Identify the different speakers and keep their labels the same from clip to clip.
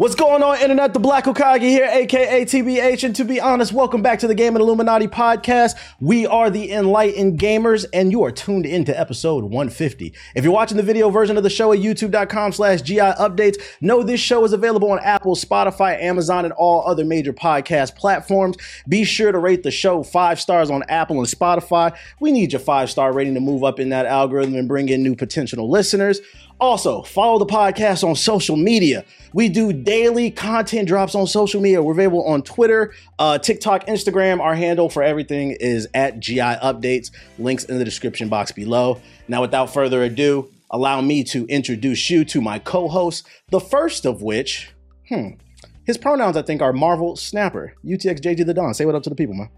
Speaker 1: What's going on, Internet? The Black Hokage here, aka TBH. And to be honest, welcome back to the Game and Illuminati podcast. We are the Enlightened Gamers, and you are tuned into episode 150. If you're watching the video version of the show at youtube.com slash GI updates, know this show is available on Apple, Spotify, Amazon, and all other major podcast platforms. Be sure to rate the show five stars on Apple and Spotify. We need your five star rating to move up in that algorithm and bring in new potential listeners. Also, follow the podcast on social media. We do daily content drops on social media. We're available on Twitter, uh, TikTok, Instagram. Our handle for everything is at GI Updates. Links in the description box below. Now, without further ado, allow me to introduce you to my co hosts, the first of which, hmm, his pronouns, I think, are Marvel Snapper. UTX JG the Don. Say what up to the people, man.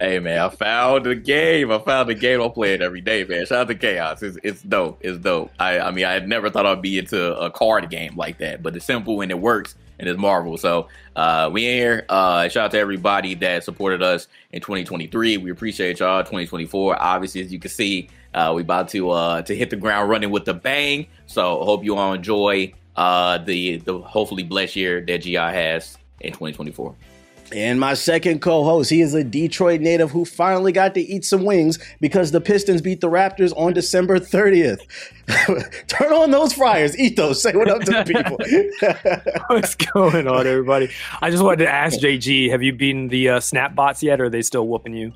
Speaker 2: Hey man, I found the game. I found the game. I play it every day, man. Shout out to Chaos. It's, it's dope. It's dope. I, I mean, I never thought I'd be into a card game like that, but it's simple and it works and it's Marvel. So uh, we in here. Uh, shout out to everybody that supported us in 2023. We appreciate y'all. 2024, obviously, as you can see, uh, we about to uh, to hit the ground running with the bang. So hope you all enjoy uh, the the hopefully blessed year that GI has in 2024.
Speaker 1: And my second co host, he is a Detroit native who finally got to eat some wings because the Pistons beat the Raptors on December 30th. Turn on those fryers, eat those, say what up to the people.
Speaker 3: What's going on, everybody? I just wanted to ask JG, have you beaten the uh, snap bots yet, or are they still whooping you?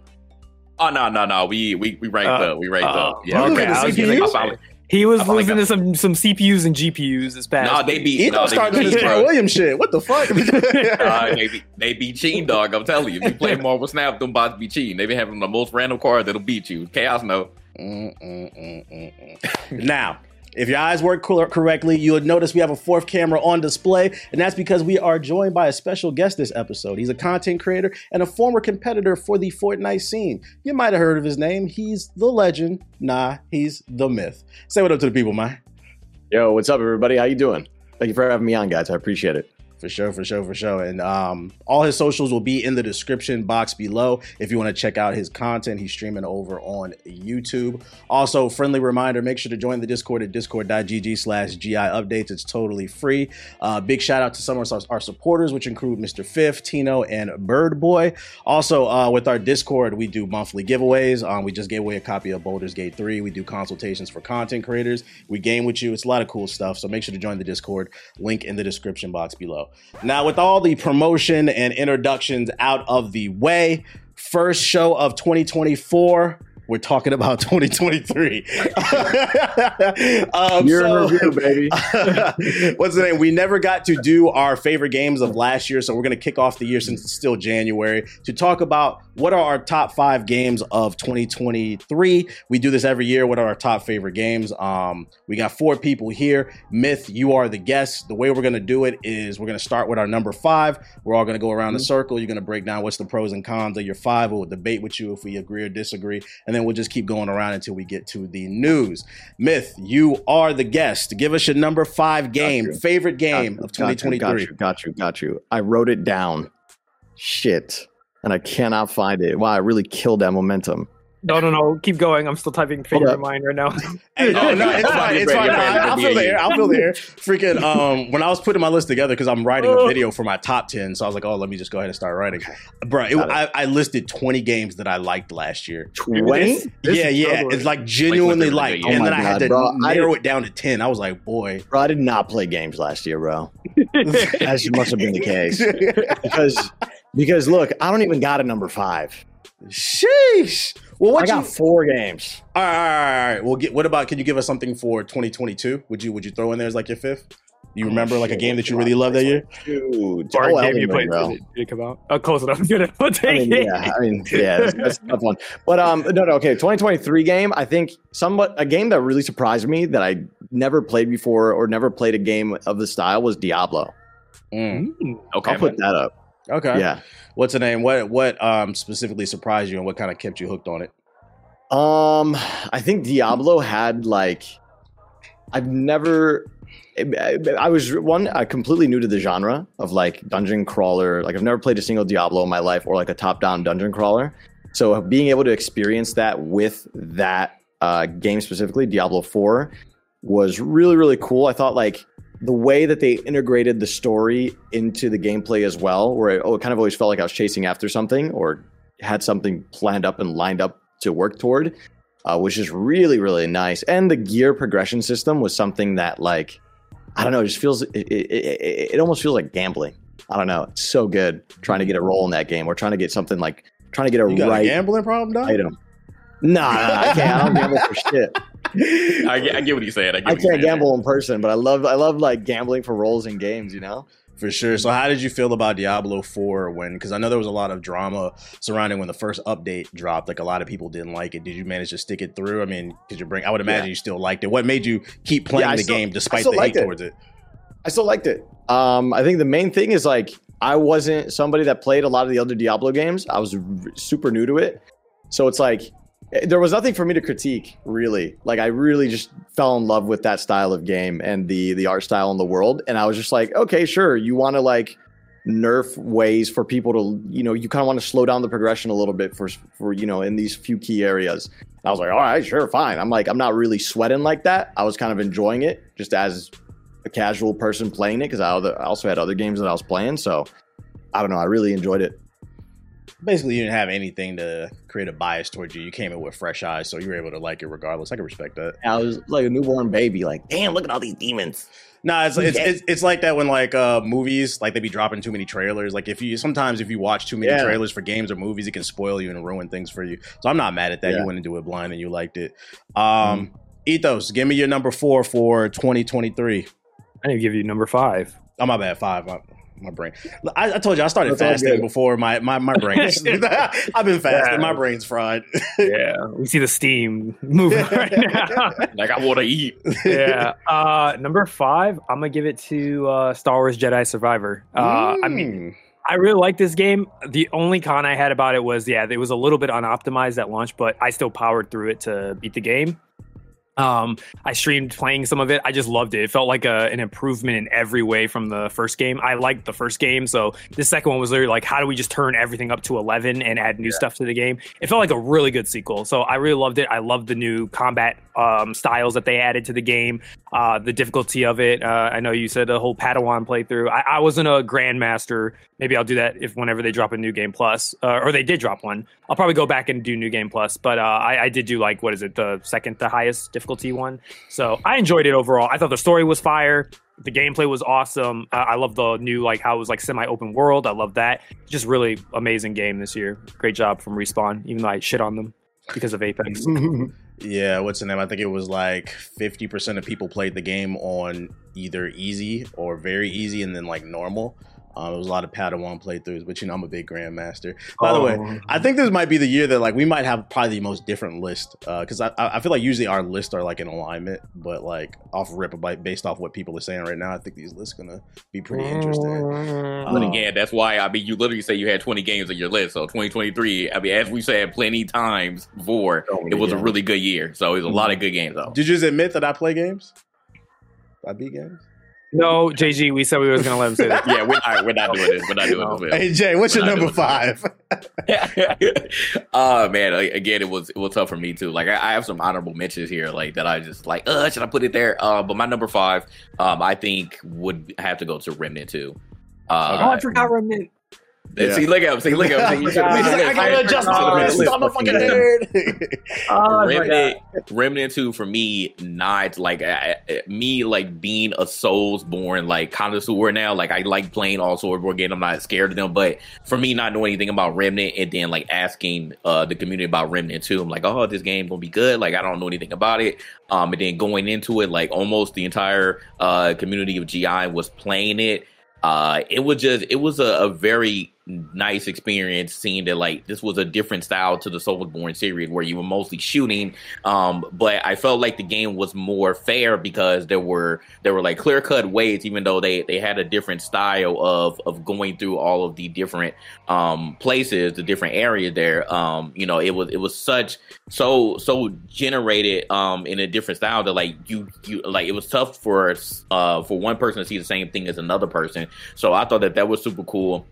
Speaker 2: Oh no no no! We we we ranked
Speaker 3: Uh,
Speaker 2: up. We ranked
Speaker 3: uh,
Speaker 2: up. Yeah.
Speaker 3: okay, I was gonna-
Speaker 2: I finally-
Speaker 3: He was
Speaker 2: I finally
Speaker 3: losing
Speaker 2: got-
Speaker 3: to some some CPUs and GPUs this past.
Speaker 2: No, they
Speaker 3: week.
Speaker 2: beat.
Speaker 1: Eat
Speaker 2: No,
Speaker 1: those
Speaker 2: they
Speaker 1: starting
Speaker 2: beat
Speaker 1: this
Speaker 2: Gene,
Speaker 1: Carl. Williams shit. What the fuck?
Speaker 2: Uh, they beat they beat Gene dog. I'm telling you, if you play Marvel Snap, them bots be cheating. They been having the most random cards that'll beat you. Chaos no.
Speaker 1: Mm, mm, mm, mm, mm. now, if your eyes work cor- correctly, you would notice we have a fourth camera on display, and that's because we are joined by a special guest this episode. He's a content creator and a former competitor for the Fortnite scene. You might have heard of his name. He's the legend. Nah, he's the myth. Say what up to the people, man.
Speaker 4: Yo, what's up, everybody? How you doing? Thank you for having me on, guys. I appreciate it.
Speaker 1: For sure, for sure, for sure. And um, all his socials will be in the description box below if you want to check out his content. He's streaming over on YouTube. Also, friendly reminder make sure to join the Discord at discord.gg slash GI updates. It's totally free. Uh, big shout out to some of our, supporters, which include Mr. Fifth, Tino, and Bird Boy. Also, uh, with our Discord, we do monthly giveaways. Um, we just gave away a copy of Baldur's Gate 3. We do consultations for content creators. We game with you. It's a lot of cool stuff. So make sure to join the Discord. Link in the description box below. Now, with all the promotion and introductions out of the way, first show of 2024. We're talking about 2023. um,
Speaker 4: Year
Speaker 1: so-
Speaker 4: in review, baby.
Speaker 1: What's the name? We never got to do our favorite games of last year, so we're going to kick off the year since it's still January to talk about what are our top five games of 2023. We do this every year. What are our top favorite games? Um, we got four people here. Myth, you are the guest. The way we're going to do it is we're going to start with our number five. We're all going to go around the circle. You're going to break down what's the pros and cons of your five. We'll debate with you if we agree or disagree, and then we'll just keep going around until we get to the news. Myth, you are the guest. Give us your number five game, favorite game
Speaker 4: Got
Speaker 1: of
Speaker 4: you, got you,
Speaker 1: 2023.
Speaker 4: Got you, got you, got you. I wrote it down. Shit. And I cannot find it. Wow, I really killed that momentum.
Speaker 3: No, no, no. Keep going. I'm still typing favorite
Speaker 4: up.
Speaker 3: of mine right now.
Speaker 1: Hey, no, no, it's fine. It's fine.
Speaker 2: You're
Speaker 1: No,
Speaker 2: ready.
Speaker 1: I, I'll feel the air. I'll feel the air. Freaking, um, when I was putting my list together, because I'm writing a video for my top 10, so I was like, oh, let me just go ahead and start writing. Bro, it, I, I listed 20 games that I liked last year.
Speaker 4: 20?
Speaker 1: yeah, yeah. It's like genuinely
Speaker 2: Like,
Speaker 1: liked.
Speaker 2: what
Speaker 1: and then
Speaker 4: were
Speaker 1: I had to
Speaker 4: Oh my God, bro. I
Speaker 1: narrow
Speaker 4: did-
Speaker 1: it down to 10. I was like, boy.
Speaker 4: Bro, I did not play games last year, bro. That must have been the case. Because, because look, I don't even got a number five.
Speaker 1: Sheesh. Well,
Speaker 4: I
Speaker 1: what you,
Speaker 4: got four games.
Speaker 1: all right, all right, all right. Well, get, what about, can you give us something for 2022? Would you, would you throw in there as like your fifth? You remember like a game that you really loved that year?
Speaker 4: Dude,
Speaker 3: Or
Speaker 4: oh,
Speaker 3: a game you played did it come out? Oh, close enough. Good. I'll
Speaker 4: I
Speaker 3: take
Speaker 4: mean,
Speaker 3: it.
Speaker 4: yeah, I mean, yeah, that's, that's a tough one. But um, no, no, okay. 2023 game. I think somewhat a game that really surprised me that I never played before or never played a game of the style was Diablo.
Speaker 1: Mm,
Speaker 3: Mm.
Speaker 2: Okay,
Speaker 4: I'll put
Speaker 2: man.
Speaker 4: that up.
Speaker 1: okay.
Speaker 4: Yeah.
Speaker 1: What's the name? What, what, um, specifically surprised you and what kind of kept you hooked on it?
Speaker 4: Um, I think Diablo had like, I've never. I, I was one uh, completely new to the genre of like dungeon crawler. Like I've never played a single Diablo in my life or like a top-down dungeon crawler. So being able to experience that with that uh, game specifically, Diablo Four, was really really cool. I thought like the way that they integrated the story into the gameplay as well, where it, oh, it kind of always felt like I was chasing after something or had something planned up and lined up to work toward, uh, which is really really nice. And the gear progression system was something that like I don't know, it just feels it, it, it, it almost feels like gambling. I don't know. It's so good trying to get a roll in that game. We're trying to get something like trying to get a
Speaker 1: You got
Speaker 4: right
Speaker 1: a gambling problem, Doc?
Speaker 4: item. Nah, nah, I can't. I don't gamble for shit.
Speaker 2: I, get- I get what he's saying. I, get
Speaker 4: I can't
Speaker 2: saying.
Speaker 4: gamble in person, but I love I love like gambling for roles in games. You know.
Speaker 1: For sure. So, how did you feel about Diablo 4 when? Because I know there was a lot of drama surrounding when the first update dropped. Like, a lot of people didn't like it. Did you manage to stick it through? I mean, did you bring? I would imagine
Speaker 4: Yeah.
Speaker 1: you still liked it. What made you keep playing
Speaker 4: Yeah,
Speaker 1: the
Speaker 4: still-
Speaker 1: game despite the hate
Speaker 4: it.
Speaker 1: towards it?
Speaker 4: I still liked it. Um, I think the main thing is like I wasn't somebody that played a lot of the other Diablo games. I was r- super new to it, so it's like there was nothing for me to critique really. Like I really just fell in love with that style of game and the the art style in the world, and I was just like, okay, sure, you want to like nerf ways for people to you know you kind of want to slow down the progression a little bit for for you know in these few key areas. I was like, all right, sure, fine. I'm like, I'm not really sweating like that. I was kind of enjoying it just as a casual person playing it because I also had other games that I was playing. So I don't know. I really enjoyed it.
Speaker 1: Basically, you didn't have anything to create a bias towards you. You came in with fresh eyes, so you were able to like it regardless. I can respect that.
Speaker 4: I was like a newborn baby. Like, damn, look at all these demons.
Speaker 1: Nah, it's, it's it's it's like that when like uh movies like they be dropping too many trailers. Like if you sometimes if you watch too many
Speaker 4: Yeah.
Speaker 1: trailers for games or movies, it can spoil you and ruin things for you. So I'm not mad at that.
Speaker 4: Yeah.
Speaker 1: You went into it blind and you liked it. Um, Ethos, give me your number four for 2023.
Speaker 3: I need to give you number five.
Speaker 1: Oh my bad, five. My, my brain. I, I told you I started
Speaker 4: That's
Speaker 1: fasting before my my my brain. I've been fasting.
Speaker 3: Yeah.
Speaker 1: My brain's fried.
Speaker 3: Yeah, we see the steam moving right now.
Speaker 2: Like I want to eat.
Speaker 3: yeah. Uh, number five, I'm gonna give it to uh, Star Wars Jedi Survivor. Uh, I mean,
Speaker 1: Mm.
Speaker 3: I really like this game. The only con I had about it was, yeah, it was a little bit unoptimized at launch, but I still powered through it to beat the game. Um, I streamed playing some of it. I just loved it. It felt like a, an improvement in every way from the first game. I liked the first game, so the second one was literally like, how do we just turn everything up to 11 and add new stuff to the game? It felt like a really good sequel. So I really loved it. I loved the new combat um, styles that they added to the game, uh, the difficulty of it. Uh, I know you said the whole Padawan playthrough. I, I wasn't a grandmaster. Maybe I'll do that if whenever they drop a new game plus, uh, or they did drop one. I'll probably go back and do new game plus. But uh, I, I did do like what is it, the second to highest difficulty one. So I enjoyed it overall. I thought the story was fire. The gameplay was awesome. Uh, I love the new like how it was like semi open world. I love that. Just really amazing game this year. Great job from Respawn. Even though I shit on them because of Apex.
Speaker 1: Yeah, what's the name? I think it was like 50% of people played the game on either easy or very easy and then like normal. Uh, um, it was a lot of Padawan playthroughs, but you know, I'm a big grandmaster. By the way,
Speaker 3: Oh.
Speaker 1: I think this might be the year that like we might have probably the most different list uh, because I, I feel like usually our lists are like in alignment, but like off rip, like based off what people are saying right now, I think these lists gonna be pretty interesting.
Speaker 2: But
Speaker 1: Oh.
Speaker 2: again, that's why I mean, you literally say you had 20 games on your list. So 2023, I mean, as we said plenty times before, it
Speaker 4: many
Speaker 2: was a really good year. So it was a lot of mm-hmm. good games though.
Speaker 1: Did you just admit that I play games? I beat games.
Speaker 3: No, JG, we said we was gonna let him say that.
Speaker 2: yeah, we're not, we're not doing this. We're not doing
Speaker 3: No.
Speaker 2: this.
Speaker 1: Hey Jay, what's your
Speaker 2: We're not
Speaker 1: number
Speaker 2: doing
Speaker 1: five?
Speaker 2: uh man, like, again, it was it was tough for me too. Like I, I have some honorable mentions here, like that I just like, uh, should I put it there? Uh, but my number five, um, I think would have to go to Remnant Two.
Speaker 3: Oh,
Speaker 2: Uh,
Speaker 3: I forgot Remnant.
Speaker 2: And See, look at him. See, look at him. See, you should've made
Speaker 1: He's like. I gotta adjust my list.
Speaker 3: list.
Speaker 1: I'm a fucking nerd.
Speaker 3: Oh,
Speaker 2: Remnant, Remnant Two for me, not like I, I- me like being a Souls-born like connoisseur now. Like I like playing all Soulsborne games. I'm not scared of them, but for me, not knowing anything about Remnant and then like asking uh the community about Remnant Two, I'm like, oh, this game gonna be good. Like I don't know anything about it. Um, and then going into it, like almost the entire uh community of GI was playing it. Uh, it was just it was a, a very nice experience seeing that like this was a different style to the Soulsborne series where you were mostly shooting um but I felt like the game was more fair because there were there were like clear cut ways even though they they had a different style of of going through all of the different um places the different areas there. Um you know it was it was such so so generated um in a different style that like you you like it was tough for uh for one person to see the same thing as another person. So I thought that that was super cool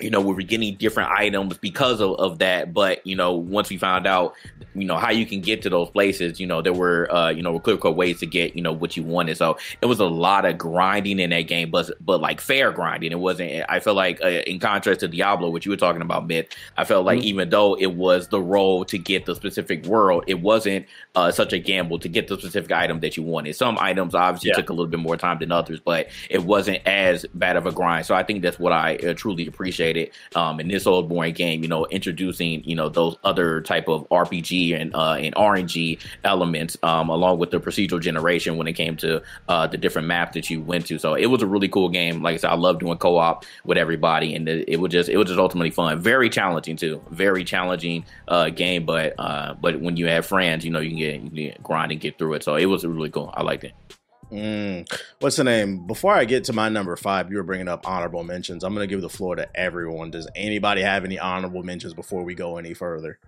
Speaker 2: you know, we were getting different items because of, of that. But, you know, once we found out, you know, how you can get to those places, you know, there were, uh, you know, clear cut ways to get, you know, what you wanted. So it was a lot of grinding in that game, but, but like fair grinding. It wasn't, I feel like, uh, in contrast to Diablo, which you were talking about, Myth, I felt like mm-hmm. even though it was the role to get the specific world, it wasn't uh, such a gamble to get the specific item that you wanted. Some items obviously yeah. took a little bit more time than others, but it wasn't as bad of a grind. So I think that's what I uh, truly appreciate um, in this old boring game. You know, introducing you know those other type of RPG and uh, and RNG elements um, along with the procedural generation when it came to uh, the different maps that you went to. So it was a really cool game. Like I said, I love doing co op with everybody, and it, it was just it was just ultimately fun. Very challenging too. Very challenging uh, game, but uh, but when you have friends, you know you can get, you can grind and get through it. So it was really cool. I liked it.
Speaker 1: Mm. What's the name? Before I get to my number five, you were bringing up honorable mentions. I'm going to give the floor to everyone. Does anybody have any honorable mentions before we go any further?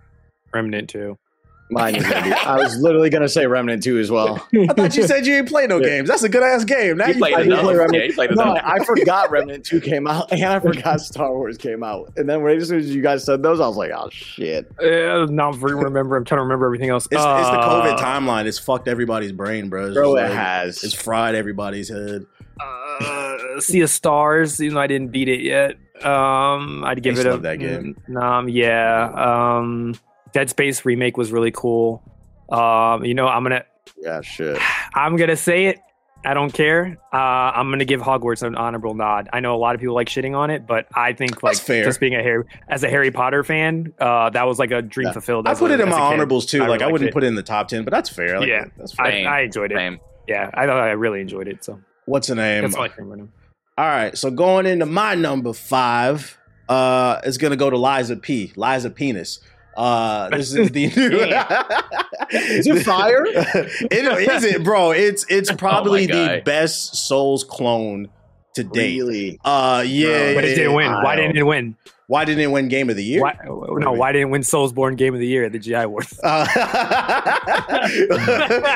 Speaker 3: Remnant 2.
Speaker 4: Mine is gonna be. I was literally gonna say Remnant 2 as well.
Speaker 1: I thought you said you ain't play no yeah. games. That's a good ass game. Now you, you
Speaker 2: played
Speaker 1: play
Speaker 2: play Remnant. Yeah,
Speaker 4: no, I forgot Remnant 2 came out, and I forgot Star Wars came out. And then as soon as you guys said those, I was like, oh shit.
Speaker 3: Uh, not remember. I'm trying to remember everything else.
Speaker 1: It's, uh, it's the COVID timeline. It's fucked everybody's brain, bro. It's
Speaker 4: bro, it like, has.
Speaker 1: It's fried everybody's head.
Speaker 3: Uh, sea of Stars. Even though I didn't beat it yet, um, I'd give it a
Speaker 1: that game.
Speaker 3: Um, yeah. Um, Dead Space remake was really cool. Um, you know, I'm gonna.
Speaker 4: Yeah, shit.
Speaker 3: I'm gonna say it. I don't care. Uh, I'm gonna give Hogwarts an honorable nod. I know a lot of people like shitting on it, but I think like just being a Harry as a Harry Potter fan, uh, that was like a dream yeah. fulfilled.
Speaker 1: I put
Speaker 3: a,
Speaker 1: it in my honorables too. I like I wouldn't it. put it in the top ten, but that's fair. Like,
Speaker 3: yeah,
Speaker 1: that's
Speaker 3: fair. I, I, enjoyed it. Same. Yeah, I thought I really enjoyed it. So
Speaker 1: what's the name? That's all I can remember. All right, so going into my number five, uh, is gonna go to Lies of P. Liza Penis. Uh, this is the new.
Speaker 4: is it fire?
Speaker 1: it is it, bro. It's it's oh probably oh the best Souls clone to date.
Speaker 4: Really?
Speaker 1: Uh, yeah.
Speaker 3: But it didn't win. Why didn't it win?
Speaker 1: Why didn't it win Game of the Year?
Speaker 3: Why, no, why didn't it win Soulsborne Game of the Year at the GI Awards? Uh,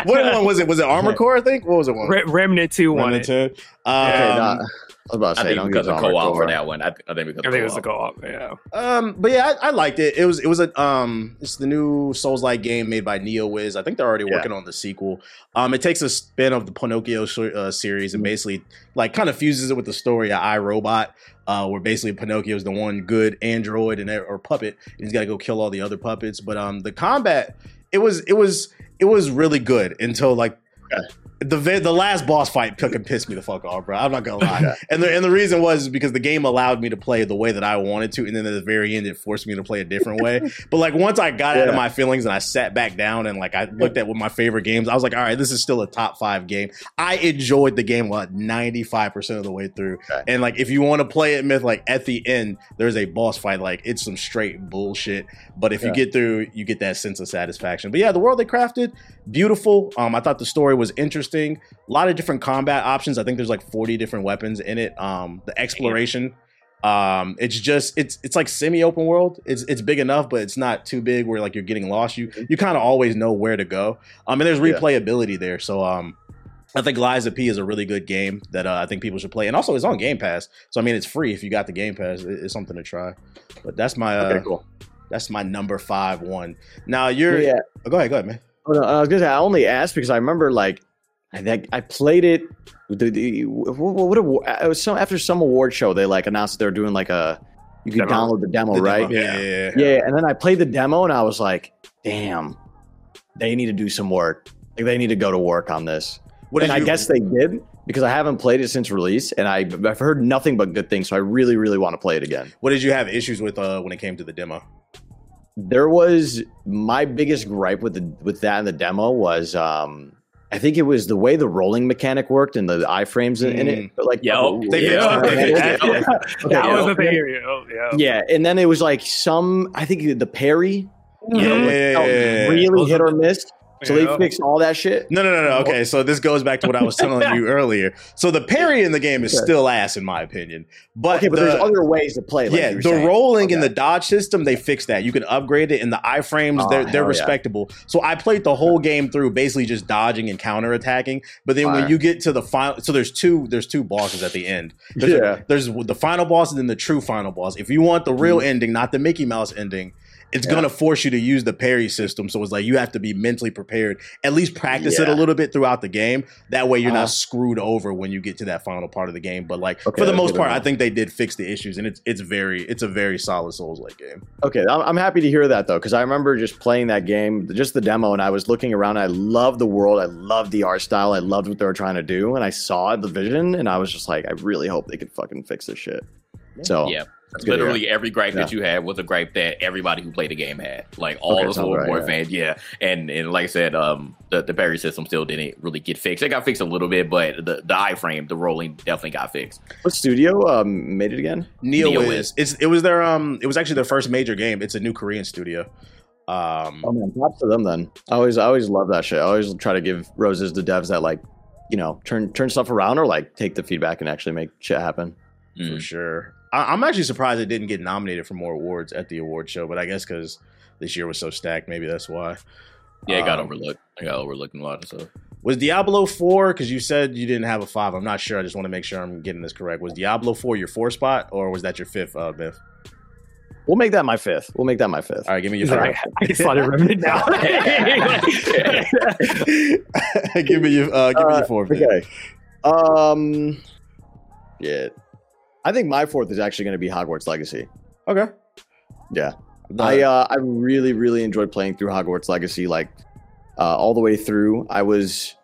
Speaker 1: what one was it? Was it Armored Core? I think. What was it? One?
Speaker 3: Re- Remnant Two Remnant
Speaker 1: won it. Two. Um, okay,
Speaker 2: nah. I was about to say, I think because of co-op for that one. I, th- I think because
Speaker 3: I think it was the co-op. Yeah.
Speaker 1: Um, but yeah, I, I, liked it. It was it was a um, it's the new Souls-like game made by Neowiz. I think they're already yeah. working on the sequel. Um, it takes a spin of the Pinocchio uh, series and basically like kind of fuses it with the story of iRobot. Uh, where basically Pinocchio is the one good android and or puppet, and he's got to go kill all the other puppets. But um, the combat, it was it was it was really good until like okay the the last boss fight fucking pissed me the fuck off, bro. I'm not gonna lie. and the and the reason was because the game allowed me to play the way that I wanted to, and then at the very end it forced me to play a different way. but like once I got yeah. out of my feelings and I sat back down and like I looked at what my favorite games, I was like, all right, this is still a top five game. I enjoyed the game like 95 percent of the way through. Okay. And like if you want to play it, myth like at the end, there's a boss fight. Like it's some straight bullshit. But if yeah. you get through, you get that sense of satisfaction. But yeah, the world they crafted, beautiful. Um, I thought the story was interesting. A lot of different combat options. I think there's like 40 different weapons in it. Um, the exploration. Um, it's just it's it's like semi open world. It's it's big enough, but it's not too big where like you're getting lost. You you kind of always know where to go. Um, and there's replayability yeah. there. So um, I think Lies of P is a really good game that uh, I think people should play, and also it's on Game Pass. So I mean, it's free if you got the Game Pass. It's something to try. But that's my uh,
Speaker 4: okay, cool.
Speaker 1: That's my number five one. Now you're yeah. Oh, go ahead, go ahead, man.
Speaker 4: Oh, no, I was gonna say I only asked because I remember like I I played it. The, the, what, what, what, it was some after some award show they like announced they're doing like a you can demo. download the demo,
Speaker 1: the
Speaker 4: right?
Speaker 1: Demo. Yeah. Yeah,
Speaker 4: yeah, yeah. And then I played the demo and I was like, damn, they need to do some work. Like they need to go to work on this. What and I you, guess they did because I haven't played it since release, and I, I've heard nothing but good things. So I really, really want to play it again.
Speaker 1: What did you have issues with uh, when it came to the demo?
Speaker 4: There was my biggest gripe with the with that in the demo was um, I think it was the way the rolling mechanic worked and the iframes in, in it. Mm. But like,
Speaker 3: yeah, oh, they yeah. yeah. okay, that was the thing. Oh,
Speaker 4: yeah. yeah, and then it was like some. I think the parry,
Speaker 1: you know,
Speaker 4: yeah, really hit or miss. So they fixed all that shit.
Speaker 1: No, no, no, no. Okay, so this goes back to what I was telling you earlier. So the parry in the game is
Speaker 4: Okay.
Speaker 1: still ass, in my opinion. But,
Speaker 4: Okay, but
Speaker 1: the,
Speaker 4: there's other ways to play. Like
Speaker 1: yeah, the
Speaker 4: saying.
Speaker 1: rolling and
Speaker 4: Okay.
Speaker 1: the dodge system, they fixed that. You can upgrade it, and the iframes,
Speaker 4: Oh,
Speaker 1: they're they're
Speaker 4: hell yeah.
Speaker 1: respectable. So I played the whole game through basically just dodging and counter attacking. But then when you get to the final, so there's two there's two bosses at the end. There's, a-
Speaker 4: Yeah.
Speaker 1: there's the final boss and then the true final boss. If you want the real mm-hmm. ending, not the Mickey Mouse ending. It's.
Speaker 4: Yeah.
Speaker 1: gonna force you to use the parry system, so it's like you have to be mentally prepared. At least practice it a little bit throughout the game. That way, you're
Speaker 4: Uh-huh.
Speaker 1: not screwed over when you get to that final part of the game. But like
Speaker 4: Okay,
Speaker 1: for the most part,
Speaker 4: know.
Speaker 1: I think they did fix the issues, and it's it's very it's a very solid Souls like game.
Speaker 4: Okay, I'm, I'm happy to hear that though, because I remember just playing that game, just the demo, and I was looking around. I loved the world, I loved the art style, I loved what they were trying to do, and I saw the vision, and I was just like, I really hope they could fucking fix this shit. So
Speaker 2: Yeah.
Speaker 4: That's good to.
Speaker 2: Literally every gripe that you had was a gripe that everybody who played the game had. Like all
Speaker 4: Okay,
Speaker 2: the
Speaker 4: sounds
Speaker 2: Soul
Speaker 4: right,
Speaker 2: War
Speaker 4: yeah.
Speaker 2: fans, yeah. And and like I said, um, the, the parry system still didn't really get fixed. It got fixed a little bit, but the the iframe, the rolling, definitely got fixed.
Speaker 4: What studio um, made it again?
Speaker 1: Neo,
Speaker 2: Neo
Speaker 1: is it's it was their um it was actually their first major game. It's a new Korean studio. Um,
Speaker 4: Oh man, props to them then. I always, I always love that shit. I always try to give roses to devs that like, you know, turn turn stuff around or like take the feedback and actually make shit happen.
Speaker 1: for
Speaker 2: Mm.
Speaker 1: sure. I, I'm actually surprised it didn't get nominated for more awards at the award show, but I guess because this year was so stacked, maybe that's why.
Speaker 2: Yeah, it got
Speaker 1: Um,
Speaker 2: overlooked. It got overlooked a lot of stuff.
Speaker 1: Was Diablo 4, because you said you didn't have a five. I'm not sure. I just want to make sure I'm getting this correct. Was Diablo 4 your four spot, or was that your fifth, uh, Biff?
Speaker 4: We'll make that my fifth. We'll make that my fifth.
Speaker 1: All right, give me your
Speaker 3: He's like, I can slot it remnant now.
Speaker 1: give me your uh, give me your four. Biff.
Speaker 4: Okay. Um, yeah, I think my fourth is actually going to be Hogwarts Legacy.
Speaker 1: Okay.
Speaker 4: Yeah.
Speaker 1: The-
Speaker 4: I uh, I really really enjoyed playing through Hogwarts Legacy like uh, all the way through. I was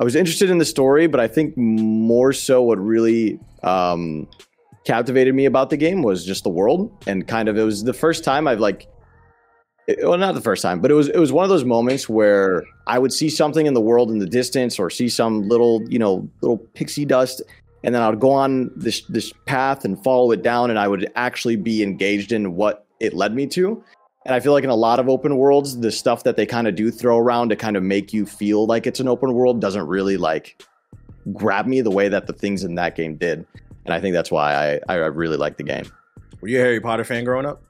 Speaker 4: I was interested in the story, but I think more so what really um, captivated me about the game was just the world and kind of it was the first time I've like it- well not the first time, but it was it was one of those moments where I would see something in the world in the distance or see some little you know little pixie dust and then I would go on this this path and follow it down, and I would actually be engaged in what it led me to. And I feel like in a lot of open worlds, the stuff that they kind of do throw around to kind of make you feel like it's an open world doesn't really like grab me the way that the things in that game did. And I think that's why I I really like the game.
Speaker 1: Were you a Harry Potter fan growing up?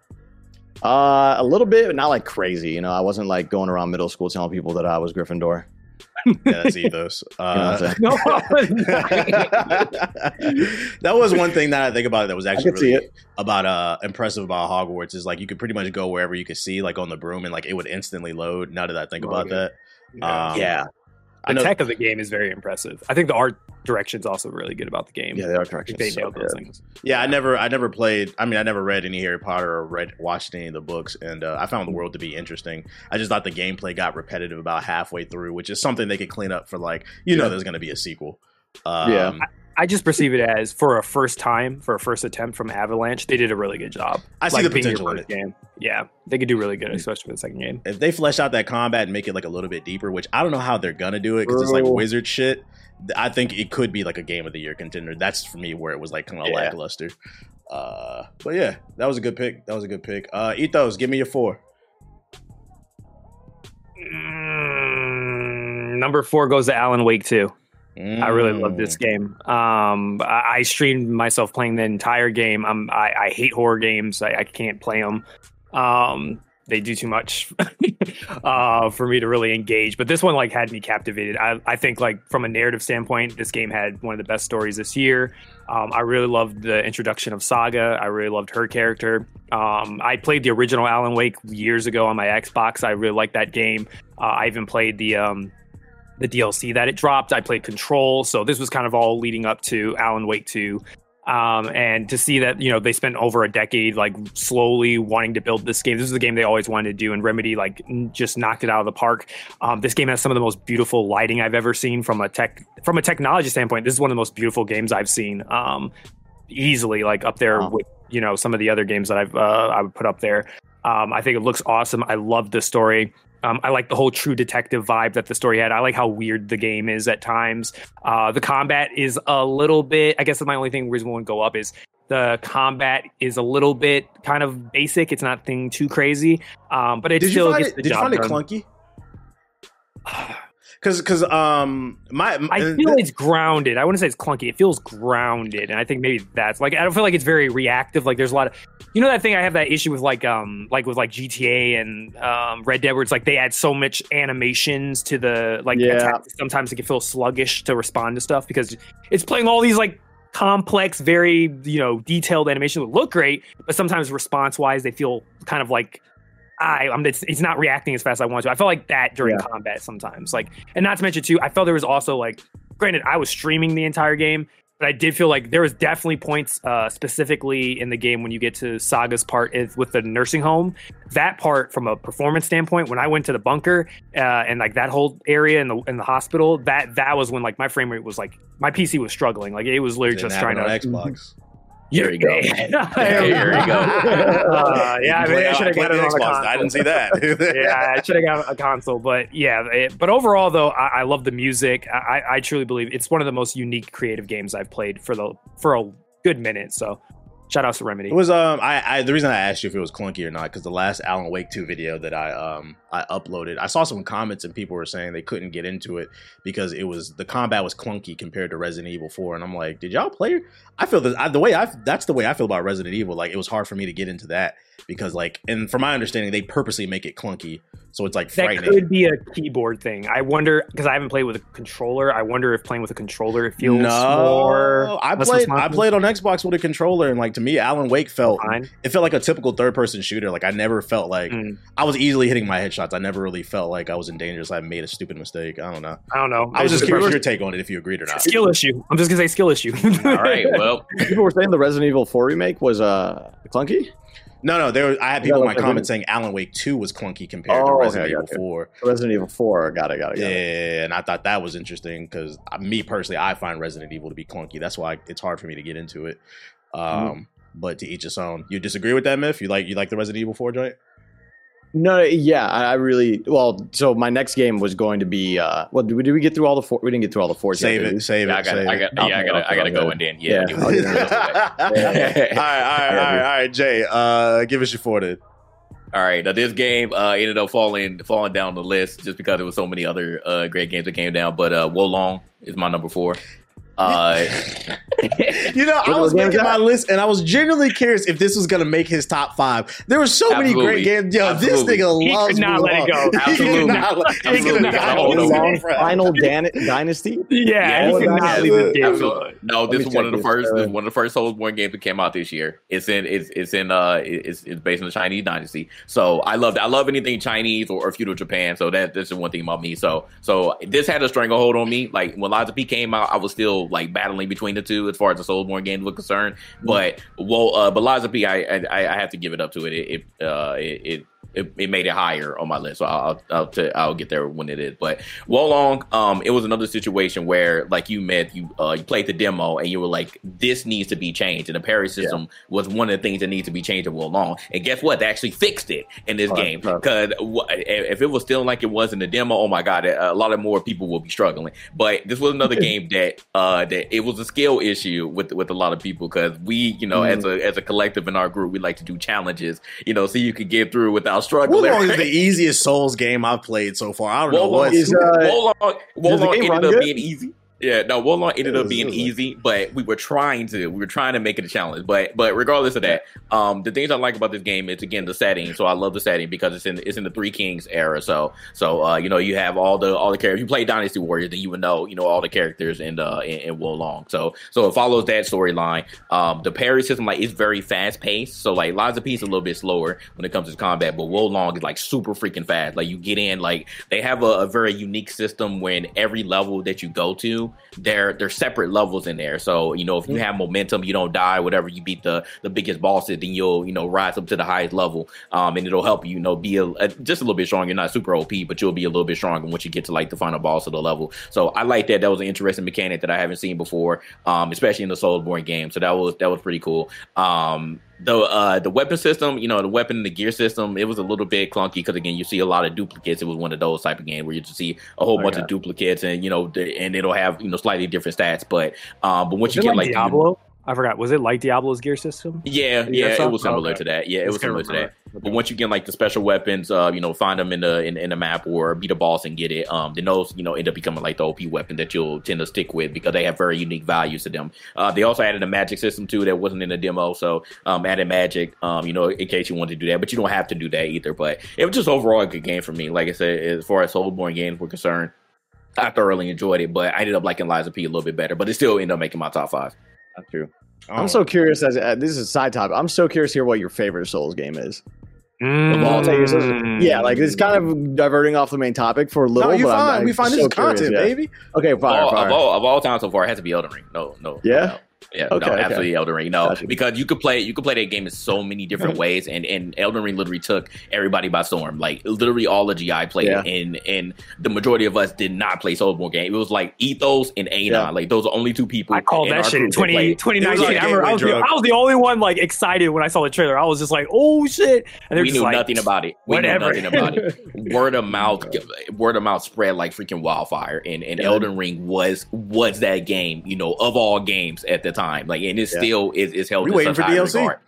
Speaker 4: Uh, a little bit, but not like crazy. You know, I wasn't like going around middle school telling people that I was Gryffindor.
Speaker 1: Yeah, that's ethos.
Speaker 4: You know what I'm
Speaker 1: Uh,
Speaker 3: no,
Speaker 1: that was one thing that I think about it that was actually really about uh impressive about Hogwarts is like you could pretty much go wherever you could see like on the broom and like it would instantly load. Now that I think about that, um,
Speaker 4: yeah,
Speaker 1: I
Speaker 3: the
Speaker 1: know.
Speaker 3: tech of the game is very impressive. I think the art direction's also really good about the game.
Speaker 4: yeah, they are
Speaker 3: I think
Speaker 4: directions.
Speaker 3: they
Speaker 4: so
Speaker 3: nailed those things.
Speaker 1: Yeah, I never, I never played. I mean, I never read any Harry Potter or read, watched any of the books, and uh, I found the world to be interesting. I just thought the gameplay got repetitive about halfway through, which is something they could clean up for. Like, you know, there's going to be a sequel. Um,
Speaker 4: Yeah.
Speaker 3: I just perceive it as for a first time, for a first attempt from Avalanche, they did a really good job.
Speaker 1: I see the potential in
Speaker 3: first
Speaker 1: it.
Speaker 3: game. Yeah, they could do really good, especially for the second game.
Speaker 1: If they flesh out that combat and make it like a little bit deeper, which I don't know how they're gonna do it because it's like wizard shit. I think it could be like a game of the year contender. That's for me where it was like kind of
Speaker 4: Yeah.
Speaker 1: lackluster. Uh, but yeah, that was a good pick. That was a good pick. Uh, Ethos, give me your four.
Speaker 3: Mm, number four goes to Alan Wake 2. I really love this
Speaker 1: Mm.
Speaker 3: game. Um, I, I streamed myself playing the entire game. I'm, I, I hate horror games. I, I can't play them. Um, they do too much uh, for me to really engage. But this one like had me captivated. I, I think like from a narrative standpoint, this game had one of the best stories this year. Um, I really loved the introduction of Saga. I really loved her character. Um, I played the original Alan Wake years ago on my Xbox. I really liked that game. Uh, I even played the um, the DLC that it dropped. I played Control, so this was kind of all leading up to Alan Wake 2. Um, and to see that you know they spent over a decade like slowly wanting to build this game. This is the game they always wanted to do, and Remedy like just knocked it out of the park. Um, this game has some of the most beautiful lighting I've ever seen from a tech from a technology standpoint. This is one of the most beautiful games I've seen. Um, easily like up there
Speaker 4: Wow.
Speaker 3: with you know some of the other games that I've uh, I would put up there. Um, I think it looks awesome. I love the story. Um, I like the whole true detective vibe that the story had. I like how weird the game is at times. Uh, the combat is a little bit. I guess my only thing reason won't go up is the combat is a little bit kind of basic. It's not thing too crazy, um, but it
Speaker 1: Did
Speaker 3: still
Speaker 1: find
Speaker 3: gets
Speaker 1: it?
Speaker 3: the
Speaker 1: Did you
Speaker 3: job
Speaker 1: find it clunky? Because because um my
Speaker 3: I
Speaker 1: and
Speaker 3: feel it's grounded. I wouldn't say it's clunky. It feels grounded, and I think maybe that's like I don't feel like it's very reactive. Like there's a lot of you know that thing I have that issue with like um like with like GTA and um Red Dead where it's like they add so much animations to the like
Speaker 4: Yeah.
Speaker 3: attacks. Sometimes it can feel sluggish to respond to stuff because it's playing all these like complex, very you know detailed animations that look great, but sometimes response wise they feel kind of like I, I'm it's, it's not reacting as fast as I want to. I felt like that during combat sometimes. Like, and not to mention too, I felt there was also like, granted, I was streaming the entire game, but I did feel like there was definitely points uh, specifically in the game when you get to Saga's part is with the nursing home. That part, from a performance standpoint, when I went to the bunker uh, and like that whole area in the in the hospital, that that was when like my frame rate was like my PC was struggling. Like it was literally
Speaker 1: didn't
Speaker 3: just trying
Speaker 1: it
Speaker 3: to.
Speaker 1: on Xbox.
Speaker 2: There you go.
Speaker 3: there
Speaker 2: you go.
Speaker 3: Uh, yeah,
Speaker 1: You
Speaker 3: maybe I should have
Speaker 1: play
Speaker 3: got it on the console
Speaker 1: I didn't see that.
Speaker 3: yeah, I should have got a console, but yeah. It, but overall, though, I, I love the music. I, I truly believe it's one of the most unique creative games I've played for the for a good minute. So, shout out to Remedy.
Speaker 1: It was um I, I the reason I asked you if it was clunky or not because the last Alan Wake 2 video that I um I uploaded I saw some comments and people were saying they couldn't get into it because it was the combat was clunky compared to Resident Evil 4 and I'm like did y'all play I feel the way I that's the way I feel about Resident Evil like it was hard for me to get into that because like and from my understanding they purposely make it clunky so it's like
Speaker 3: that
Speaker 1: frightening
Speaker 3: could be a keyboard thing. I wonder because I haven't played with a controller. I wonder if playing with a controller it feels more.
Speaker 1: I played. I played on Xbox with a controller, and like to me, Alan Wake felt
Speaker 3: Fine.
Speaker 1: it felt like a typical third person shooter. Like I never felt like
Speaker 3: Mm.
Speaker 1: I was easily hitting my headshots. I never really felt like I was in danger. So I made a stupid mistake. I don't know.
Speaker 3: I don't know.
Speaker 1: I was just
Speaker 3: It's a
Speaker 1: curious your take on it if you agreed or not.
Speaker 3: skill issue. I'm just gonna say skill issue.
Speaker 2: All right. Well,
Speaker 4: People were saying the Resident Evil 4 remake was uh, clunky.
Speaker 1: No, no. There, I had people in my comments saying Alan Wake Two was clunky compared to
Speaker 4: Oh, okay,
Speaker 1: Resident Evil
Speaker 4: gotcha.
Speaker 1: Four.
Speaker 4: Resident Evil 4. Got it. Got it.
Speaker 1: Yeah,
Speaker 4: it.
Speaker 1: and I thought that was interesting because me personally, I find Resident Evil to be clunky. That's why it's hard for me to get into it. Um,
Speaker 4: Mm-hmm.
Speaker 1: But to each his own. You disagree with that, Myth? You like you like the Resident Evil Four joint?
Speaker 4: No, yeah, I, I really well. So my next game was going to be. Uh, well, did we, did we get through all the four? We didn't get through all the four.
Speaker 1: Save
Speaker 4: did we?
Speaker 1: it, save
Speaker 2: yeah, I
Speaker 1: it,
Speaker 2: got,
Speaker 1: save
Speaker 2: I
Speaker 1: it.
Speaker 2: got, yeah, I got, I got to go and then yeah.
Speaker 4: Yeah.
Speaker 2: do
Speaker 1: all
Speaker 2: it.
Speaker 1: right, all right, all right, all right, Jay. Uh, give us your four then.
Speaker 2: All right, now this game uh, ended up falling falling down the list just because there was so many other uh, great games that came down. But uh, Wo Long is my number four. Uh,
Speaker 1: You know, I was
Speaker 4: was
Speaker 1: making my list, and I was genuinely curious if this was gonna make his top five. There were so many great games. Yo,
Speaker 2: Absolutely.
Speaker 1: this nigga
Speaker 3: He
Speaker 1: loves
Speaker 3: could not let it
Speaker 1: Mulan.
Speaker 3: go.
Speaker 1: He could
Speaker 2: Absolutely.
Speaker 1: not let- he could
Speaker 2: Absolutely.
Speaker 1: not
Speaker 2: Gotta
Speaker 1: let
Speaker 2: hold
Speaker 1: it
Speaker 2: on.
Speaker 1: go.
Speaker 4: Final Dan- Dynasty.
Speaker 3: yeah, he could not leave the game.
Speaker 2: Absolutely. No, this is one of the first.
Speaker 4: uh,
Speaker 2: This one of the first Soulsborne games that came out this year. It's in. It's it's in. Uh, it's it's based on the Chinese dynasty. So I love. I love anything Chinese or, or feudal Japan. So that this is one thing about me. So so this had a stranglehold on me. Like when Lies of P came out, I was still like battling between the two as far as the Soulsborne games were concerned. But well, uh, but Lies of P, I, I I have to give it up to it. It it uh, it, it it, it made it higher on my list. So I'll I'll t- I'll get there when it is. But Wo Long, um, it was another situation where like you met you uh you played the demo and you were like this needs to be changed and the parry system was one of the things that needs to be changed in Wo Long. And guess what? They actually fixed it in this
Speaker 4: Oh,
Speaker 2: game because if it was still like it was in the demo, oh my god, a lot of more people will be struggling. But this was another game that uh that it was a skill issue with with a lot of people because we you know
Speaker 4: Mhm.
Speaker 2: as a as a collective in our group we like to do challenges you know so you could get through without struggling.
Speaker 1: Wo Long is the easiest Souls game I've played so far. I don't know
Speaker 2: Wo Long,
Speaker 1: what.
Speaker 4: is, uh,
Speaker 2: Wo Long,
Speaker 4: does the
Speaker 2: Wo Long
Speaker 4: game run
Speaker 2: ended up
Speaker 4: good?
Speaker 2: being easy. Yeah, no, Wo Long
Speaker 1: ended
Speaker 2: up being easy, but we were trying to, we were trying to make it a challenge. But, but regardless of that, um, the things I like about this game is again the setting. So I love the setting because it's in it's in the Three Kings era. So, so uh, you know, you have all the all the characters. You play Dynasty Warriors, then you would know, you know, all the characters in uh in, in Wo Long. So, so it follows that storyline. Um, the parry system like it's very fast paced. So like Lies of P is a little bit slower when it comes to combat, but Wolong is like super freaking fast. Like you get in, like they have a, a very unique system when every level that you go to, they're they're separate levels in there. So you know if you have momentum, you don't die. Whatever you beat the the biggest bosses, then you'll you know rise up to the highest level, um, and it'll help you you know be a, a- just a little bit stronger. You're not super OP, but you'll be a little bit stronger once you get to like the final boss of the level. So I like that. That was an interesting mechanic that I haven't seen before, um, especially in the Soulsborne game. So that was that was pretty cool. Um, the uh the weapon system, you know, the weapon and the gear system, it was a little bit clunky because again, you see a lot of duplicates. It was one of those type of games where you just see a whole bunch
Speaker 4: Okay.
Speaker 2: of duplicates, and you know, the, and it'll have you know slightly different stats. But um, but once
Speaker 3: Was
Speaker 2: you get
Speaker 3: like
Speaker 2: like
Speaker 3: Diablo? I forgot. Was it like Diablo's gear system?
Speaker 2: yeah,
Speaker 3: Yeah,
Speaker 2: yeah, it was similar
Speaker 3: okay.
Speaker 2: to that. Yeah, it was similar to that.
Speaker 3: remember.
Speaker 2: But once you get like the special weapons, uh, you know, find them in the in, in the map or beat a boss and get it, um, then those you know end up becoming like the OP weapon that you'll tend to stick with because they have very unique values to them. Uh, they also added a magic system too that wasn't in the demo, so um, added magic, um, you know, in case you wanted to do that, but you don't have to do that either. But it was just overall a good game for me. Like I said, as far as Soulsborne games were concerned, I thoroughly enjoyed it, but I ended up liking Lies of P a little bit better, but it still ended up making my top five.
Speaker 4: That's true.
Speaker 1: Oh.
Speaker 4: I'm so curious as uh, this is a side topic. I'm so curious to hear what your favorite Souls game is. Of all time, Souls-
Speaker 3: Mm.
Speaker 4: yeah, like it's kind of diverting off the main topic for a little.
Speaker 1: No, you
Speaker 4: but I'm-
Speaker 1: fine.
Speaker 4: I'm
Speaker 1: we find this
Speaker 4: so
Speaker 1: is content,
Speaker 4: curious, yeah.
Speaker 1: baby.
Speaker 4: Okay, fire,
Speaker 2: All-
Speaker 4: fire.
Speaker 2: Of all of all time so far, it has to be Elden Ring. No, no.
Speaker 4: Yeah?
Speaker 2: no. Yeah,
Speaker 4: Okay,
Speaker 2: no,
Speaker 4: okay.
Speaker 2: absolutely Elden Ring. No,
Speaker 4: Gotcha.
Speaker 2: because you could play you could play that game in so many different mm-hmm. ways, and and Elden Ring literally took everybody by storm. Like literally all the GI played
Speaker 4: Yeah.
Speaker 2: and and the majority of us did not play Soulsborne game. It was like Ethos and Anon.
Speaker 4: Yeah.
Speaker 2: Like those are only two people.
Speaker 3: I called that shit in 20, 2019.
Speaker 1: It was
Speaker 3: I, remember I, was the. I was the only one like excited when I saw the trailer. I was just like, "Oh shit!" And
Speaker 2: We
Speaker 3: just
Speaker 2: knew
Speaker 3: like,
Speaker 2: nothing about it. We
Speaker 3: whatever.
Speaker 2: knew nothing about it. Word of oh, mouth, word of mouth spread like freaking wildfire, and and
Speaker 4: Yeah.
Speaker 2: Elden Ring was was that game, you know, of all games at the time. Like, and it
Speaker 4: Yeah.
Speaker 2: still is, is held
Speaker 1: We waiting for DLC.
Speaker 2: regard.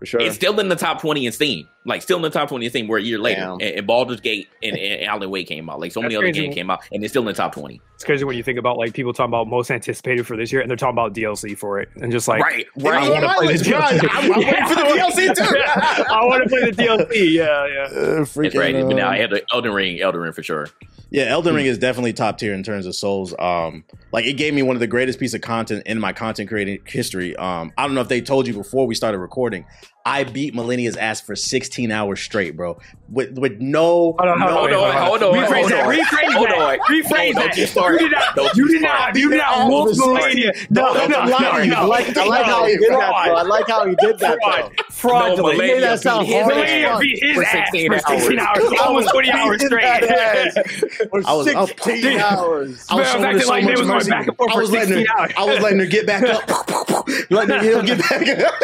Speaker 4: For sure.
Speaker 2: It's still in the top twenty in Steam, like still in the top twenty in Steam. We're a year later,
Speaker 4: Damn.
Speaker 2: and, and Baldur's Gate and, and Alan Wake came out. Like so many
Speaker 3: That's
Speaker 2: other
Speaker 3: crazy.
Speaker 2: games came out, and it's still in the top twenty.
Speaker 3: It's crazy when you think about like people talking about most anticipated for this year, and they're talking about DLC for it, and just like,
Speaker 2: right,
Speaker 1: I wanna play the DLC. I'm- I'm waiting for the DLC too.
Speaker 3: I want to play the DLC. Yeah, yeah.
Speaker 1: Uh,
Speaker 2: It's
Speaker 1: freaking,
Speaker 2: right. But now
Speaker 1: uh,
Speaker 2: Elden, Elden Ring, Elden Ring for sure.
Speaker 1: Yeah, Elden Ring is definitely top tier in terms of souls. Um, like it gave me one of the greatest piece of content in my content creating history. Um, I don't know if they told you before we started recording. I beat Malenia's ass for 16 hours straight, bro. With with no,
Speaker 3: Hold on, hold
Speaker 2: Hold
Speaker 3: on,
Speaker 2: on, hold on,
Speaker 3: Rephrase that.
Speaker 2: on.
Speaker 3: Rephrase
Speaker 2: Hold
Speaker 3: that.
Speaker 2: on.
Speaker 3: Rephrase
Speaker 2: Don't
Speaker 3: that.
Speaker 2: you start.
Speaker 3: You did not. You
Speaker 2: you
Speaker 3: did not. You did not wolf Malenia. No, no, no,
Speaker 1: I'm
Speaker 3: no,
Speaker 4: I like, how he did that, bro. I like how he did that, bro.
Speaker 3: Fraud.
Speaker 4: though.
Speaker 3: Fraudulent. You made
Speaker 2: Malenia
Speaker 3: that sound
Speaker 2: beat his ass
Speaker 3: beat his
Speaker 2: for
Speaker 3: ass
Speaker 2: 16
Speaker 3: for 16
Speaker 2: hours.
Speaker 3: hours. Almost 20 hours
Speaker 4: Beating that
Speaker 3: straight.
Speaker 4: ass
Speaker 1: I was- I
Speaker 4: 16 hours.
Speaker 1: I was
Speaker 3: Man,
Speaker 1: showing
Speaker 3: back
Speaker 1: her
Speaker 3: to
Speaker 1: so
Speaker 3: like they was going back and forth
Speaker 1: I
Speaker 3: for
Speaker 1: was letting
Speaker 3: 16
Speaker 1: her,
Speaker 3: hours.
Speaker 1: I was letting her get back up, letting her get back up.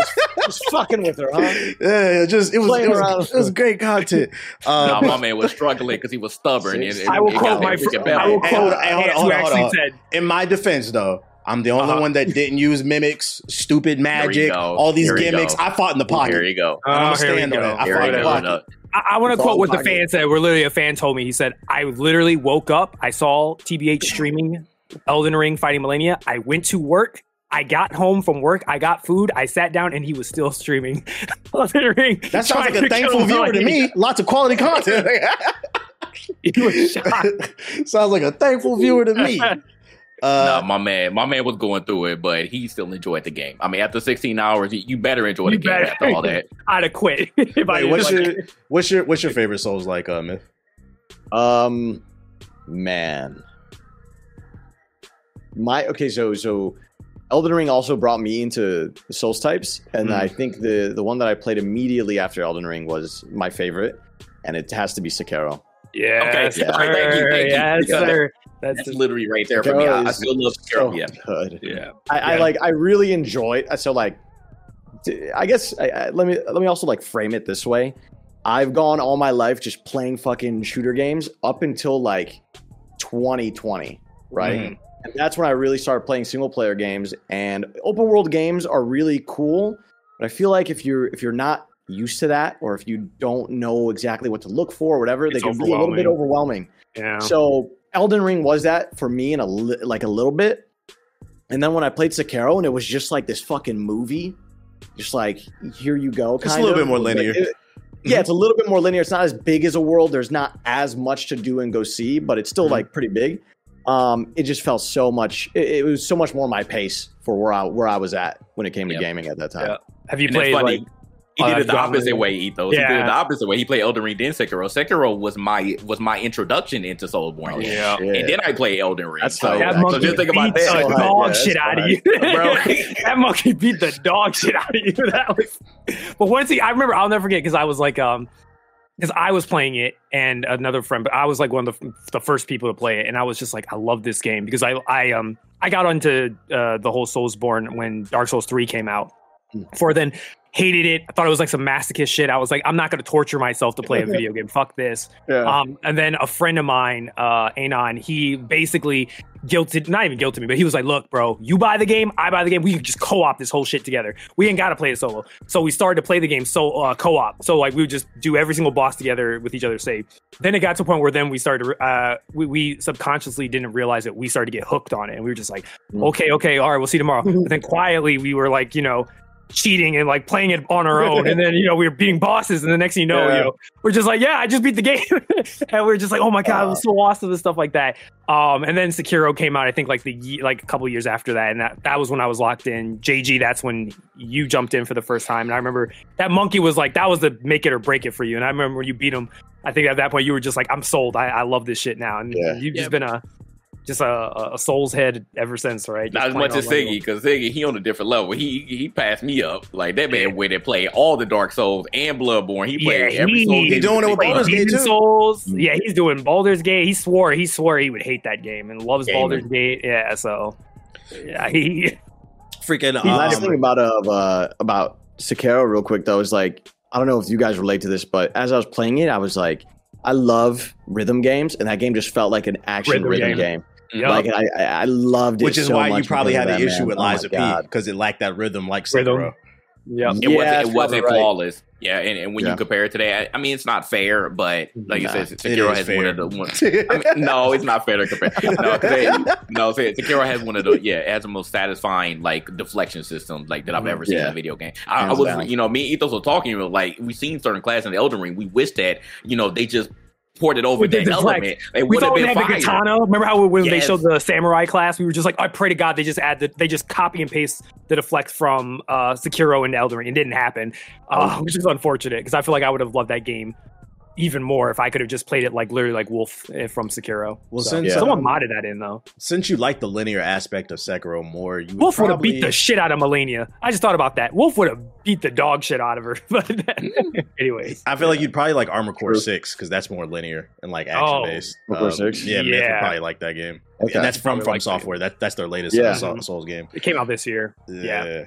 Speaker 4: Just fucking with her, huh?
Speaker 1: Yeah, it just it was it was, it was great content.
Speaker 2: Nah,
Speaker 1: Um,
Speaker 2: my man was struggling because he was stubborn. And, and
Speaker 3: I will quote my
Speaker 2: freaking
Speaker 3: fr- I will
Speaker 2: belly.
Speaker 1: Hey, hold
Speaker 3: quote
Speaker 1: on, hey, hold on,
Speaker 3: Ants
Speaker 1: hold
Speaker 3: who actually said,
Speaker 1: in my defense, though, I'm the only
Speaker 3: Uh-huh.
Speaker 1: one that didn't use mimics, stupid magic, all these
Speaker 2: Here
Speaker 1: gimmicks. I fought in the
Speaker 2: Here
Speaker 1: pocket.
Speaker 2: you go.
Speaker 1: I'm
Speaker 3: Oh, here we
Speaker 1: stand
Speaker 3: go.
Speaker 1: it. I
Speaker 2: Here
Speaker 1: fought in the
Speaker 2: go.
Speaker 1: pocket.
Speaker 3: I, I want to quote what the
Speaker 4: pocket.
Speaker 3: fan said. Where literally a fan told me, he said, I literally woke up, I saw TBH streaming Elden Ring fighting Malenia. I went to work. I got home from work. I got food. I sat down and he was still streaming Elden Ring.
Speaker 1: That sounds like a thankful
Speaker 3: kill
Speaker 1: viewer to me. Lots of quality content.
Speaker 3: He was shocked.
Speaker 1: sounds like a thankful viewer to me.
Speaker 2: nah,
Speaker 1: Uh,
Speaker 2: my man, my man was going through it, but he still enjoyed the game. I mean, after 16 hours, you, you better enjoy the
Speaker 3: You
Speaker 2: game
Speaker 3: better.
Speaker 2: after all that.
Speaker 3: I'd have quit. if
Speaker 1: wait,
Speaker 3: didn't
Speaker 1: what's your
Speaker 3: it.
Speaker 1: what's your what's your favorite Souls like, uh, Myth?
Speaker 4: Um, man, my okay. So so, Elden Ring also brought me into Souls types, and
Speaker 1: Mhm.
Speaker 4: I think the the one that I played immediately after Elden Ring was my favorite, and it has to be Sekiro.
Speaker 3: Yes,
Speaker 2: Okay,
Speaker 3: sir.
Speaker 2: all right, thank you, thank you.
Speaker 3: Yes,
Speaker 2: Because
Speaker 3: sir. That's
Speaker 2: That's literally right there for me. I, I
Speaker 4: is
Speaker 2: still love
Speaker 4: So
Speaker 2: Yeah.
Speaker 4: good.
Speaker 3: yeah.
Speaker 4: I, I like. I really enjoyed. So like, d- I guess I, I, let me let me also like frame it this way. I've gone all my life just playing fucking shooter games up until like 2020, right?
Speaker 1: Mhm.
Speaker 4: And that's when I really started playing single player games. And open world games are really cool, but I feel like if you're if you're not used to that, or if you don't know exactly what to look for, or whatever, they
Speaker 3: It's
Speaker 4: can be a little bit overwhelming.
Speaker 3: Yeah.
Speaker 4: So Elden Ring was that for me in a li- like a little bit, and then when I played Sekiro and it was just like this fucking movie, just like here you go,
Speaker 1: it's a little
Speaker 4: of.
Speaker 1: bit more
Speaker 4: Like,
Speaker 1: linear.
Speaker 4: it- yeah, it's a little bit more linear. It's not as big as a world. There's not as much to do and go see, but it's still
Speaker 1: Mhm.
Speaker 4: like pretty big. Um, it just felt so much. It, it was so much more my pace for where I where I was at when it came to
Speaker 2: Yep.
Speaker 4: gaming at that time.
Speaker 3: Yeah. Have you
Speaker 2: And
Speaker 3: played
Speaker 2: funny.
Speaker 3: like
Speaker 2: He did it the opposite
Speaker 3: it.
Speaker 2: way, Ethos. He did it
Speaker 3: Yeah.
Speaker 2: the opposite way. He played Elden Ring, then Sekiro. Sekiro was my was my introduction into Soulsborne.
Speaker 4: Oh,
Speaker 2: games.
Speaker 3: Yeah.
Speaker 4: shit.
Speaker 2: And then I played Elden Ring.
Speaker 4: That's
Speaker 2: so,
Speaker 4: tight.
Speaker 3: that
Speaker 4: so
Speaker 3: monkey
Speaker 2: just think about
Speaker 3: beat
Speaker 2: that.
Speaker 3: the
Speaker 4: So
Speaker 3: dog
Speaker 4: Yeah,
Speaker 3: shit
Speaker 4: that's
Speaker 3: out of you,
Speaker 2: Bro.
Speaker 3: that monkey beat the dog shit out of you. That was, but once he, I remember, I'll never forget because I was like, um, because I was playing it and another friend, but I was like one of the, the first people to play it, and I was just like, I love this game because I, I, um, I got onto uh, the whole Soulsborne when Dark Souls three came out.
Speaker 4: Hmm.
Speaker 3: For then hated it. I thought it was like some masochist shit. I was like, I'm not going to torture myself to play a video game. Fuck this.
Speaker 4: Yeah.
Speaker 3: Um, and then a friend of mine, uh, Anon, he basically guilted, not even guilted me, but he was like, look, bro, you buy the game, I buy the game. We can just co-op this whole shit together. We ain't got to play it solo. So we started to play the game so uh, co-op. So like we would just do every single boss together with each other save. Then it got to a point where then we started, to, uh, we, we subconsciously didn't realize that we started to get hooked on it. And we were just like,
Speaker 4: Mm.
Speaker 3: okay, okay, all right, we'll see tomorrow. and then quietly we were like, you know, cheating and like playing it on our own. And then, you know, we were beating bosses. And the next thing you know,
Speaker 4: Yeah.
Speaker 3: you know, we're just like, yeah, I just beat the game. and we're just like, oh my God, it was so awesome and stuff like that. Um, and then Sekiro came out, I think like the like a couple years after that. And that, that was when I was locked in. JG, that's when you jumped in for the first time. And I remember that monkey was like, that was the make it or break it for you. And I remember when you beat him, I think at that point you were just like, I'm sold. I, I love this shit now. And
Speaker 4: Yeah.
Speaker 3: you've
Speaker 2: Yeah.
Speaker 3: just been a, just a, a soul's head ever since, right?
Speaker 2: Not as much as
Speaker 3: on one
Speaker 2: Siggy, because Siggy he on a different level. He he passed me up. Like that man went and played all the Dark Souls and Bloodborne. He played
Speaker 3: Yeah,
Speaker 2: every
Speaker 3: he-
Speaker 2: soul
Speaker 3: he
Speaker 2: game.
Speaker 1: doing it with
Speaker 2: Played
Speaker 1: Baldur's Gate, too.
Speaker 3: Souls.
Speaker 4: Mm.
Speaker 3: Yeah, he's doing Baldur's Gate. He swore he swore he would hate that game and loves
Speaker 2: Gamer.
Speaker 3: Baldur's Gate. Yeah, so yeah, he
Speaker 1: Freaking.
Speaker 4: last thing
Speaker 1: Um,
Speaker 4: about uh, uh about Sekiro real quick though is like I don't know if you guys relate to this, but as I was playing it, I was like, I love rhythm games, and that game just felt like an action
Speaker 3: Rhythm
Speaker 4: rhythm,
Speaker 3: game.
Speaker 4: game.
Speaker 3: Yup.
Speaker 4: Like I, I I loved it,
Speaker 1: which is
Speaker 4: so
Speaker 1: why you probably had
Speaker 4: of
Speaker 1: the
Speaker 4: that,
Speaker 1: issue
Speaker 4: man.
Speaker 1: with
Speaker 4: Oh Lies
Speaker 1: of P because it lacked that rhythm like
Speaker 3: Rhythm.
Speaker 1: Sekiro.
Speaker 3: Yep.
Speaker 2: It
Speaker 4: Yeah,
Speaker 2: wasn't. It wasn't
Speaker 4: right.
Speaker 2: flawless. Yeah, and, and when you compare it to that, I mean, it's not fair. But like you
Speaker 4: Nah,
Speaker 2: said, Sekiro has
Speaker 1: fair.
Speaker 2: one of the one. I mean, no, it's not fair to compare. No, 'cause it- no, Sekiro has one of the yeah, it has the most satisfying like deflection systems like that I've ever seen in a video game. I, I was,
Speaker 4: down.
Speaker 2: you know, me and Ethos were talking you know, like we've seen certain class in the Elden Ring. We wish that you know they just poured it over
Speaker 3: We
Speaker 2: that element. It
Speaker 3: We
Speaker 2: would have been
Speaker 3: the
Speaker 2: fire.
Speaker 3: katana. Remember how when they showed the samurai class, we were just like, I pray to God they just add the, they just copy and paste the deflect from uh, Sekiro and Elden Ring. It didn't happen, uh, which is unfortunate because I feel like I would have loved that game even more if I could have just played it like literally like Wolf eh, from Sekiro.
Speaker 1: Well,
Speaker 3: So,
Speaker 1: since,
Speaker 3: someone
Speaker 1: um,
Speaker 3: modded that in though.
Speaker 1: Since you like the linear aspect of Sekiro more, you would
Speaker 3: Wolf would have
Speaker 1: probably-
Speaker 3: beat the shit out of Malenia. I just thought about that. Wolf would have beat the dog shit out of her. But anyways,
Speaker 1: I feel like you'd probably like Armored Core
Speaker 4: True.
Speaker 1: Six because that's more linear and like
Speaker 3: Oh,
Speaker 1: action based.
Speaker 4: Armored Core 6?
Speaker 1: Yeah, Myth would
Speaker 3: Yeah.
Speaker 1: probably like that game,
Speaker 4: Okay.
Speaker 1: and that's from From
Speaker 3: like
Speaker 1: Software. That that's their latest
Speaker 4: Yeah.
Speaker 1: uh, Souls game.
Speaker 3: it came out this year.
Speaker 1: Yeah.
Speaker 4: Yeah.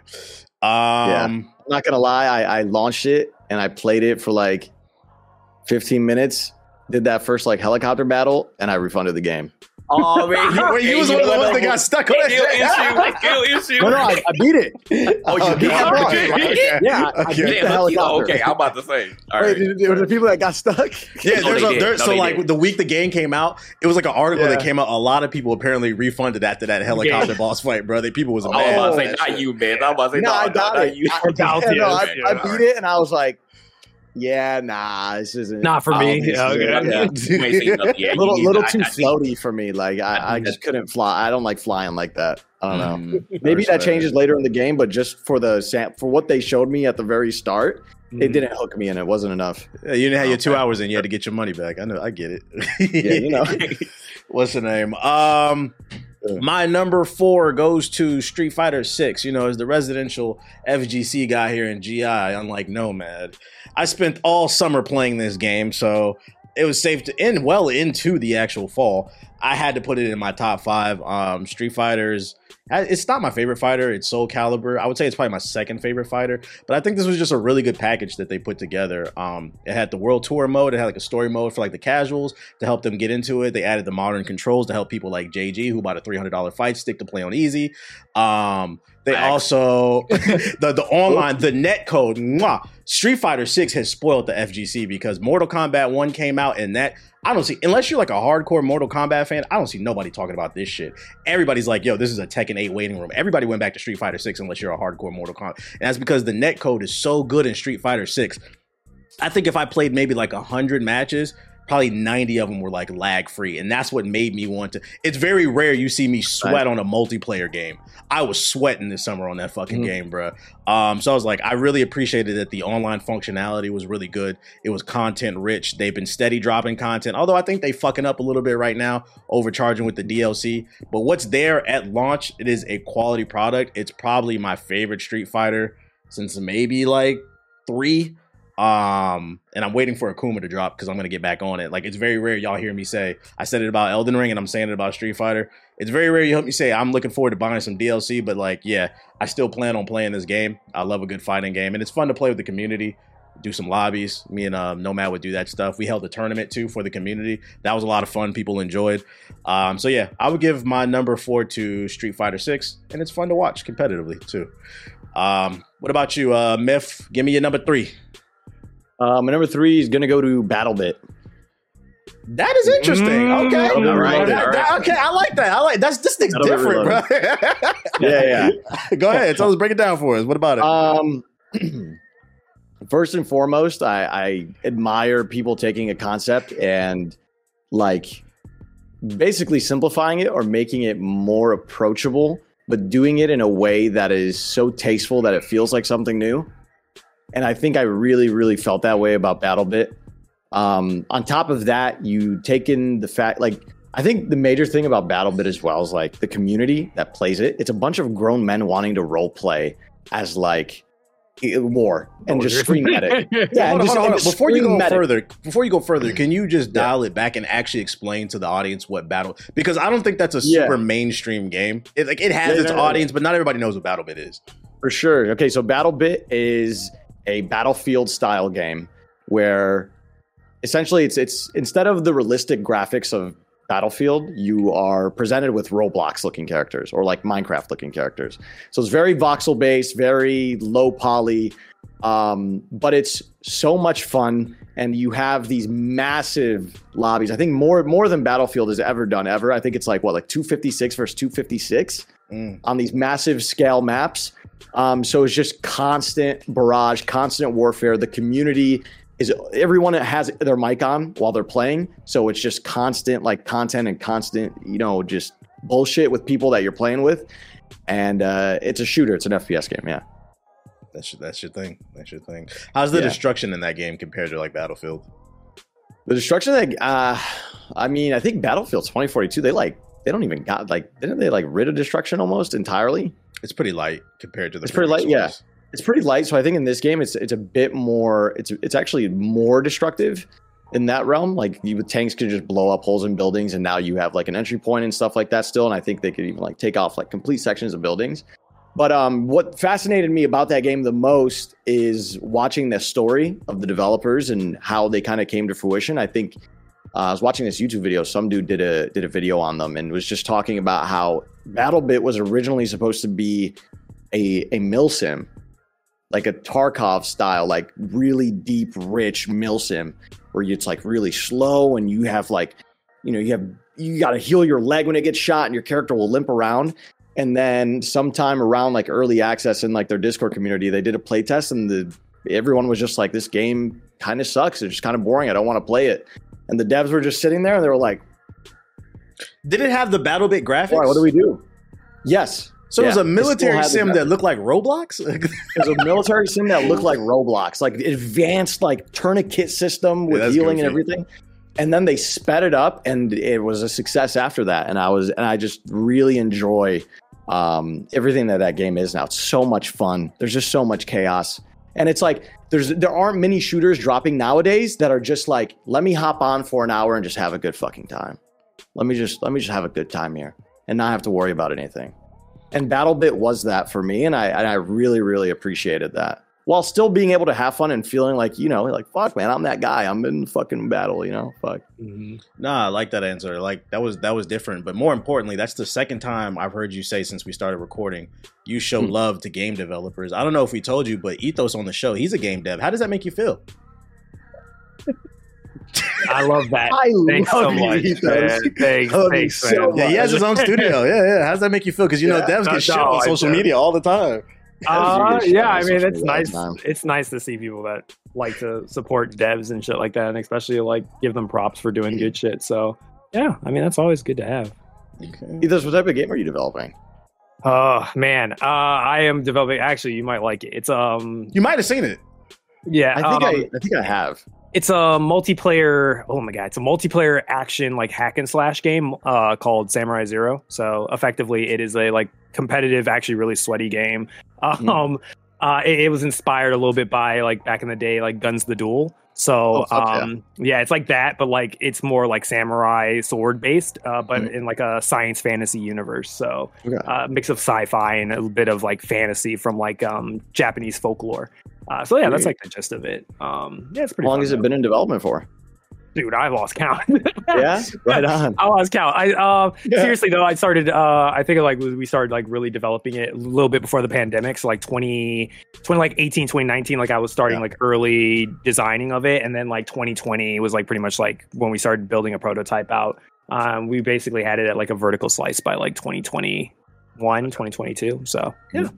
Speaker 1: Um.
Speaker 4: I'm not gonna lie, I, I launched it and I played it for like 15 minutes. Did that first like helicopter battle, and I refunded the game.
Speaker 2: Oh man, you,
Speaker 1: Wait, you was one of the ones that got stuck on that
Speaker 2: Skill issue, issue.
Speaker 4: No, no, I, I beat it.
Speaker 2: Oh, you
Speaker 1: Okay.
Speaker 2: beat it?
Speaker 1: Okay. Okay.
Speaker 4: Yeah, I
Speaker 1: Okay.
Speaker 4: beat the helicopter.
Speaker 2: oh, okay, I'm about to say. All
Speaker 4: Wait,
Speaker 2: right.
Speaker 4: did- there were the people that got stuck.
Speaker 1: Yeah,
Speaker 2: No,
Speaker 1: there's
Speaker 2: they
Speaker 1: a there,
Speaker 2: No,
Speaker 1: so like
Speaker 2: did.
Speaker 1: the week the game came out, it was like an article that came out. A lot of people apparently refunded after that helicopter boss fight, bro. They, people was
Speaker 2: I
Speaker 1: mad.
Speaker 2: was about to say, not you, man. I was about to say,
Speaker 4: No,
Speaker 2: no,
Speaker 4: I got
Speaker 2: not
Speaker 4: it.
Speaker 2: you.
Speaker 4: I,
Speaker 3: doubt it.
Speaker 4: no, I,
Speaker 3: Okay,
Speaker 4: I
Speaker 3: all
Speaker 4: beat it, and I was like, "Yeah, nah, this isn't
Speaker 3: Not for me. Yeah, okay.
Speaker 4: yeah.
Speaker 2: You ain't seen nothing yet.
Speaker 4: A little, little too
Speaker 2: I- I think-
Speaker 4: floaty for me. Like I, I just couldn't fly. I don't like flying like that. I don't know.
Speaker 2: Mm.
Speaker 4: Maybe that changes later in the game, but just for the sam- for what they showed me at the very start,
Speaker 3: Mm-hmm.
Speaker 4: it didn't hook me, and it wasn't enough.
Speaker 1: You didn't have your two hours in. You had to get your money back. I know. I get it.
Speaker 4: Yeah, you know.
Speaker 1: What's the name? Um, my number four goes to Street Fighter Six. You know, as the residential FGC guy here in GI, unlike Nomad, I spent all summer playing this game, so it was safe to end well into the actual fall. I had to put it in my top five. Um, Street Fighters. It's not my favorite fighter. It's Soul Calibur. I would say it's probably my second favorite fighter. But I think this was just a really good package that they put together. Um, it had the World Tour mode. It had like a story mode for like the casuals to help them get into it. They added the modern controls to help people like JG who bought a three hundred dollar fight stick to play on easy. Um, they
Speaker 2: Facts.
Speaker 1: also the the online the net code. Mwah, Street Fighter Six has spoiled the FGC because Mortal Kombat One came out and that I don't see unless you're like a hardcore Mortal Kombat fan. I don't see nobody talking about this shit. Everybody's like, "Yo, this is a Tekken 8 waiting room." Everybody went back to Street Fighter 6 unless you're a hardcore Mortal Kombat. And that's because the net code is so good in Street Fighter 6. I think if I played maybe like a 100 matches, probably 90 of them were like lag free. And that's what made me want to. It's very rare you see me sweat on a multiplayer game. I was sweating this summer on that fucking
Speaker 4: Mhm.
Speaker 1: game, bro. Um, so I was like, I really appreciated that the online functionality was really good. It was content rich. They've been steady dropping content, although I think they fucking up a little bit right now, overcharging with the DLC. But what's there at launch, it is a quality product. It's probably my favorite Street Fighter since maybe like three. Um, and I'm waiting for Akuma to drop because I'm gonna get back on it. Like it's very rare y'all hear me say I said it about Elden Ring and I'm saying it about Street Fighter. It's very rare you help me say I'm looking forward to buying some DLC, but like, yeah, I still plan on playing this game. I love a good fighting game, and it's fun to play with the community. Do some lobbies. Me and uh, Nomad would do that stuff. We held a tournament too for the community. That was a lot of fun. People enjoyed. Um, so yeah, I would give my number four to Street Fighter Six, and it's fun to watch competitively too. Um, what about you, uh, Myth? Give me your number three.
Speaker 4: Uh, my number three is going to go to BattleBit.
Speaker 1: That is interesting.
Speaker 3: Mm,
Speaker 1: okay,
Speaker 4: all right,
Speaker 1: That-
Speaker 4: all
Speaker 1: that- okay, I like that. I like that's this thing's
Speaker 4: That'll
Speaker 1: different, bro.
Speaker 4: Yeah, yeah.
Speaker 1: Go ahead, tell us, break it down for us. What about it?
Speaker 4: Um, first and foremost, I, I admire people taking a concept and like basically simplifying it or making it more approachable, but doing it in a way that is so tasteful that it feels like something new. And I think I really, really felt that way about BattleBit. Um, on top of that, you take in the fact like I think the major thing about BattleBit as well is like the community that plays it. It's a bunch of grown men wanting to role play as like war and just scream at it. Yeah,
Speaker 1: hold
Speaker 4: and just-
Speaker 1: hold on, hold
Speaker 4: and just
Speaker 1: Before you go
Speaker 4: it.
Speaker 1: further, before you go further, can you just dial it back and actually explain to the audience what battle? Because I don't think that's a
Speaker 4: Yeah.
Speaker 1: super mainstream game. It like it has
Speaker 4: Yeah,
Speaker 1: its
Speaker 4: no, no,
Speaker 1: audience, but not everybody knows what BattleBit is.
Speaker 4: For sure. Okay, so BattleBit is a battlefield style game where essentially it's it's instead of the realistic graphics of Battlefield, you are presented with Roblox looking characters or like Minecraft looking characters. So it's very voxel based, very low poly, um, but it's so much fun. And you have these massive lobbies. I think more more than Battlefield has ever done ever. I think it's like what like 256 versus 256
Speaker 1: Mm.
Speaker 4: on these massive scale maps. Um, so it's just constant barrage, constant warfare. The community is everyone has their mic on while they're playing, so it's just constant like content and constant, you know, just bullshit with people that you're playing with. And uh, it's a shooter. It's an FPS game. Yeah.
Speaker 1: That's your, that's your thing. That's your thing. How's the
Speaker 4: Yeah.
Speaker 1: destruction in that game compared to like Battlefield?
Speaker 4: The destruction that uh, I mean, I think Battlefield 2042. They like they don't even got like didn't they like rid of destruction almost entirely?
Speaker 1: It's pretty light compared to the.
Speaker 4: It's pretty light, yeah. it's pretty light. So I think in this game, it's it's a bit more. It's it's actually more destructive in that realm. Like you tanks can just blow up holes in buildings, and now you have like an entry point and stuff like that still. And I think they could even like take off like complete sections of buildings. But um, what fascinated me about that game the most is watching the story of the developers and how they kind of came to fruition. I think uh, I was watching this YouTube video. Some dude did a did a video on them and was just talking about how BattleBit was originally supposed to be a a milsim, like a Tarkov style, like really deep, rich milsim, where it's like really slow and you have like, you know, you have you got to heal your leg when it gets shot and your character will limp around. And then sometime around like early access in like their Discord community, they did a play test and the everyone was just like, this game kind of sucks. It's just kind of boring. I don't want to play it. And the devs were just sitting there and they were like,
Speaker 1: Did it have the BattleBit graphics?
Speaker 4: "Why? What do we do?" Yes.
Speaker 1: So it was a military sim that looked like Roblox.
Speaker 4: It was a military sim that looked like Roblox, like advanced like tourniquet system with
Speaker 1: that's
Speaker 4: healing and everything. And then they sped it up, and it was a success after that. And I was, and I just really enjoy um, everything that that game is now. It's so much fun. There's just so much chaos, and it's like there's there aren't many shooters dropping nowadays that are just like, let me hop on for an hour and just have a good fucking time. Let me just let me just have a good time here and not have to worry about anything. And BattleBit was that for me, and I and I really really appreciated that. While still being able to have fun and feeling like you know, like fuck, man, I'm that guy. I'm in fucking battle, you know, fuck.
Speaker 1: Nah, I like that answer. Like that was that was different. But more importantly, that's the second time I've heard you say since we started recording, you show
Speaker 4: Hmm.
Speaker 1: love to game developers. I don't know if we told you, but Ethos on the show, he's a game dev. How does that make you feel?
Speaker 3: I love that.
Speaker 4: I
Speaker 3: Thanks so much, man. Thanks,
Speaker 4: Love
Speaker 3: thanks,
Speaker 4: so
Speaker 3: man.
Speaker 1: Yeah, he has his own studio. Yeah, yeah. How does that make you feel? Because you know, devs
Speaker 3: No,
Speaker 1: get shit
Speaker 3: no,
Speaker 1: on social
Speaker 3: don't.
Speaker 1: media all the time.
Speaker 3: Uh,
Speaker 4: Devs do get
Speaker 3: yeah, I mean, it's nice. It's nice to see people that like to support devs and shit like that, and especially like give them props for doing good shit. So, yeah, I mean, that's always good to have.
Speaker 1: Okay.
Speaker 4: Ethos, what type of game are you developing?
Speaker 3: Oh man, uh, I am developing. Actually, you might like it. It's um,
Speaker 1: You might have seen it.
Speaker 3: yeah,
Speaker 4: I think
Speaker 3: um,
Speaker 4: I, I think I have.
Speaker 3: It's a multiplayer. Oh my god, it's a multiplayer action like hack and slash game uh, called Samurai Zero. So effectively, it is a like competitive, actually really sweaty game. Um, Uh, it, it was inspired a little bit by like back in the day, like Gunz the Duel. So
Speaker 4: Oh, fuck yeah.
Speaker 3: um, yeah. it's like that, but like it's more like samurai sword based, uh, but
Speaker 4: Mhm.
Speaker 3: in like a science fantasy universe. So
Speaker 4: Okay.
Speaker 3: uh, mix of sci-fi and a bit of like fantasy from like um, Japanese folklore. Uh, so yeah, that's like the gist of it. Um, yeah, it's
Speaker 4: How
Speaker 3: pretty.
Speaker 4: long
Speaker 3: fun,
Speaker 4: has it
Speaker 3: though.
Speaker 4: been in development for?
Speaker 3: Dude? I lost count.
Speaker 4: Yeah, right on.
Speaker 3: I lost count. I uh,
Speaker 4: Yeah.
Speaker 3: seriously though, I started. Uh, I think like we started like really developing it a little bit before the pandemic. So like 20, 20 like 18, 2019, Like I was starting
Speaker 1: Yeah.
Speaker 3: like early designing of it, and then like twenty twenty was like pretty much like when we started building a prototype out. Um, we basically had it at like a vertical slice by like 2021, 2022. So yeah,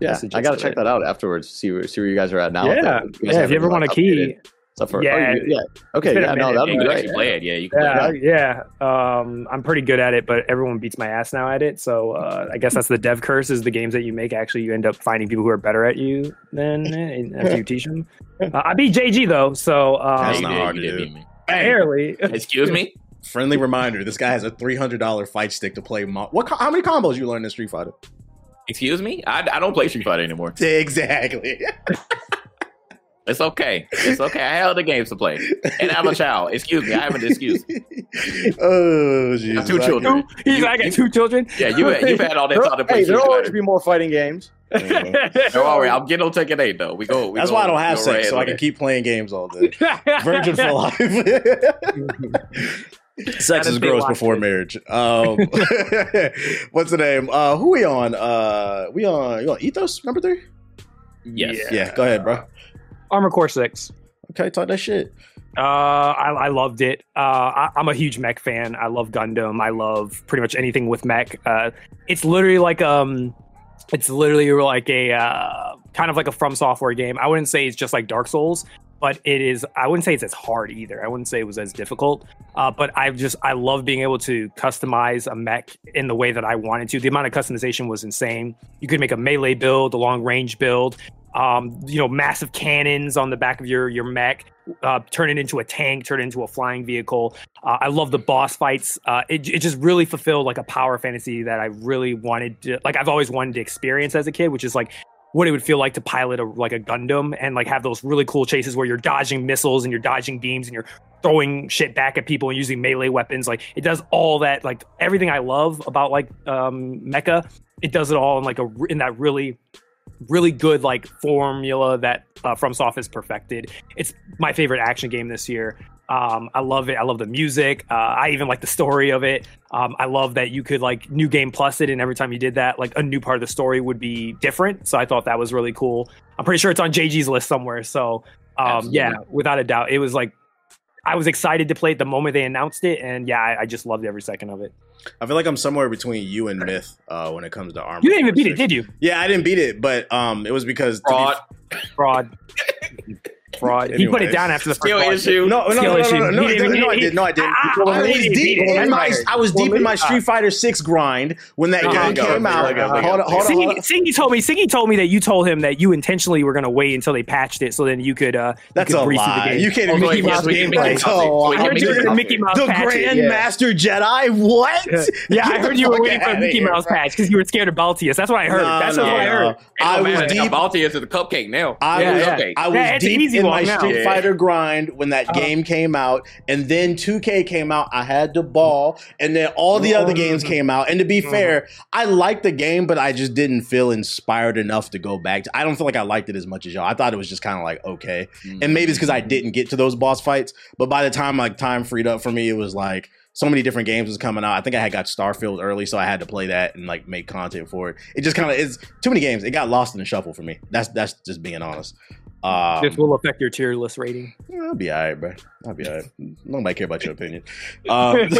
Speaker 4: Yeah, I gotta check
Speaker 3: it.
Speaker 4: that out afterwards. See where see where you guys are at now.
Speaker 3: yeah, yeah. If you ever want a key,
Speaker 4: updated Stuff for,
Speaker 3: Yeah.
Speaker 4: oh, you- yeah. Okay,
Speaker 3: been a
Speaker 4: yeah, no, that'd
Speaker 2: Yeah,
Speaker 4: be great.
Speaker 2: actually play it. Yeah, you can play
Speaker 3: Yeah,
Speaker 2: it.
Speaker 3: yeah. Um, I'm pretty good at it, but everyone beats my ass now at it. So uh, I guess that's the dev curse: is the games that you make actually you end up finding people who are better at you than and after you teach them. Uh, I beat JG though, so
Speaker 2: Yeah,
Speaker 3: um,
Speaker 1: That's not
Speaker 2: did,
Speaker 1: hard
Speaker 2: you
Speaker 1: to do.
Speaker 2: beat me.
Speaker 3: barely.
Speaker 2: Excuse me.
Speaker 1: Friendly reminder: This guy has a three hundred dollar fight stick to play. Mo- what? How many combos you learned in Street Fighter?
Speaker 2: Excuse me. I, I don't play Street Fighter anymore.
Speaker 1: Exactly.
Speaker 2: It's okay. It's okay. I have other games to play, and I'm a child. Excuse me. I have an excuse.
Speaker 1: oh, Jesus.
Speaker 2: two children.
Speaker 3: Two- He's like, I got two children.
Speaker 2: Yeah, you you've had all that time to play
Speaker 4: Hey, there'll always be more fighting games.
Speaker 2: Don't worry, I'm getting on Tekken 8 though. We go. We
Speaker 1: That's
Speaker 2: go-
Speaker 1: why I don't have
Speaker 2: we go right
Speaker 1: sex, so I can keep playing games all day. Virgin for life. Sex is
Speaker 3: stay
Speaker 1: gross before
Speaker 3: in.
Speaker 1: marriage. Um, what's the name? Uh, who we on? Uh, we on? You on Ethos number three?
Speaker 2: it. Yes.
Speaker 1: Yeah, go ahead, bro.
Speaker 3: Armored Core Six.
Speaker 1: Okay, talk that shit.
Speaker 3: Uh, I, I loved it. Uh, I, I'm a huge mech fan. I love Gundam. I love pretty much anything with mech. Uh, it's literally like um, it's literally like a uh, kind of like a From Software game. I wouldn't say it's just like Dark Souls, but it is. I wouldn't say it's as hard either. I wouldn't say it was as difficult. Uh, but I just I love being able to customize a mech in the way that I wanted to. The amount of customization was insane. You could make a melee build, a long range build. Um, you know, massive cannons on the back of your your mech uh, turn it into a tank, turn it into a flying vehicle. Uh, I love the boss fights. Uh, it, it just really fulfilled like a power fantasy that I really wanted to, like I've always wanted to experience as a kid, which is like what it would feel like to pilot a like a Gundam and like have those really cool chases where you're dodging missiles and you're dodging beams and you're throwing shit back at people and using melee weapons. Like it does all that, like everything I love about like um, Mecha. It does it all in like a in that really really good like formula that uh, FromSoft has perfected. It's my favorite action game this year. Um, I love it. I love the music. Uh, I even like the story of it. Um, I love that you could like new game plus it, and every time you did that, like a new part of the story would be different. So I thought that was really cool. I'm pretty sure it's on JG's list somewhere. So um, yeah, without a doubt, it was like I was excited to play it the moment they announced it, and yeah, I, I just loved every second of it.
Speaker 1: I feel like I'm somewhere between you and Myth uh, when it comes to armor.
Speaker 3: You didn't even beat it, did you?
Speaker 1: Yeah, I didn't beat it, but um, it was because to be-
Speaker 2: Fraud.
Speaker 3: Fraud. Fraud. He put it down after the first
Speaker 2: Skill issue.
Speaker 1: No, no, no,
Speaker 3: Skill
Speaker 1: no, no, no, no, I
Speaker 3: didn't-
Speaker 1: didn't. No, I did. No, I didn't. I was
Speaker 3: he did, he
Speaker 1: deep in my. I was deep in my Street Fighter Six grind when that game
Speaker 2: There you go,
Speaker 1: came out.
Speaker 2: go,
Speaker 1: Hold on, hold on, hold
Speaker 3: Siggy, told me. Siggy told me that you told him that you intentionally were going to wait until they patched it, so then you could. Uh,
Speaker 1: That's a
Speaker 3: the
Speaker 1: lie.
Speaker 3: game.
Speaker 1: You can't
Speaker 2: Oh,
Speaker 1: even Mickey Mouse
Speaker 2: we can
Speaker 1: gameplay.
Speaker 2: make
Speaker 1: Oh.
Speaker 3: I heard you were the Mickey Mouse
Speaker 1: the
Speaker 3: patch. it, yeah.
Speaker 1: Grandmaster Jedi. What?
Speaker 3: Yeah, I heard you were waiting for a Mickey Mouse patch because you were scared of Balteus. That's what I heard. That's what I heard.
Speaker 1: I was
Speaker 2: man,
Speaker 1: deep.
Speaker 2: Balti is the cupcake now.
Speaker 1: I
Speaker 3: Yeah,
Speaker 1: was,
Speaker 3: yeah.
Speaker 1: I was
Speaker 3: Yeah, it's an
Speaker 1: deep in
Speaker 3: walk
Speaker 1: my
Speaker 3: now.
Speaker 1: Street. Fighter grind when that
Speaker 3: Uh-huh.
Speaker 1: game came out, and then 2K came out. I had the ball, and then all the other games
Speaker 3: Mhm.
Speaker 1: came out. And to be
Speaker 3: Mhm.
Speaker 1: fair, I liked the game, but I just didn't feel inspired enough to go back. To, I don't feel like I liked it as much as y'all. I thought it was just kind of like okay, and maybe it's because I didn't get to those boss fights. But by the time like time freed up for me, it was like so many different games was coming out. I think I had got Starfield early, so I had to play that and like make content for it. It just kind of is too many games. It got lost in the shuffle for me. That's that's just being honest. Um,
Speaker 3: This will affect your tier list rating.
Speaker 1: I'll be all right, bro. I'll be all right. Nobody care about your opinion. Um,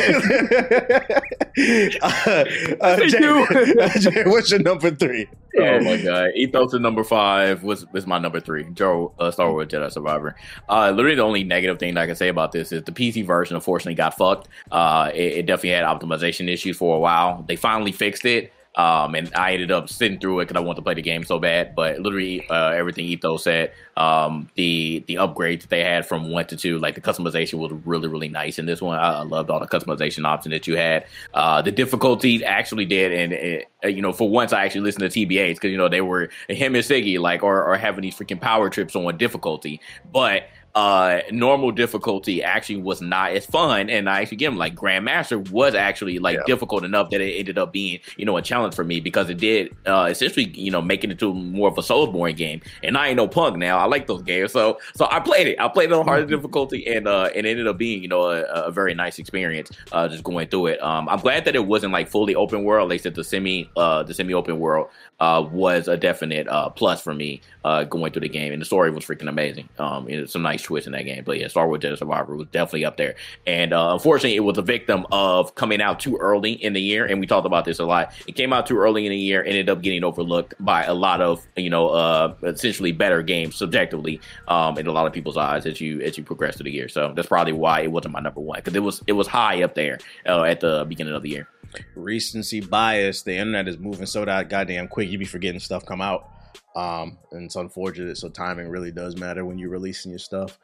Speaker 1: uh, uh,
Speaker 3: They
Speaker 1: Jay,
Speaker 3: do.
Speaker 1: Jay, what's your number three?
Speaker 2: Oh my god! Ethos is number five was was my number three. Joe, uh, Star Wars Jedi Survivor. Uh, literally the only negative thing that I can say about this is the PC version. Unfortunately, got fucked. Uh, it, it definitely had optimization issues for a while. They finally fixed it. Um, and I ended up sitting through it because I wanted to play the game so bad. But literally, uh, everything Ethos said, um, the the upgrades that they had from one to two, like the customization was really really nice in this one. I, I loved all the customization options that you had. Uh, the difficulties actually did, and it, uh, you know, for once I actually listened to TBAs because you know they were him and Siggy like or, or having these freaking power trips on difficulty, but uh, normal difficulty actually was not as fun. And I actually give him like Grandmaster was actually like
Speaker 1: Yeah.
Speaker 2: difficult enough that it ended up being, you know, a challenge for me because it did uh, essentially, you know, making it to more of a Soulsborne game. And I ain't no punk now. I like those games. So so I played it. I played it on harder difficulty and uh and it ended up being, you know, a, a very nice experience uh just going through it. Um I'm glad that it wasn't like fully open world, like I said the semi uh the semi open world uh was a definite uh plus for me uh going through the game and the story was freaking amazing. Um some nice twists in that game. But yeah, Star Wars Jedi Survivor was definitely up there. And uh unfortunately it was a victim of coming out too early in the year and we talked about this a lot. It came out too early in the year ended up getting overlooked by a lot of, you know, uh essentially better games subjectively um in a lot of people's eyes as you as you progress through the year. So that's probably why it wasn't my number one because it was it was high up there uh, at the beginning of the year.
Speaker 1: recency bias. The internet is moving so that goddamn quick. You be forgetting stuff come out. Um, and it's unfortunate. So timing really does matter when you're releasing your stuff.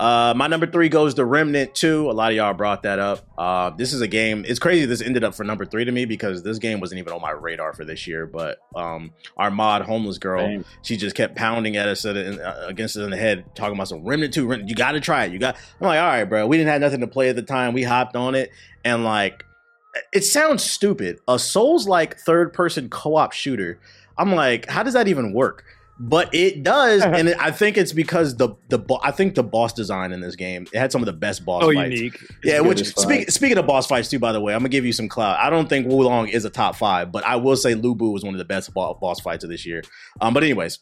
Speaker 1: Uh, my number three goes to Remnant 2. A lot of y'all brought that up. Uh, this is a game. It's crazy this ended up for number three to me because this game wasn't even on my radar for this year. But um, our mod, Homeless Girl,
Speaker 4: Same.
Speaker 1: she just kept pounding at us uh, against it in the head, talking about some Remnant 2. Remnant, you got to try it. You got. I'm like, all right, bro. We didn't have nothing to play at the time. We hopped on it, and like, it sounds stupid. A Souls like third person co op shooter. I'm like, how does that even work? But it does, and it, I think it's because the the bo- I think the boss design in this game it had some of the best boss
Speaker 3: Oh,
Speaker 1: fights.
Speaker 3: unique.
Speaker 1: Yeah, which
Speaker 4: as
Speaker 1: speak, speaking of boss fights too, by the way, I'm gonna give you some clout. I don't think Wo Long is a top five, but I will say Lu Bu was one of the best bo- boss fights of this year. Um, but anyways,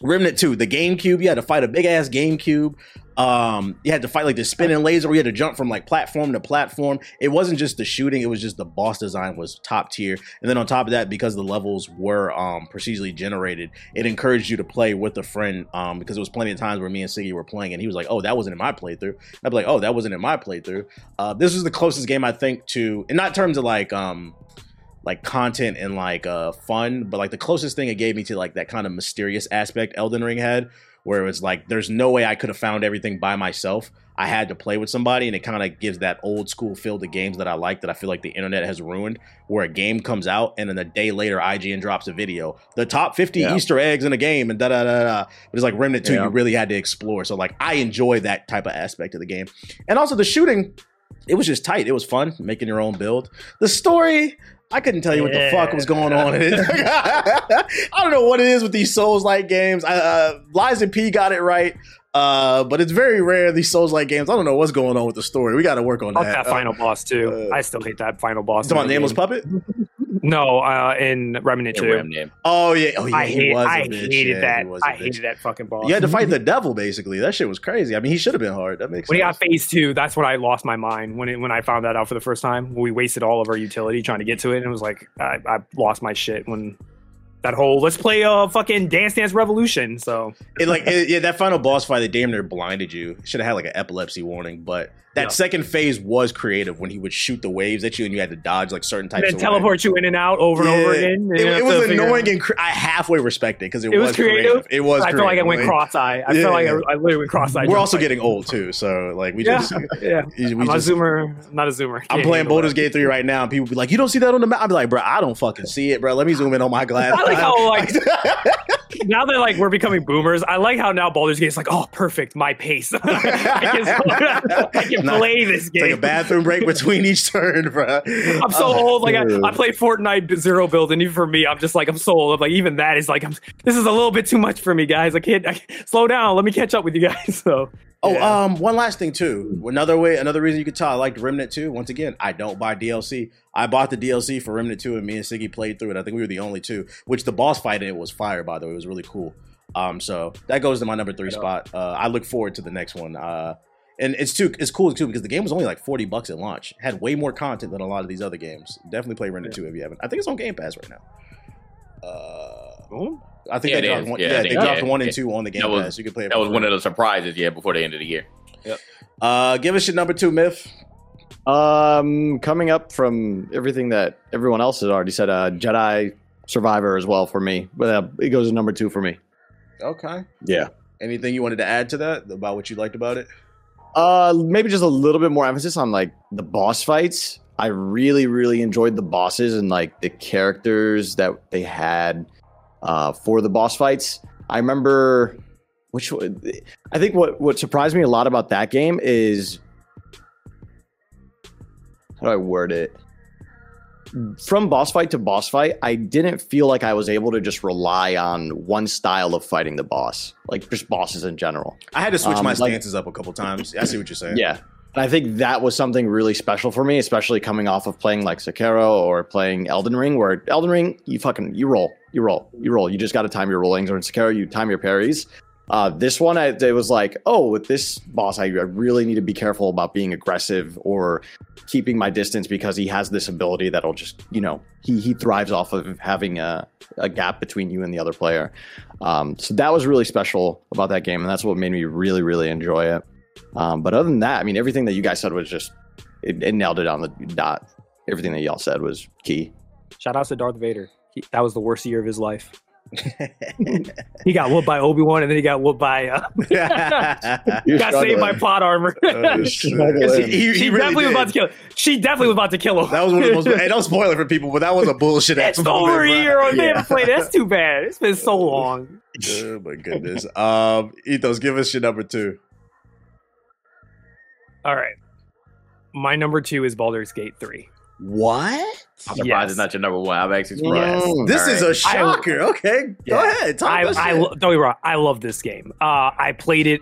Speaker 1: Remnant 2, the GameCube, you had to fight a big ass GameCube. Um, you had to fight like the spinning laser where you had to jump from like platform to platform. It wasn't just the shooting, it was just the boss design was top tier. And then on top of that, because the levels were um procedurally generated, it encouraged you to play with a friend. Um, because there was plenty of times where me and Siggy were playing and he was like, Oh, that wasn't in my playthrough. I'd be like, Oh, that wasn't in my playthrough. Uh, this was the closest game I think to, and not in terms of like um like content and like uh fun, but like the closest thing it gave me to like that kind of mysterious aspect Elden Ring had, where it was like there's no way I could have found everything by myself. I had to play with somebody, and it kind of gives that old school feel to games that I like that I feel like the internet has ruined. Where a game comes out and then a day later IGN drops a video, the top 50
Speaker 4: Yeah.
Speaker 1: Easter eggs in a game, and da da da da. But it's like Remnant 2,
Speaker 4: Yeah.
Speaker 1: you really had to explore. So like I enjoy that type of aspect of the game, and also the shooting. It was just tight. It was fun making your own build. The story, I couldn't tell you what the fuck was going on it. I don't know what it is with these Souls like games. I, uh, Lies of P got it right, uh, but it's very rare these Souls like games. I don't know what's going on with the story. We got to work on that.
Speaker 3: that final boss too.
Speaker 1: uh,
Speaker 3: I still hate that final boss.
Speaker 1: Uh, talking about
Speaker 3: in the
Speaker 1: Nameless
Speaker 3: game.
Speaker 1: Puppet?
Speaker 3: No, uh, in Remnant
Speaker 2: Yeah,
Speaker 3: two.
Speaker 2: Remnant.
Speaker 1: Oh yeah, oh yeah.
Speaker 3: I,
Speaker 1: he
Speaker 3: hate,
Speaker 1: was a
Speaker 3: I
Speaker 1: bitch.
Speaker 3: hated
Speaker 1: Yeah,
Speaker 3: that.
Speaker 1: he was a
Speaker 3: I
Speaker 1: bitch.
Speaker 3: hated that fucking boss.
Speaker 1: You had to fight the devil basically. That shit was crazy. I mean, he should have been hard. That makes sense.
Speaker 3: when he got phase two, that's when I lost my mind. When it, when I found that out for the first time, we wasted all of our utility trying to get to it, and it was like I, I lost my shit when that whole let's play a uh, fucking Dance Dance Revolution. So
Speaker 1: it like it, yeah, that final boss fight, they damn near blinded you. Should have had like an epilepsy warning, but that
Speaker 3: Yeah.
Speaker 1: second phase was creative when he would shoot the waves at you and you had to dodge like certain
Speaker 3: and
Speaker 1: types
Speaker 3: then
Speaker 1: of
Speaker 3: teleport you in and out over and over again. and
Speaker 1: It, it was annoying and cre- I halfway respect it because it,
Speaker 3: It
Speaker 1: was
Speaker 3: was creative?
Speaker 1: It was.
Speaker 3: I feel like I went cross-eye. I
Speaker 1: Yeah.
Speaker 3: felt like I, I literally went cross-eye.
Speaker 1: We're also getting old too, so like we
Speaker 3: yeah,
Speaker 1: just.
Speaker 3: yeah.
Speaker 1: we
Speaker 3: I'm
Speaker 1: just-
Speaker 3: a zoomer, not a zoomer.
Speaker 1: I'm playing Baldur's. Gate 3 right now, and people be like, You don't see that on the map? I'm like, Bro, I don't fucking see it, bro. Let me zoom in on my glass.
Speaker 3: I like how like now that like we're becoming boomers. I like how now Baldur's Gate is like, oh, perfect, my pace. I can, I can
Speaker 1: Nah,
Speaker 3: play this game.
Speaker 1: Take a bathroom break between each turn, bro.
Speaker 3: I'm so
Speaker 1: Uh,
Speaker 3: old. Like I, I play Fortnite zero build, and even for me, I'm just like I'm so old. I'm like even that is like I'm. This is a little bit too much for me, guys. I can't, I can't- slow down. Let me catch up with you guys. So
Speaker 1: Oh,
Speaker 3: yeah.
Speaker 1: um, one last thing too. Another way, another reason you could tell I liked Remnant 2. Once again, I don't buy DLC. I bought the DLC for Remnant 2, and me and Siggy played through it. I think we were the only two. Which the boss fight in it was fire, by the way. It was really cool. Um, so that goes to my number three spot. Uh, I look forward to the next one. Uh, and it's too, it's cool too because the game was only like forty bucks at launch. It had way more content than a lot of these other games. Definitely play Remnant 2 if you haven't. I think it's on Game Pass right now. Uh,
Speaker 3: Boom.
Speaker 1: I think
Speaker 2: Yeah,
Speaker 1: they dropped
Speaker 2: is.
Speaker 1: one,
Speaker 2: Yeah,
Speaker 1: yeah,
Speaker 2: I
Speaker 1: they
Speaker 2: think-
Speaker 1: dropped
Speaker 2: yeah.
Speaker 1: one and
Speaker 2: Yeah.
Speaker 1: two on the Game
Speaker 2: That was-
Speaker 1: Pass. You can play it.
Speaker 2: That was
Speaker 1: free.
Speaker 2: one of the surprises, yeah, before the end of the year.
Speaker 1: Uh, give us your number two myth.
Speaker 4: Um, coming up from everything that everyone else has already said, uh, Jedi Survivor as well for me, but uh, it goes to number two for me.
Speaker 1: Okay.
Speaker 4: Yeah.
Speaker 1: Anything you wanted to add to that about what you liked about it?
Speaker 4: Uh, maybe just a little bit more emphasis on like the boss fights. I really, really enjoyed the bosses and like the characters that they had uh, for the boss fights. I remember which I think what what surprised me a lot about that game is how do I word it? From boss fight to boss fight, I didn't feel like I was able to just rely on one style of fighting the boss, like just bosses in general.
Speaker 1: I had to switch
Speaker 4: Um,
Speaker 1: my
Speaker 4: like-
Speaker 1: stances up a couple times. I see what you're saying.
Speaker 4: Yeah. And I think that was something really special for me, especially coming off of playing like Sekiro or playing Elden Ring, where Elden Ring, you fucking you roll, you roll, you roll. You just got to time your rollings. Or in Sekiro, you time your parries. Uh, this one, I, it was like, oh, with this boss, I, I really need to be careful about being aggressive or keeping my distance because he has this ability that'll just, you know, he he thrives off of having a, a gap between you and the other player. Um, so that was really special about that game, and that's what made me really, really enjoy it. Um, but other than that, I mean, everything that you guys said was just it, it nailed it on the dot. Everything that y'all said was key.
Speaker 3: Shout out to Darth Vader. He, that was the worst year of his life. He got whooped by Obi Wan, and then he got whooped by. Uh,
Speaker 4: You're
Speaker 3: got saved by
Speaker 4: struggling.
Speaker 3: plot armor.
Speaker 1: Oh, shit. He- he
Speaker 3: she
Speaker 1: really
Speaker 3: definitely was about to kill. She definitely was about to kill him.
Speaker 1: That was one of the most. hey, don't spoil it for people, but that was a bullshit ass
Speaker 3: It's
Speaker 1: moment,
Speaker 3: over a
Speaker 1: bro.
Speaker 3: year on
Speaker 4: Yeah.
Speaker 3: yeah. play. That's too bad. It's been so long.
Speaker 1: Oh my goodness. Um, Ethos, give us your number two.
Speaker 3: All right. My number two is Baldur's Gate 3.
Speaker 1: What?
Speaker 2: I'm surprised
Speaker 3: Yes.
Speaker 2: it's not your number one. I'm actually surprised.
Speaker 4: Mm.
Speaker 1: This
Speaker 2: All
Speaker 1: is a shocker. okay, go
Speaker 3: Yeah.
Speaker 1: ahead. Talk
Speaker 3: I,
Speaker 1: about
Speaker 3: I
Speaker 1: shit.
Speaker 3: lo- don't get me wrong. I love this game. Uh, I played it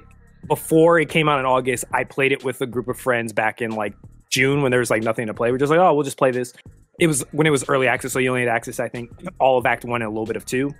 Speaker 3: before it came out in August. I played it with a group of friends back in like June when there was like nothing to play. We're just like, oh, we'll just play this. It was when it was early access, so you only had access, I think, all of Act One and a little bit of two.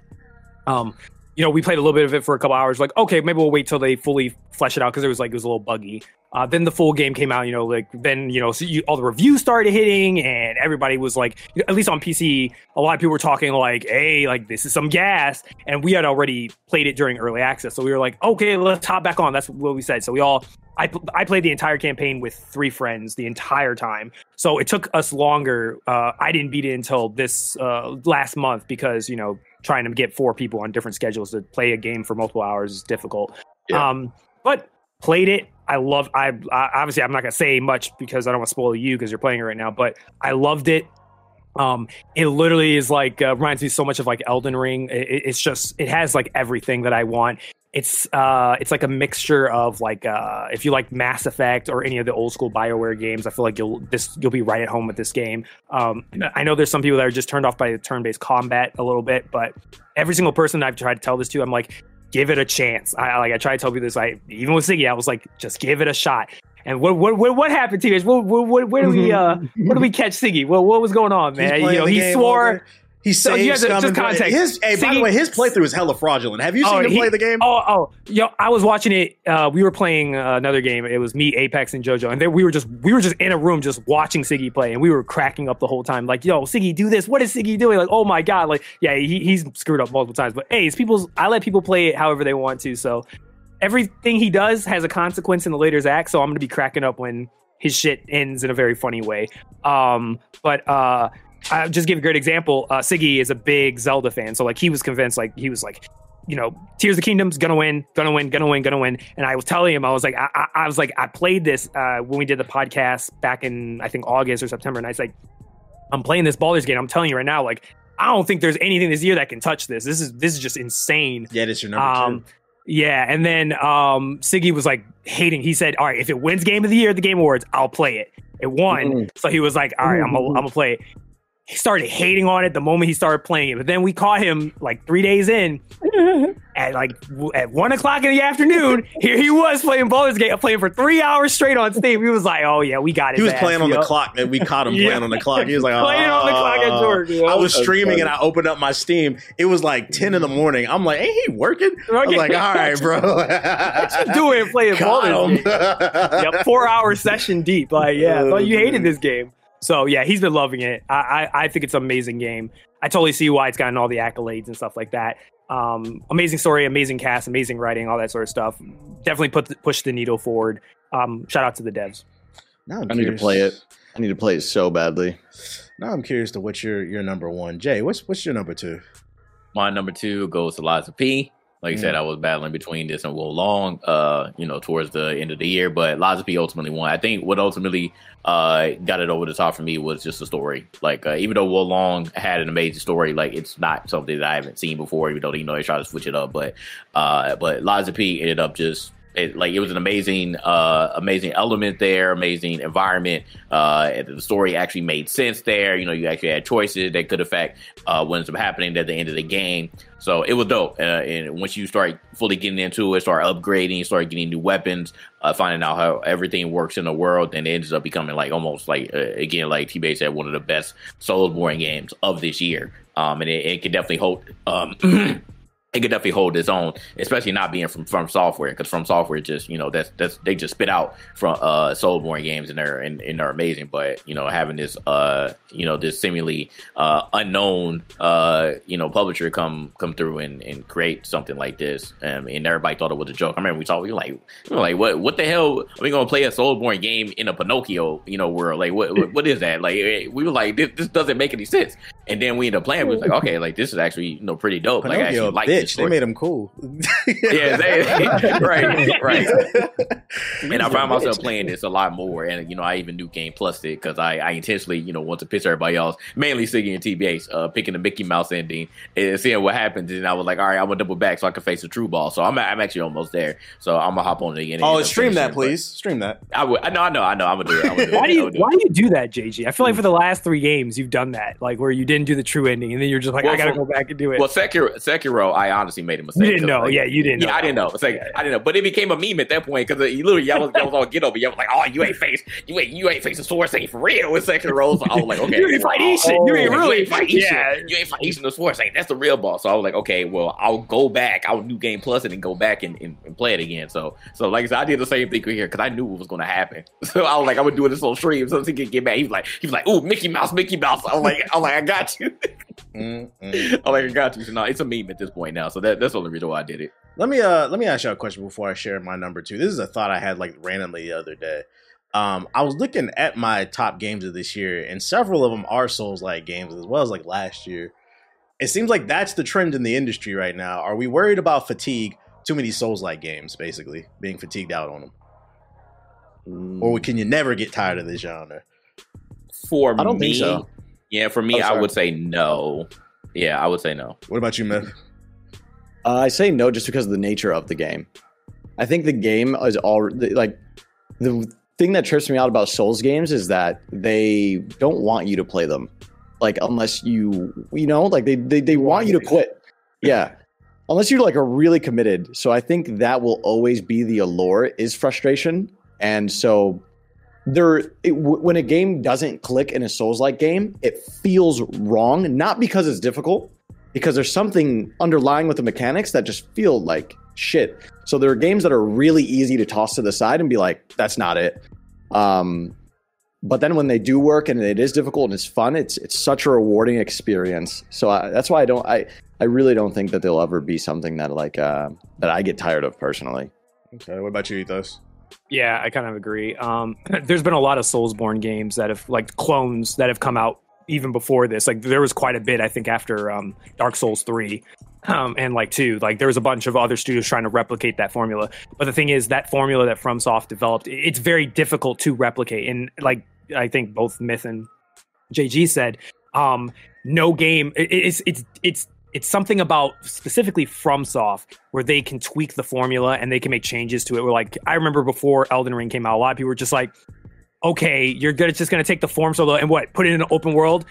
Speaker 3: Um, you know, we played a little bit of it for a couple hours. Like, okay, maybe we'll wait till they fully flesh it out because it was like it was a little buggy. Uh, then the full game came out. You know, like then you know, so you, all the reviews started hitting, and everybody was like, at least on PC, a lot of people were talking like, "Hey, like this is some gas," and we had already played it during early access, so we were like, "Okay, let's hop back on." That's what we said. So we all. I, I played the entire campaign with three friends the entire time. So it took us longer. Uh, I didn't beat it until this uh, last month because, you know, trying to get four people on different schedules to play a game for multiple hours is difficult.
Speaker 4: Yeah.
Speaker 3: Um, but played it. I love. I, I obviously I'm not gonna say much because I don't want to spoil you because you're playing it right now. But I loved it. Um, it literally is like uh, reminds me so much of like Elden Ring. It, it- it's just it has like everything that I want. It's uh, it's like a mixture of like uh, if you like Mass Effect or any of the old school Bioware games. I feel like you'll this you'll be right at home with this game. Um, I know there's some people that are just turned off by the turn-based combat a little bit, but every single person I've tried to tell this to, I'm like, give it a chance. I like I try to tell people this. I even with Siggy, I was like, just give it a shot. And what what what, what happened to you? What, what, what, where do we uh where do we catch Siggy? What what was going on, man? You know, he swore.
Speaker 1: He
Speaker 3: So
Speaker 1: saved
Speaker 3: you have to- just context.
Speaker 1: His, hey, by the way, his playthrough is hella fraudulent. Have you seen
Speaker 3: Oh,
Speaker 1: him
Speaker 3: he-
Speaker 1: play the game?
Speaker 3: Oh, oh, yo! I was watching it. Uh, we were playing uh, another game. It was me, Apex, and JoJo, and then we were just we were just in a room just watching Siggy play, and we were cracking up the whole time. Like, yo, Siggy, do this. What is Siggy doing? Like, oh my god! Like, yeah, he, he's screwed up multiple times. But hey, it's people's. I let people play it however they want to. So everything he does has a consequence in the later act. So I'm gonna be cracking up when his shit ends in a very funny way. Um, but uh, I'll just give a great example. Uh, Siggy is a big Zelda fan, so like he was convinced, like he was like, you know, Tears of the Kingdom's gonna win, gonna win, gonna win, gonna win. And I was telling him, I was like, I, I, I was like, I played this uh, when we did the podcast back in I think August or September, and I was like, I'm playing this Baldur's Gate. I'm telling you right now, like, I don't think there's anything this year that can touch this. This is this is just insane.
Speaker 1: yeah, it's your number
Speaker 3: Um,
Speaker 1: two.
Speaker 3: Yeah, and then um, Siggy was like hating. He said, "All right, if it wins Game of the Year at the Game Awards, I'll play it." It won,
Speaker 4: Mm.
Speaker 3: so he was like, "All right, I'm gonna, I'm gonna play it." He started hating on it the moment he started playing it, but then we caught him like three days in at like w- at one o'clock in the afternoon. Here he was playing Baldur's Gate, playing for three hours straight on Steam. He was like, "Oh yeah, we got it."
Speaker 1: He was playing on the clock, and we caught him
Speaker 3: Yeah.
Speaker 1: playing on the clock. He was like,
Speaker 3: Playing on the clock at
Speaker 1: "Oh."
Speaker 3: work, you know?
Speaker 1: I was streaming,
Speaker 4: funny.
Speaker 1: and I opened up my Steam. It was like ten in the morning. I'm like, "Ain't he working?" I was like, "All right, bro."
Speaker 3: What you doing playing Baldur's Gate?
Speaker 1: Caught
Speaker 3: yep, four hour session deep. Like, yeah, I
Speaker 1: Oh,
Speaker 3: thought you hated
Speaker 1: man.
Speaker 3: this game. So yeah, he's been loving it. I, I I think it's an amazing game. I totally see why it's gotten all the accolades and stuff like that. Um, amazing story, amazing cast, amazing writing, all that sort of stuff. Definitely put the, push the needle forward. Um, shout out to the devs.
Speaker 1: Now I'm
Speaker 4: I need to play it. I need to play it so badly.
Speaker 1: Now I'm curious to what's your your number one. Jay, what's what's your number two?
Speaker 2: My number two goes to Lies of P. Like I said, I was battling between this and Wo Long, uh, you know, towards the end of the year, but Lies of P ultimately won. I think what ultimately uh, got it over the top for me was just the story. Like, uh, even though Wo Long had an amazing story, like it's not something that I haven't seen before, even though you know they try to switch it up. But uh, but Lies of P ended up just it, like it was an amazing uh amazing element there amazing environment. Uh the story actually made sense there. You know you actually had choices that could affect uh what ends up happening at the end of the game. So it was dope. Uh, and once you start fully getting into it start upgrading start getting new weapons uh finding out how everything works in the world and it ends up becoming like almost like uh, again like t-base said one of the best Soulsborne games of this year. Um and it, it can definitely hold um it could definitely hold its own, especially not being from from software, because from software just you know that's that's they just spit out from uh Soulsborne games and they're and, and they're amazing, but you know having this uh you know this seemingly uh unknown uh you know publisher come come through and, and create something like this, um, and everybody thought it was a joke. I remember we talked, we were like we were like what what the hell are we gonna play a Soulsborne game in a Pinocchio you know world? Like what what, what is that? Like eh, we were like this, this doesn't make any sense, and then we end up playing. We was like okay, like this is actually you know pretty dope. like I
Speaker 1: Pinocchio,
Speaker 2: actually
Speaker 1: a
Speaker 2: like this
Speaker 1: bitch. They made him cool.
Speaker 2: yeah, they, right, right. And I found myself playing this a lot more, and you know, I even new Game Plus it because I, I intentionally, you know, want to piss everybody else, mainly Siggy and TBH, uh, picking the Mickey Mouse ending and seeing what happens. And I was like, all right, I'm gonna double back so I can face the true ball. So I'm, I'm actually almost there. So I'm gonna hop on it again.
Speaker 1: Oh,
Speaker 2: end up
Speaker 1: stream that, please. Stream that.
Speaker 2: I would. I know. I know. I know. I'm gonna do it. I'm gonna do it.
Speaker 3: Why do you why do you do that, JG? I feel like for the last three games you've done that, like where you didn't do the true ending, and then you're just like,
Speaker 2: Well,
Speaker 3: I gotta
Speaker 2: for-
Speaker 3: go back and do it.
Speaker 2: Well, Sekiro, Sekiro, I honestly made a mistake.
Speaker 3: you didn't know,
Speaker 2: like,
Speaker 3: yeah, you didn't.
Speaker 2: Yeah,
Speaker 3: know
Speaker 2: I didn't know. It's like
Speaker 3: Yeah.
Speaker 2: I didn't know, but it became a meme at that point because uh, you literally y'all was, y'all was all get over. Y'all was like, "Oh, you ain't face, you ain't, you ain't face a sword saint for real." With Sekiro, so I was like, "Okay,
Speaker 3: You ain't fight
Speaker 2: well,
Speaker 3: Ishin. You ain't
Speaker 2: oh,
Speaker 3: really-
Speaker 2: you ain't fight Ishin.
Speaker 3: yeah.
Speaker 2: You ain't fight Ishin the sword saint. That's the real boss." So I was like, "Okay, well, I'll go back. I'll do Game Plus it and go back and, and, and play it again." So, so like I said, I did the same thing here because I knew what was going to happen. So I was like, "I would do this on stream so he could get back." He was like, "He was like, ooh, Mickey Mouse, Mickey Mouse." I was like, "I was like, I got you."
Speaker 1: Mm-mm.
Speaker 2: I'm like, I got you. So no, it's a meme at this point now. So that, that's the only reason why I did it.
Speaker 1: Let me uh let me ask you a question before I share my number two. This is a thought I had like randomly the other day. Um, I was looking at my top games of this year, and several of them are Souls like games as well as like last year. It seems like that's the trend in the industry right now. Are we worried about fatigue? Too many Souls like games, basically being fatigued out on them,
Speaker 4: Mm.
Speaker 1: or can you never get tired of this genre?
Speaker 2: For
Speaker 4: I don't
Speaker 2: me,
Speaker 4: think so.
Speaker 2: Yeah, for me,
Speaker 4: Oh,
Speaker 2: I would say no. Yeah, I would say no.
Speaker 1: What about you, Myth?
Speaker 4: Uh, I say no just because of the nature of the game. I think the game is all like the thing that trips me out about Souls games is that they don't want you to play them, like unless you you know like they they, they want you to quit. Yeah, unless you're like a really committed. So I think that will always be the allure is frustration, and so there it, when a game doesn't click in a Souls like game, it feels wrong. Not because it's difficult, because there's something underlying with the mechanics that just feel like shit. So there are games that are really easy to toss to the side and be like, that's not it. Um, but then when they do work and it is difficult and it's fun, it's it's such a rewarding experience. So I, that's why I don't I I really don't think that there'll ever be something that like uh, that I get tired of personally.
Speaker 1: Okay, what about you, Ethos?
Speaker 3: Yeah, I kind of agree. Um, there's been a lot of Soulsborne games that have like clones that have come out even before this. Like there was quite a bit, I think, after um, Dark Souls three. Um, and like two, like there was a bunch of other studios trying to replicate that formula. But the thing is, that formula that FromSoft developed, it's very difficult to replicate. And like I think both Myth and JG said, um, no game. it- it's it's it's it's something about specifically FromSoft where they can tweak the formula and they can make changes to it. We're like, I remember before Elden Ring came out, a lot of people were just like, okay, you're gonna just gonna take the form solo and what, put it in an open world.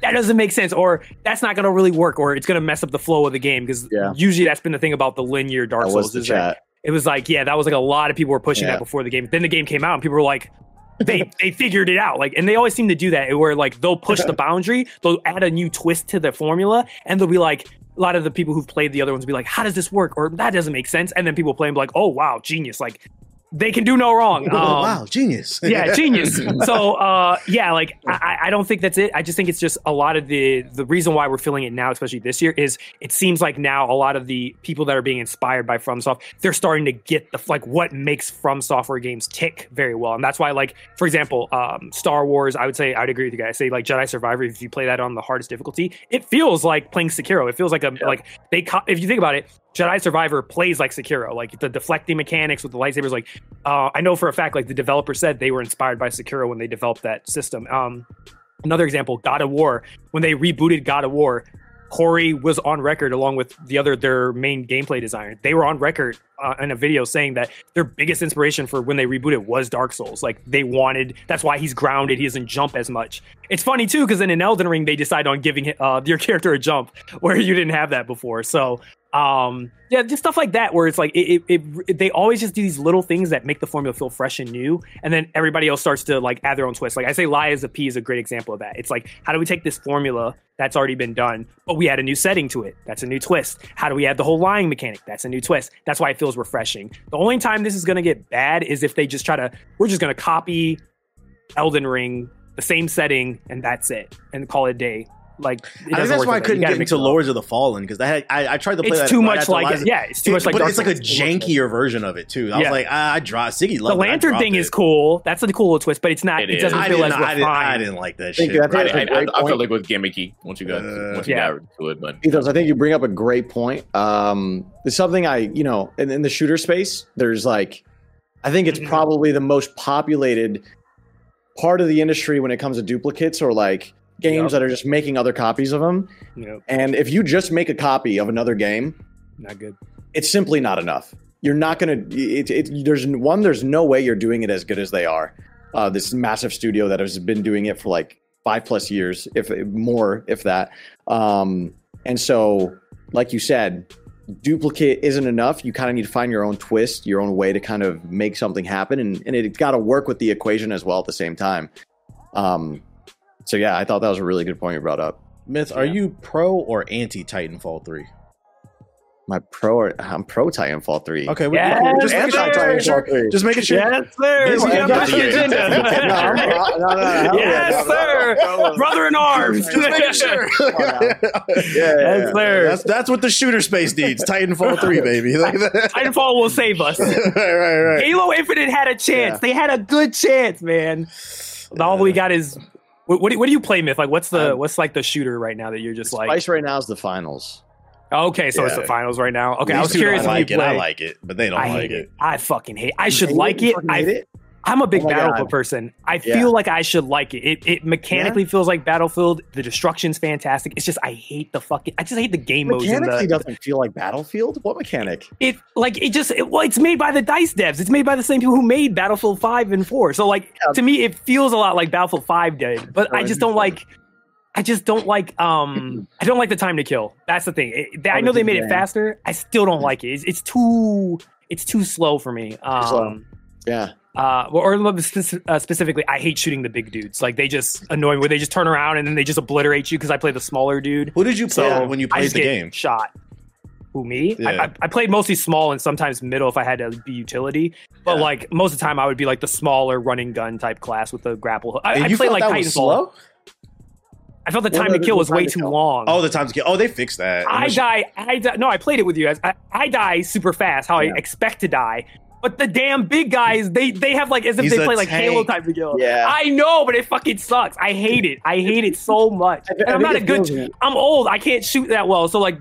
Speaker 3: That doesn't make sense, or that's not gonna really work, or it's gonna mess up the flow of the game. Because
Speaker 4: Yeah.
Speaker 3: usually that's been the thing about the linear Dark
Speaker 4: That
Speaker 3: Souls
Speaker 4: was the
Speaker 3: is
Speaker 4: chat.
Speaker 3: it was like, yeah, that was like a lot of people were pushing
Speaker 4: Yeah.
Speaker 3: that before the game. Then the game came out and people were like, they they figured it out. Like, and they always seem to do that where like they'll push the boundary, they'll add a new twist to the formula, and they'll be like, a lot of the people who've played the other ones will be like, how does this work? Or that doesn't make sense. And then people play and be like, oh wow, genius. Like they can do no wrong.
Speaker 1: Oh,
Speaker 3: Um,
Speaker 1: wow, genius.
Speaker 3: yeah, genius. So, uh, yeah, like I, I don't think that's it. I just think it's just a lot of the the reason why we're feeling it now, especially this year, is it seems like now a lot of the people that are being inspired by FromSoft, they're starting to get the like what makes From Software games tick very well, and that's why, like for example, um, Star Wars. I would say I'd agree with you guys. Say like Jedi Survivor, if you play that on the hardest difficulty, it feels like playing Sekiro. It feels like a like they co- if you think about it. Jedi Survivor plays like Sekiro, like the deflecting mechanics with the lightsabers. Like, uh, I know for a fact, like the developer said they were inspired by Sekiro when they developed that system. Um, another example, God of War, when they rebooted God of War, Corey was on record along with the other their main gameplay designer. They were on record uh, in a video saying that their biggest inspiration for when they rebooted was Dark Souls. Like they wanted, that's why he's grounded. He doesn't jump as much. It's funny too because in an Elden Ring they decide on giving uh, your character a jump where you didn't have that before. So um yeah just stuff like that where it's like it, it, it they always just do these little things that make the formula feel fresh and new. And then everybody else starts to like add their own twist. Like i say Lies of P is a great example of that. It's like how do we take this formula that's already been done but we add a new setting to it? That's a new twist. How do we add the whole lying mechanic? That's a new twist. That's why it feels refreshing. The only time this is going to get bad is if they just try to we're just going to copy elden ring the same setting and that's it and call it a day like it
Speaker 1: I think that's
Speaker 3: work
Speaker 1: why I
Speaker 3: that.
Speaker 1: Couldn't get into. Lords of the Fallen because I had I, I tried to play
Speaker 3: It's
Speaker 1: that
Speaker 3: too much
Speaker 1: after
Speaker 3: like
Speaker 1: Liza-
Speaker 3: yeah, it's too much like
Speaker 1: but
Speaker 3: Dark
Speaker 1: it's like a
Speaker 3: Souls. It
Speaker 1: jankier version of it too. I was like, ah, I dropped Siggy.
Speaker 3: The
Speaker 1: loved it.
Speaker 3: Lantern thing
Speaker 1: it.
Speaker 3: is cool. That's a cool little twist, but it's not.
Speaker 2: It
Speaker 3: It,
Speaker 2: is.
Speaker 3: doesn't
Speaker 1: I
Speaker 3: feel
Speaker 1: didn't,
Speaker 3: as
Speaker 1: I, didn't, I didn't like that
Speaker 4: Thank
Speaker 1: shit.
Speaker 4: you. I
Speaker 2: I, I,
Speaker 4: That's a
Speaker 2: I,
Speaker 4: great
Speaker 2: I felt like it was gimmicky once you got
Speaker 1: Uh,
Speaker 2: once you
Speaker 3: Yeah.
Speaker 2: got to it, but
Speaker 4: Ethos, I think you bring up a great point. Um, it's something I, you know, in, in the shooter space, there's like, I think it's
Speaker 3: Mhm.
Speaker 4: probably the most populated part of the industry when it comes to duplicates or like games
Speaker 3: Yep.
Speaker 4: that are just making other copies of them.
Speaker 3: Know,
Speaker 4: And if you just make a copy of another game,
Speaker 3: not good.
Speaker 4: it's simply not enough. You're not going to. There's one. There's no way you're doing it as good as they are. Uh, this massive studio that has been doing it for like five plus years, if more, if that. Um, and so, like you said, duplicate isn't enough. You kind of need to find your own twist, your own way to kind of make something happen, and, and it's got to work with the equation as well at the same time. Um, so yeah, I thought that was a really good point you brought up.
Speaker 1: Myth, are
Speaker 3: Yeah.
Speaker 1: you pro or anti Titanfall three?
Speaker 4: My pro, I'm pro Titanfall three.
Speaker 1: Okay, we,
Speaker 3: Yes,
Speaker 1: just making sure.
Speaker 3: sir.
Speaker 1: Just making sure. Just making sure.
Speaker 3: Yes, sir.
Speaker 1: Busy
Speaker 3: We got the agenda.
Speaker 4: No, no, no, no,
Speaker 3: Yes,
Speaker 4: no, no,
Speaker 3: sir. Brother in arms.
Speaker 1: Just making sure.
Speaker 4: Yeah, yeah,
Speaker 3: Yes, sir.
Speaker 1: That's that's what the shooter space needs. Titanfall three, baby. Like that.
Speaker 3: Titanfall will save us.
Speaker 1: right, right, right.
Speaker 3: Halo Infinite had a chance.
Speaker 4: Yeah.
Speaker 3: They had a good chance, man. All we got is what, what, do, what do you play, Myth? Like, what's the
Speaker 4: Um,
Speaker 3: what's like the shooter right now that you're just like?
Speaker 4: Spice right now is the finals.
Speaker 3: Okay, so it's the finals right now. Okay, I was curious if
Speaker 1: like
Speaker 3: you
Speaker 1: it. I like it, but they don't
Speaker 3: I
Speaker 1: like it.
Speaker 3: it. I fucking hate. I should like it.
Speaker 4: fucking
Speaker 3: I,
Speaker 4: hate it?
Speaker 3: I'm a big
Speaker 4: Oh
Speaker 3: Battlefield
Speaker 4: God.
Speaker 3: person. I
Speaker 4: Yeah.
Speaker 3: feel like I should like it. It, it mechanically feels like Battlefield. The destruction's fantastic. It's just I hate the fucking. I just hate the game modes.
Speaker 4: Mechanically
Speaker 3: the,
Speaker 4: doesn't feel like Battlefield. What mechanic?
Speaker 3: it like it just it, well, it's made by the Dice devs. It's made by the same people who made Battlefield Five and Four. So like
Speaker 4: Yeah.
Speaker 3: to me, it feels a lot like Battlefield Five did. But I just don't like. I just don't like. Um, I don't like the time to kill. That's the thing. It- I
Speaker 4: Oh,
Speaker 3: know they
Speaker 4: the
Speaker 3: made it faster. I still don't like it. It's, it's too. It's too slow for me. Um.
Speaker 4: Yeah.
Speaker 3: Uh, or or uh, specifically, I hate shooting the big dudes. Like they just annoy me. Where they just turn around and then they just obliterate you because I play the smaller dude.
Speaker 1: Who did you play
Speaker 3: So
Speaker 1: when you
Speaker 3: I
Speaker 1: played
Speaker 3: just
Speaker 1: the
Speaker 3: get
Speaker 1: game?
Speaker 3: Shot. Who me?
Speaker 1: Yeah.
Speaker 3: I, I, I played mostly small and sometimes middle if I had to be utility. But
Speaker 1: Yeah.
Speaker 3: like most of the time, I would be like the smaller running gun type class with the grapple. hook. I,
Speaker 1: And
Speaker 3: I
Speaker 1: you
Speaker 3: played
Speaker 1: felt
Speaker 3: like
Speaker 1: that was
Speaker 3: Titanfall.
Speaker 1: slow?
Speaker 3: I felt the
Speaker 4: What
Speaker 3: time to kill was way
Speaker 4: to
Speaker 3: too
Speaker 4: kill?
Speaker 3: long.
Speaker 1: Oh, the time to kill. Oh, they fixed that.
Speaker 3: I die. I die. No, I played it with you guys. I, I die super fast. How
Speaker 4: Yeah.
Speaker 3: I expect to die. But the damn big guys, they they have like as if
Speaker 1: He's
Speaker 3: they play like
Speaker 1: tank.
Speaker 3: Halo type of kill.
Speaker 4: Yeah.
Speaker 3: I know, but it fucking sucks. I hate it. I hate it so much. And I'm not a good. I'm old. I can't shoot that well. So like,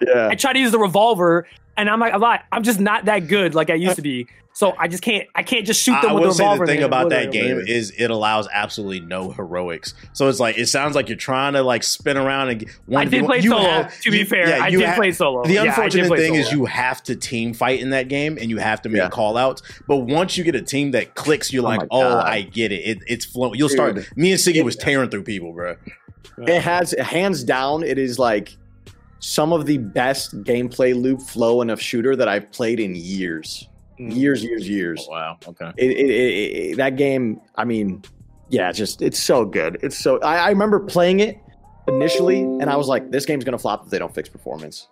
Speaker 4: Yeah.
Speaker 3: I try to use the revolver, and I'm like, a lot. I'm just not that good like I used to be. So I just can't. I can't just shoot them
Speaker 1: I
Speaker 3: with
Speaker 1: will
Speaker 3: the
Speaker 1: say
Speaker 3: revolver.
Speaker 1: the thing about that game
Speaker 3: them.
Speaker 1: is it allows absolutely no heroics. So it's like it sounds like you're trying to like spin around and one.
Speaker 3: I did play
Speaker 1: you
Speaker 3: solo.
Speaker 1: have-
Speaker 3: to be fair,
Speaker 1: yeah,
Speaker 3: I
Speaker 1: you
Speaker 3: did
Speaker 1: ha-
Speaker 3: play solo.
Speaker 1: The
Speaker 3: Yeah, I did
Speaker 1: unfortunate
Speaker 3: play
Speaker 1: thing is you have to team fight in that game and you have to make
Speaker 4: Yeah.
Speaker 1: call outs. But once you get a team that clicks, you're
Speaker 4: Oh
Speaker 1: like, oh, I get it. it it's flowing. You'll start. Me and Siggy was tearing through people, bro.
Speaker 4: It has hands down. It is like some of the best gameplay loop flow in a shooter that I've played in years,
Speaker 3: Mm.
Speaker 4: years, years, years.
Speaker 2: Oh, wow. Okay.
Speaker 4: It, it, it, that game. I mean, yeah, it's just it's so good. It's so. I, I remember playing it initially, and I was like, this game's gonna flop if they don't fix performance.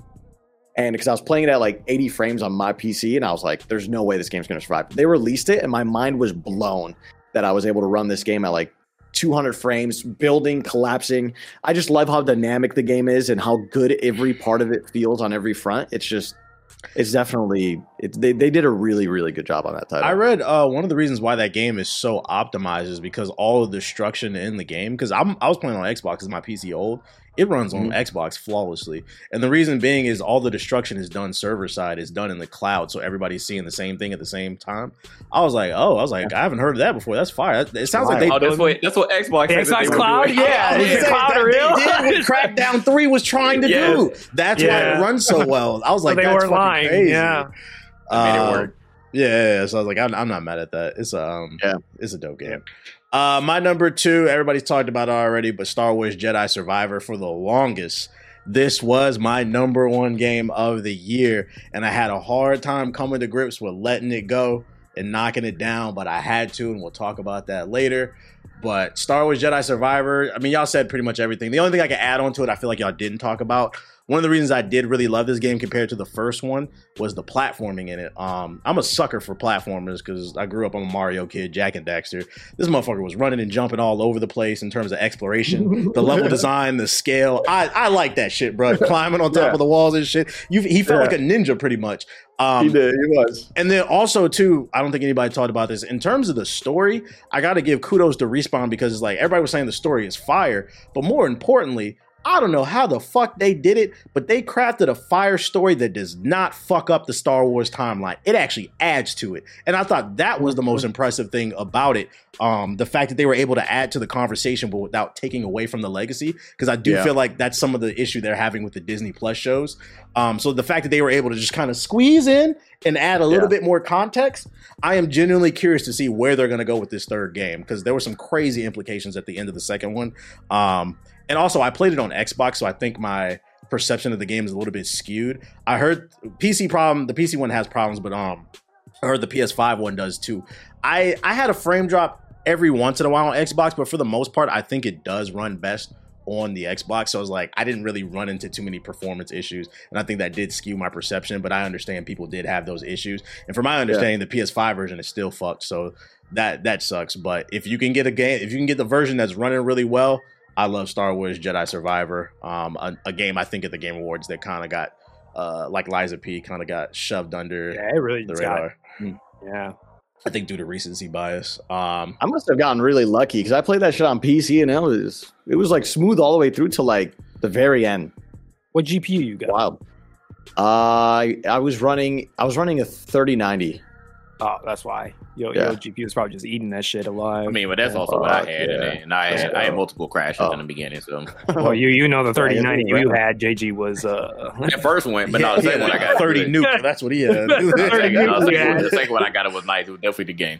Speaker 4: And because I was playing it at like 80 frames on my PC, and I was like, "There's no way this game's going to survive." They released it, and my mind was blown that I was able to run this game at like 200 frames, building, collapsing. I just love how dynamic the game is and how good every part of it feels on every front. It's just, it's definitely, it, they, they did a really, really good job on that title.
Speaker 1: I read uh, one of the reasons why that game is so optimized is because all of the destruction in the game. Because I'm I was playing on Xbox because my PC old. It runs on
Speaker 4: Mhm.
Speaker 1: Xbox flawlessly, and the reason being is all the destruction is done server side, is done in the cloud, so everybody's seeing the same thing at the same time. I was like, oh, I was like, I haven't heard of that before. That's fire. That- It sounds like they.
Speaker 2: oh, that's what that's what Xbox.
Speaker 3: The
Speaker 2: that
Speaker 3: Xbox Cloud?
Speaker 2: doing.
Speaker 3: Yeah,
Speaker 1: I was
Speaker 3: is
Speaker 1: saying
Speaker 3: the cloud
Speaker 1: that
Speaker 3: real?
Speaker 1: They did what Crackdown Three was trying to
Speaker 2: Yes.
Speaker 1: do. That's why it runs so well. I was
Speaker 3: So
Speaker 1: like,
Speaker 3: they
Speaker 1: that's
Speaker 3: weren't lying.
Speaker 1: crazy.
Speaker 3: Yeah.
Speaker 2: I made it
Speaker 1: Uh,
Speaker 2: work.
Speaker 1: Yeah, yeah, yeah. so I was like, I'm, I'm not mad at that. It's a, um,
Speaker 4: Yeah.
Speaker 1: it's a dope game. Uh, my number two, everybody's talked about it already, but Star Wars Jedi Survivor for the longest. This was my number one game of the year, and I had a hard time coming to grips with letting it go and knocking it down, but I had to, and we'll talk about that later. But Star Wars Jedi Survivor, I mean, y'all said pretty much everything. The only thing I can add on to it, I feel like y'all didn't talk about. One of the reasons I did really love this game compared to the first one was the platforming in it. Um, I'm a sucker for platformers because I grew up, I'm a Mario kid, Jak and Daxter. This motherfucker was running and jumping all over the place in terms of exploration, the level design, the scale. I, I like that shit, bro. Climbing on top
Speaker 4: Yeah.
Speaker 1: of the walls and shit. You, he felt
Speaker 4: Yeah.
Speaker 1: like a ninja pretty much. Um,
Speaker 4: he did. He was.
Speaker 1: and then also too, I don't think anybody talked about this in terms of the story. I got to give kudos to Respawn because it's like everybody was saying the story is fire, but more importantly, I don't know how the fuck they did it, but they crafted a fire story that does not fuck up the Star Wars timeline. It actually adds to it, and I thought that was the most impressive thing about it. Um, the fact that they were able to add to the conversation, but without taking away from the legacy, because I do
Speaker 4: Yeah.
Speaker 1: feel like that's some of the issue they're having with the Disney Plus shows. Um, so the fact that they were able to just kind of squeeze in and add a little
Speaker 4: Yeah.
Speaker 1: bit more context, I am genuinely curious to see where they're going to go with this third game because there were some crazy implications at the end of the second one. Um, and also, I played it on Xbox, so I think my perception of the game is a little bit skewed. I heard PC problem, the PC one has problems, but um, I heard the PS5 one does too. I I had a frame drop every once in a while on Xbox, but for the most part, I think it does run best on the Xbox. So I was like, I didn't really run into too many performance issues, and I think that did skew my perception. But I understand people did have those issues, and from my understanding, the PS5 version is still fucked. So that that sucks. But if you can get a game, if you can get the version that's running really well, I love Star Wars Jedi Survivor. Um, a, a game I think at the Game Awards that kind of got. Uh, like Lies of P, kind of got shoved under
Speaker 3: Yeah, it really
Speaker 1: the
Speaker 3: just got.
Speaker 1: radar.
Speaker 3: Yeah.
Speaker 1: I think due to recency bias. Um,
Speaker 4: I must have gotten really lucky because I played that shit on PC and it was it was like smooth all the way through to like the very end.
Speaker 3: What GPU you got?
Speaker 4: Wild. Uh, I I was running I was running a 3090.
Speaker 3: Oh, that's why. your,
Speaker 4: Yeah.
Speaker 3: yo, GPU is probably just eating that shit alive.
Speaker 2: I mean, but that's also what I had,
Speaker 4: yeah.
Speaker 2: and, and I had, I had multiple crashes
Speaker 4: Oh.
Speaker 2: in the beginning. So
Speaker 3: well, you you know the
Speaker 4: Yeah,
Speaker 3: 3090 you had, JG was uh
Speaker 2: that first one, but no, the second one I got
Speaker 1: 30
Speaker 2: good.
Speaker 1: nuke. That's what he had.
Speaker 2: The second- no, the second
Speaker 3: Yeah.
Speaker 2: one- the second one I got it was nice. It was definitely the game.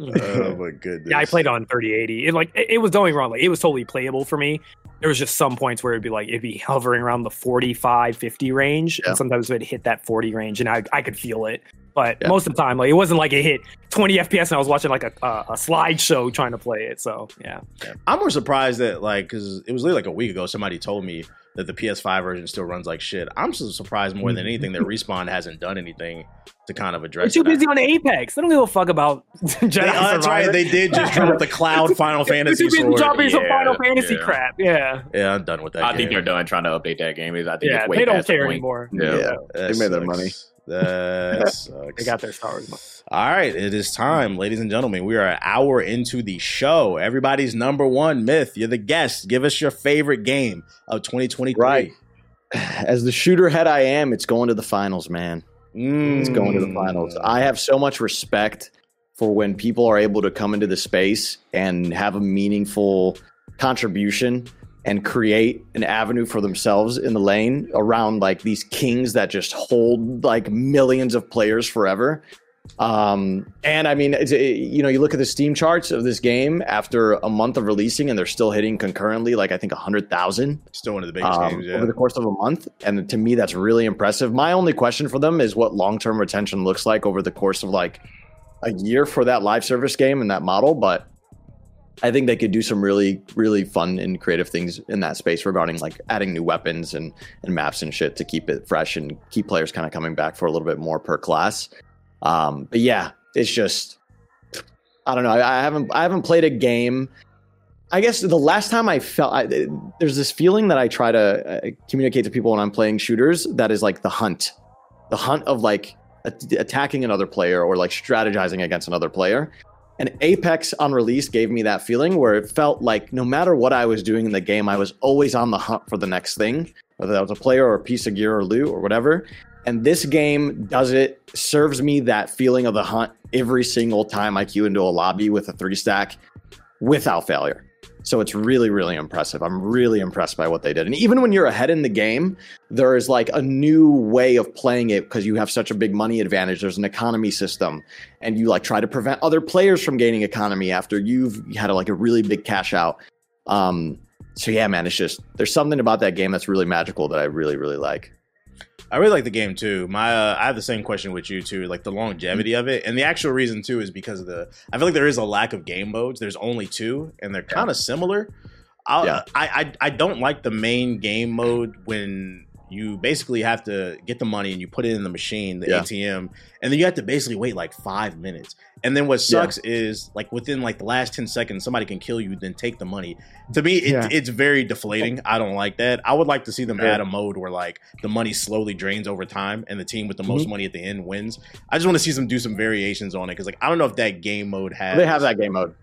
Speaker 1: oh my goodness.
Speaker 3: Yeah, I played on 3080. It like it, it was going wrong. Like it was totally playable for me. There was just some points where it'd be like it'd be hovering around the 45, 50 range,
Speaker 4: Yeah.
Speaker 3: and sometimes it'd hit that 40 range, and I I could feel it. But
Speaker 4: Yeah.
Speaker 3: most of the time, like it wasn't like it hit 20 FPS, and I was watching like a a, a slideshow trying to play it. So yeah,
Speaker 1: I'm more surprised that like because it was literally like a week ago. Somebody told me that the PS5 version still runs like shit. I'm so surprised more than anything that Respawn hasn't done anything to kind of address.
Speaker 3: they're
Speaker 1: address.
Speaker 3: too
Speaker 1: that.
Speaker 3: busy on Apex. They don't give a fuck about Jedi
Speaker 1: They, uh, that's right. They did just drop the Cloud Final Fantasy.
Speaker 3: They're
Speaker 1: Fantasy
Speaker 3: too busy
Speaker 1: sword.
Speaker 3: dropping some Final Fantasy
Speaker 2: yeah.
Speaker 3: crap. Yeah,
Speaker 1: Yeah, I'm done with that.
Speaker 2: I think they're done trying to update that game. I think
Speaker 3: yeah.
Speaker 2: it's way
Speaker 3: They don't
Speaker 2: past the
Speaker 3: care
Speaker 2: point.
Speaker 3: anymore.
Speaker 2: Yeah.
Speaker 1: That
Speaker 4: They made their
Speaker 1: sucks.
Speaker 4: money.
Speaker 1: That sucks.
Speaker 3: They got their Star Wars. money.
Speaker 1: All right, it is time, ladies and gentlemen. We are an hour into the show. Everybody's number one myth. You're the guest. Give us your favorite game of 2023.
Speaker 4: Right. As the shooter head I am, it's going to the finals, man.
Speaker 1: Mm.
Speaker 4: It's going to the finals. I have so much respect for when people are able to come into the space and have a meaningful contribution and create an avenue for themselves in the lane around like these kings that just hold like millions of players forever. Um, and I mean, it's, it, you know, you look at the Steam charts of this game after a month of releasing, and they're still hitting concurrently, like I think hundred thousand
Speaker 1: Still one of the biggest
Speaker 4: um,
Speaker 1: games, yeah.
Speaker 4: over the course of a month. And to me, that's really impressive. My only question for them is what long term retention looks like over the course of like a year for that live service game and that model. But I think they could do some really, really fun and creative things in that space regarding like adding new weapons and, and maps and shit to keep it fresh and keep players kind of coming back for a little bit more per class. Um, but yeah, it's just I don't know. I, I haven't I haven't played a game. I guess the last time I felt I, there's this feeling that I try to uh, communicate to people when I'm playing shooters that is like the hunt, the hunt of like attacking another player or like strategizing against another player. And Apex on release gave me that feeling where it felt like no matter what I was doing in the game, I was always on the hunt for the next thing, whether that was a player or a piece of gear or loot or whatever. And this game does it, serves me that feeling of the hunt every single time I queue into a lobby with a three stack without failure. So it's really, really impressive. I'm really impressed by what they did. And even when you're ahead in the game, there is like a new way of playing it because you have such a big money advantage. There's an economy system, and you like try to prevent other players from gaining economy after you've had a, like a really big cash out. Um, so yeah, man, it's just there's something about that game that's really magical that I really, really like.
Speaker 1: I really like the game too. My uh, I have the same question with you too, like the longevity of it, and the actual reason too is because of the. I feel like there is a lack of game modes. There's only two, and they're kind of yeah. similar. Yeah. I, I I don't like the main game mode when you basically have to get the money and you put it in the machine, the yeah. ATM, and then you have to basically wait like five minutes. And then what sucks yeah. is like within like the last 10 seconds, somebody can kill you, then take the money. To me, it, yeah. it's very deflating. I don't like that. I would like to see them add a mode where like the money slowly drains over time and the team with the most mm-hmm. money at the end wins. I just want to see them do some variations on it because like I don't know if that game mode has.
Speaker 4: They have that game mode.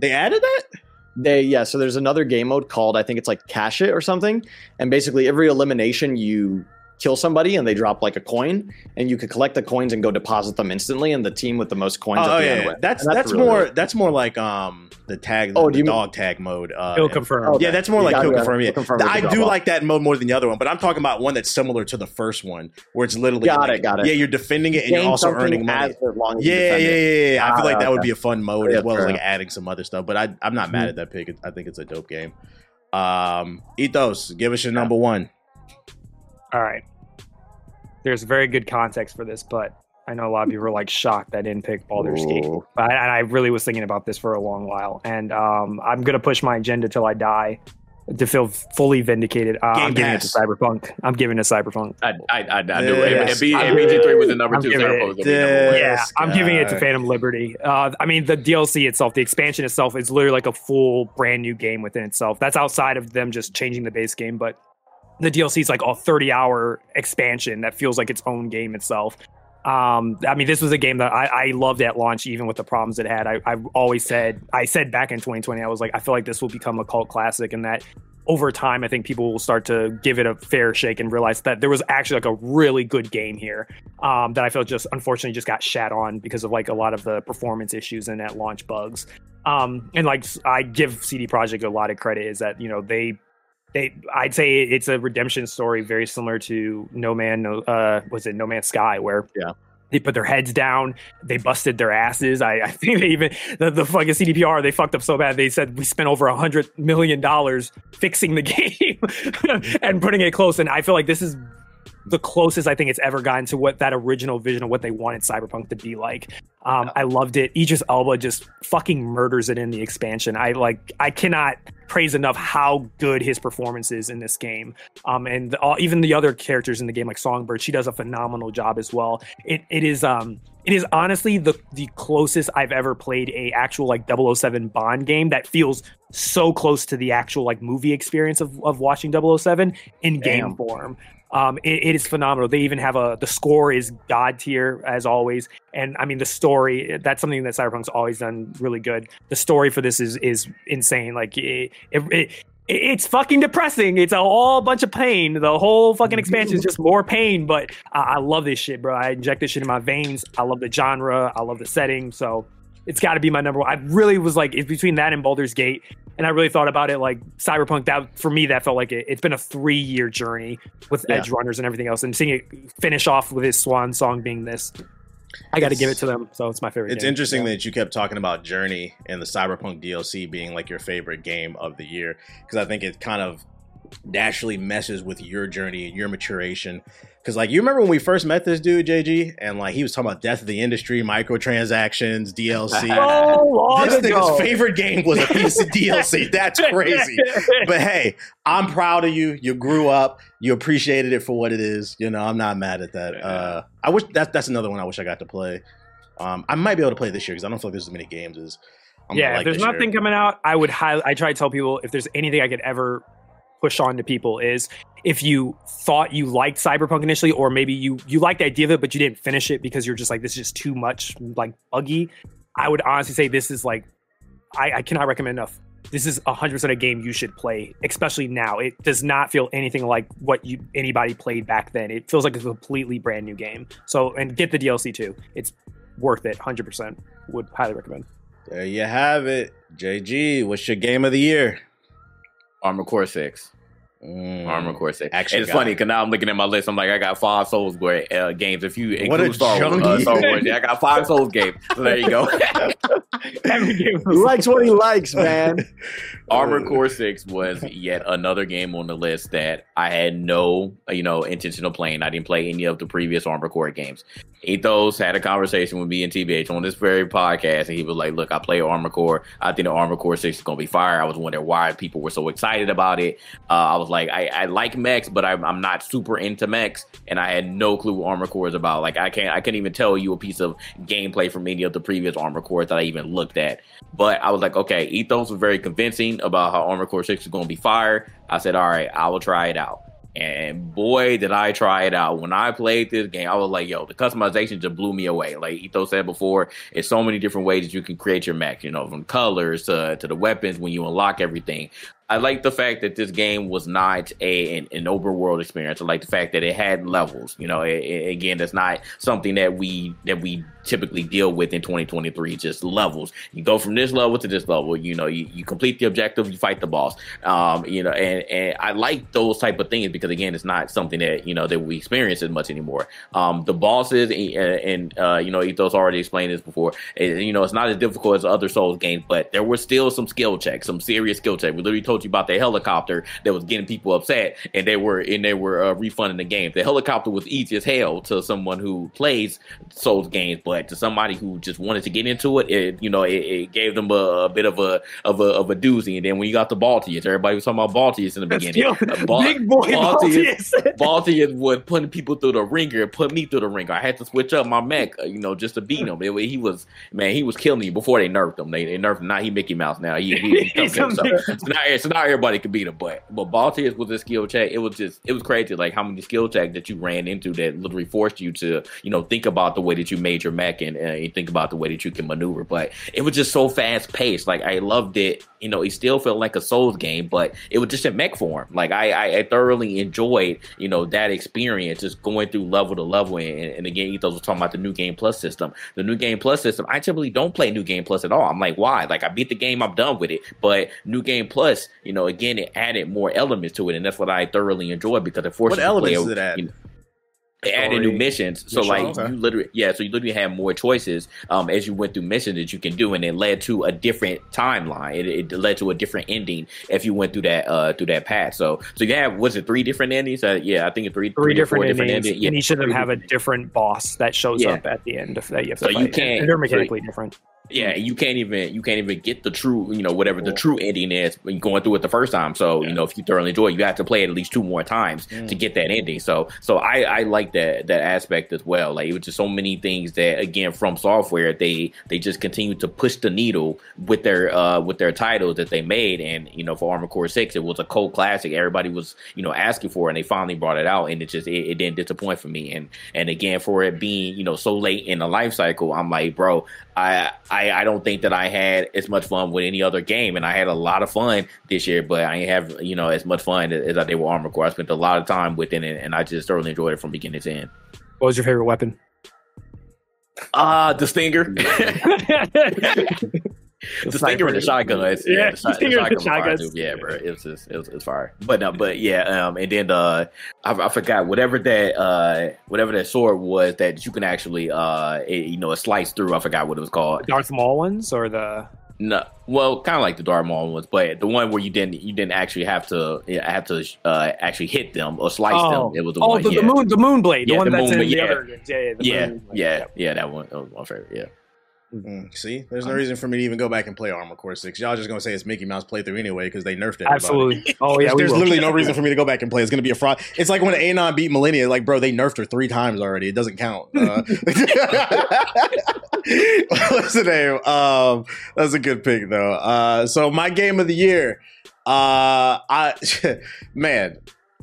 Speaker 1: They added that.
Speaker 4: They yeah. So there's another game mode called I think it's like Cash It or something, and basically every elimination you kill somebody and they drop like a coin, and you could collect the coins and go deposit them instantly, and the team with the most coins.
Speaker 1: Oh, yeah, yeah. that's that's, that's really more good. that's more like um the tag oh, the, the dog tag mode. Uh,
Speaker 3: kill confirm.
Speaker 1: Okay. Yeah, that's more you like kill confirm. Yeah, confirm I do like that mode more than the other one, but I'm talking about one that's similar to the first one, where it's literally
Speaker 4: got
Speaker 1: like,
Speaker 4: it, got it.
Speaker 1: Yeah, you're defending it and you're also earning money. Yeah, yeah, yeah, yeah, I feel like that would be a fun mode as well as like adding some other stuff. But I I'm not mad mm-hmm. at that pick. I think it's a dope game. Um, Ethos, give us your number one.
Speaker 3: All right there's very good context for this, but I know a lot of you were like shocked that I didn't pick Baldur's Ooh. Gate. But I, I, really was thinking about this for a long while, and um, I'm gonna push my agenda till I die to feel fully vindicated. Uh, I'm giving it to Cyberpunk. I'm giving it to Cyberpunk.
Speaker 2: I, I, I, I do. Yes. If, BG3 was the number I'm two, Cyberpunk
Speaker 3: it, number Yeah, I'm giving it to Phantom Liberty. Uh, I mean, the DLC itself, the expansion itself, is literally like a full brand new game within itself. That's outside of them just changing the base game, but the DLC is like a 30 hour expansion that feels like its own game itself. Um, I mean, this was a game that I, I loved at launch, even with the problems it had. I, I always said, I said back in 2020, I was like, I feel like this will become a cult classic, and that over time, I think people will start to give it a fair shake and realize that there was actually like a really good game here. Um, that I felt just unfortunately just got shat on because of like a lot of the performance issues and at launch bugs. Um, and like I give CD Projekt a lot of credit is that you know they they I'd say it's a redemption story very similar to No Man uh was it No Man's Sky where
Speaker 4: yeah
Speaker 3: they put their heads down. They busted their asses. I, I think they even the, the fucking CDPR they fucked up so bad. They said we spent over a hundred million dollars fixing the game and putting it close. And I feel like this is the closest I think it's ever gotten to what that original vision of what they wanted Cyberpunk to be like. Um, I loved it. Idris Elba just fucking murders it in the expansion. I like. I cannot praise enough how good his performance is in this game. Um, and the, all, even the other characters in the game, like Songbird, she does a phenomenal job as well. It it is um it is honestly the the closest I've ever played a actual like 007 Bond game that feels so close to the actual like movie experience of, of watching 007 in game form. Um, it, it is phenomenal. They even have a the score is god tier as always, and I mean the story. That's something that Cyberpunk's always done really good. The story for this is is insane. Like it, it, it it's fucking depressing. It's a whole bunch of pain. The whole fucking expansion is just more pain. But I, I love this shit, bro. I inject this shit in my veins. I love the genre. I love the setting. So it's got to be my number one. I really was like, it's between that and Baldur's Gate. And I really thought about it like Cyberpunk. That for me, that felt like it, has been a three year journey with yeah. Edgerunners and everything else. And seeing it finish off with his swan song being this, I got to give it to them. So it's my favorite.
Speaker 1: It's
Speaker 3: game.
Speaker 1: interesting yeah. that you kept talking about Journey and the Cyberpunk DLC being like your favorite game of the year because I think it kind of naturally messes with your journey and your maturation. Because like you remember when we first met this dude, JG, and like he was talking about death of the industry, microtransactions, DLC.
Speaker 3: So long
Speaker 1: this
Speaker 3: ago.
Speaker 1: nigga's favorite game was a piece of DLC. That's crazy. But hey, I'm proud of you. You grew up. You appreciated it for what it is. You know, I'm not mad at that. Uh, I wish that's that's another one I wish I got to play. Um, I might be able to play this year because I don't feel like there's as many games as. I'm
Speaker 3: yeah,
Speaker 1: like
Speaker 3: if there's
Speaker 1: this year.
Speaker 3: nothing coming out, I would highly. I try to tell people if there's anything I could ever push on to people is if you thought you liked Cyberpunk initially, or maybe you you liked the idea of it, but you didn't finish it because you're just like this is just too much like buggy. I would honestly say this is like I, I cannot recommend enough. This is 100% a game you should play, especially now. It does not feel anything like what you anybody played back then. It feels like a completely brand new game. So, and get the DLC too. It's worth it. 100%. Would highly recommend.
Speaker 1: There you have it, JG. What's your game of the year?
Speaker 2: Armored Core Six.
Speaker 1: Mm.
Speaker 2: Armored Core Six.
Speaker 1: Action
Speaker 2: And it's funny because now I'm looking at my list. I'm like, I got five Souls uh, games. If you
Speaker 1: What a
Speaker 2: include Star, Wars, uh. Star Wars, yeah, I got five Souls games. So there you go.
Speaker 3: Every
Speaker 4: He likes what he likes, man.
Speaker 2: Armored Core Six was yet another game on the list that I had no, you know, intention of playing. I didn't play any of the previous Armored Core games. Ethos had a conversation with me and TBH on this very podcast, and he was like, "Look, I play Armored Core. I think the Armored Core Six is gonna be fire." I was wondering why people were so excited about it. Uh, I was like, I, I like mechs, but I'm, I'm not super into mechs, and I had no clue what Armored Core is about. Like, I can't, I couldn't even tell you a piece of gameplay from any of the previous Armored Cores that I even looked at. But I was like, okay, Ethos was very convincing about how Armored Core 6 is to be fire. I said, all right, I will try it out. And boy, did I try it out. When I played this game, I was like, yo, the customization just blew me away. Like Ethos said before, it's so many different ways that you can create your mech, you know, from colors to, to the weapons when you unlock everything. I like the fact that this game was not a an, an open world experience. I like the fact that it had levels. You know, it, it- again, that's not something that we that we typically deal with in 2023. Just levels. You go from this level to this level. You know, you, you complete the objective, you fight the boss. Um, you know, and and I like those type of things because again, it's not something that you know that we experience as much anymore. Um, the bosses and, and uh, you know, Ethos already explained this before. It- you know, it's not as difficult as other Souls games, but there were still some skill checks, some serious skill checks. We literally told you about the helicopter that was getting people upset, and they were and they were uh, refunding the game. The helicopter was easy as hell to someone who plays Souls games, but to somebody who just wanted to get into it, it you know, it, it gave them a, a bit of a of a of a doozy. And then when you got the Balteus, everybody was talking about Balteus in the beginning. Uh, Bal-
Speaker 3: Big boy Balteus.
Speaker 2: Balteus was putting people through the ringer, put me through the ringer. I had to switch up my mech, uh, you know, just to beat him. It, he was man, he was killing me before they nerfed him. They, they nerfed him. Now he Mickey Mouse. Now he, he, he so, now, so now everybody could beat him. But but Balteus was a skill check. It was just it was crazy, like how many skill checks that you ran into that literally forced you to you know think about the way that you made your mech and think about the way that you can maneuver. But it was just so fast paced. Like I loved it. You know, it still felt like a Souls game, but it was just in mech form. Like I, I, I thoroughly enjoyed, you know, that experience just going through level to level. And, and again, Ethos was talking about the new game plus system. The new game plus system, I typically don't play new game plus at all. I'm like, why? Like I beat the game, I'm done with it. But new game plus, you know, again, it added more elements to it, and that's what I thoroughly enjoyed because it forced
Speaker 1: What
Speaker 2: you play
Speaker 1: elements did it add?
Speaker 2: you know, They added new missions, so
Speaker 1: Mission,
Speaker 2: like
Speaker 1: okay.
Speaker 2: you literally, yeah, so you literally had more choices um, as you went through missions that you can do, and it led to a different timeline. It, it led to a different ending if you went through that uh, through that path. So, so you have was it three different endings? Uh, yeah, I think it's three,
Speaker 3: Three
Speaker 2: or four
Speaker 3: different endings,
Speaker 2: Yeah,
Speaker 3: and each of them
Speaker 2: three
Speaker 3: have a
Speaker 2: different-
Speaker 3: different boss that shows
Speaker 2: Yeah.
Speaker 3: up at the end of that you have to
Speaker 2: So you can't-
Speaker 3: and they're mechanically different.
Speaker 2: Yeah, you can't even you can't even get the true you know whatever the true ending is when going through it the first time. So you know if you thoroughly enjoy, it, you have to play it at least two more times to get that ending. So so I I like that that aspect as well. Like it was just so many things that again FromSoftware they they just continue to push the needle with their uh with their titles that they made. And you know for Armored Core Six, it was a cult classic. Everybody was you know asking for, it, and they finally brought it out, and it just it, it didn't disappoint for me. And and again for it being you know so late in the life cycle, I'm like bro. I, I I don't think that I had as much fun with any other game, and I had a lot of fun this year, but I ain't have you know as much fun as I did with Armored Core. I spent a lot of time within it, and I just thoroughly enjoyed it from beginning to end.
Speaker 3: What was your favorite weapon?
Speaker 2: Ah, the stinger, the the shotguns.
Speaker 3: Yeah,
Speaker 2: the, shot-
Speaker 3: stinger and the
Speaker 2: shotgun was fire,
Speaker 3: shotguns.
Speaker 2: too. Yeah, bro, it was just it was, it was fire. But no, but yeah, um, and then uh, I, I forgot whatever that uh, whatever that sword was that you can actually uh, it, you know, slice through. I forgot what it was called.
Speaker 3: Darth Maul ones or the
Speaker 2: No, well, kind of like the Darth Maul ones, but the one where you didn't you didn't actually have to yeah, have to uh, actually hit them or slice
Speaker 3: Oh.
Speaker 2: them. It was the
Speaker 3: oh,
Speaker 2: one.
Speaker 3: the,
Speaker 2: yeah.
Speaker 3: the moon, the moon blade, the
Speaker 2: Yeah,
Speaker 3: one
Speaker 2: the
Speaker 3: that's
Speaker 2: moon
Speaker 3: in
Speaker 2: blade,
Speaker 3: the other. Yeah, yeah, the
Speaker 2: yeah, yeah, yeah. That one, that was my favorite. Yeah.
Speaker 1: Mm, see, there's no reason for me to even go back and play Armored Core Six. Y'all just gonna say it's Mickey Mouse playthrough anyway because they nerfed everybody.
Speaker 3: Absolutely. Oh yeah,
Speaker 1: There's, there's literally no reason for me to go back and play. It's gonna be a fraud. It's like when Anon beat Malenia. Like, bro, they nerfed her three times already. It doesn't count. Uh, what's the name? Um, that's a good pick though. Uh, so my game of the year, uh, I man,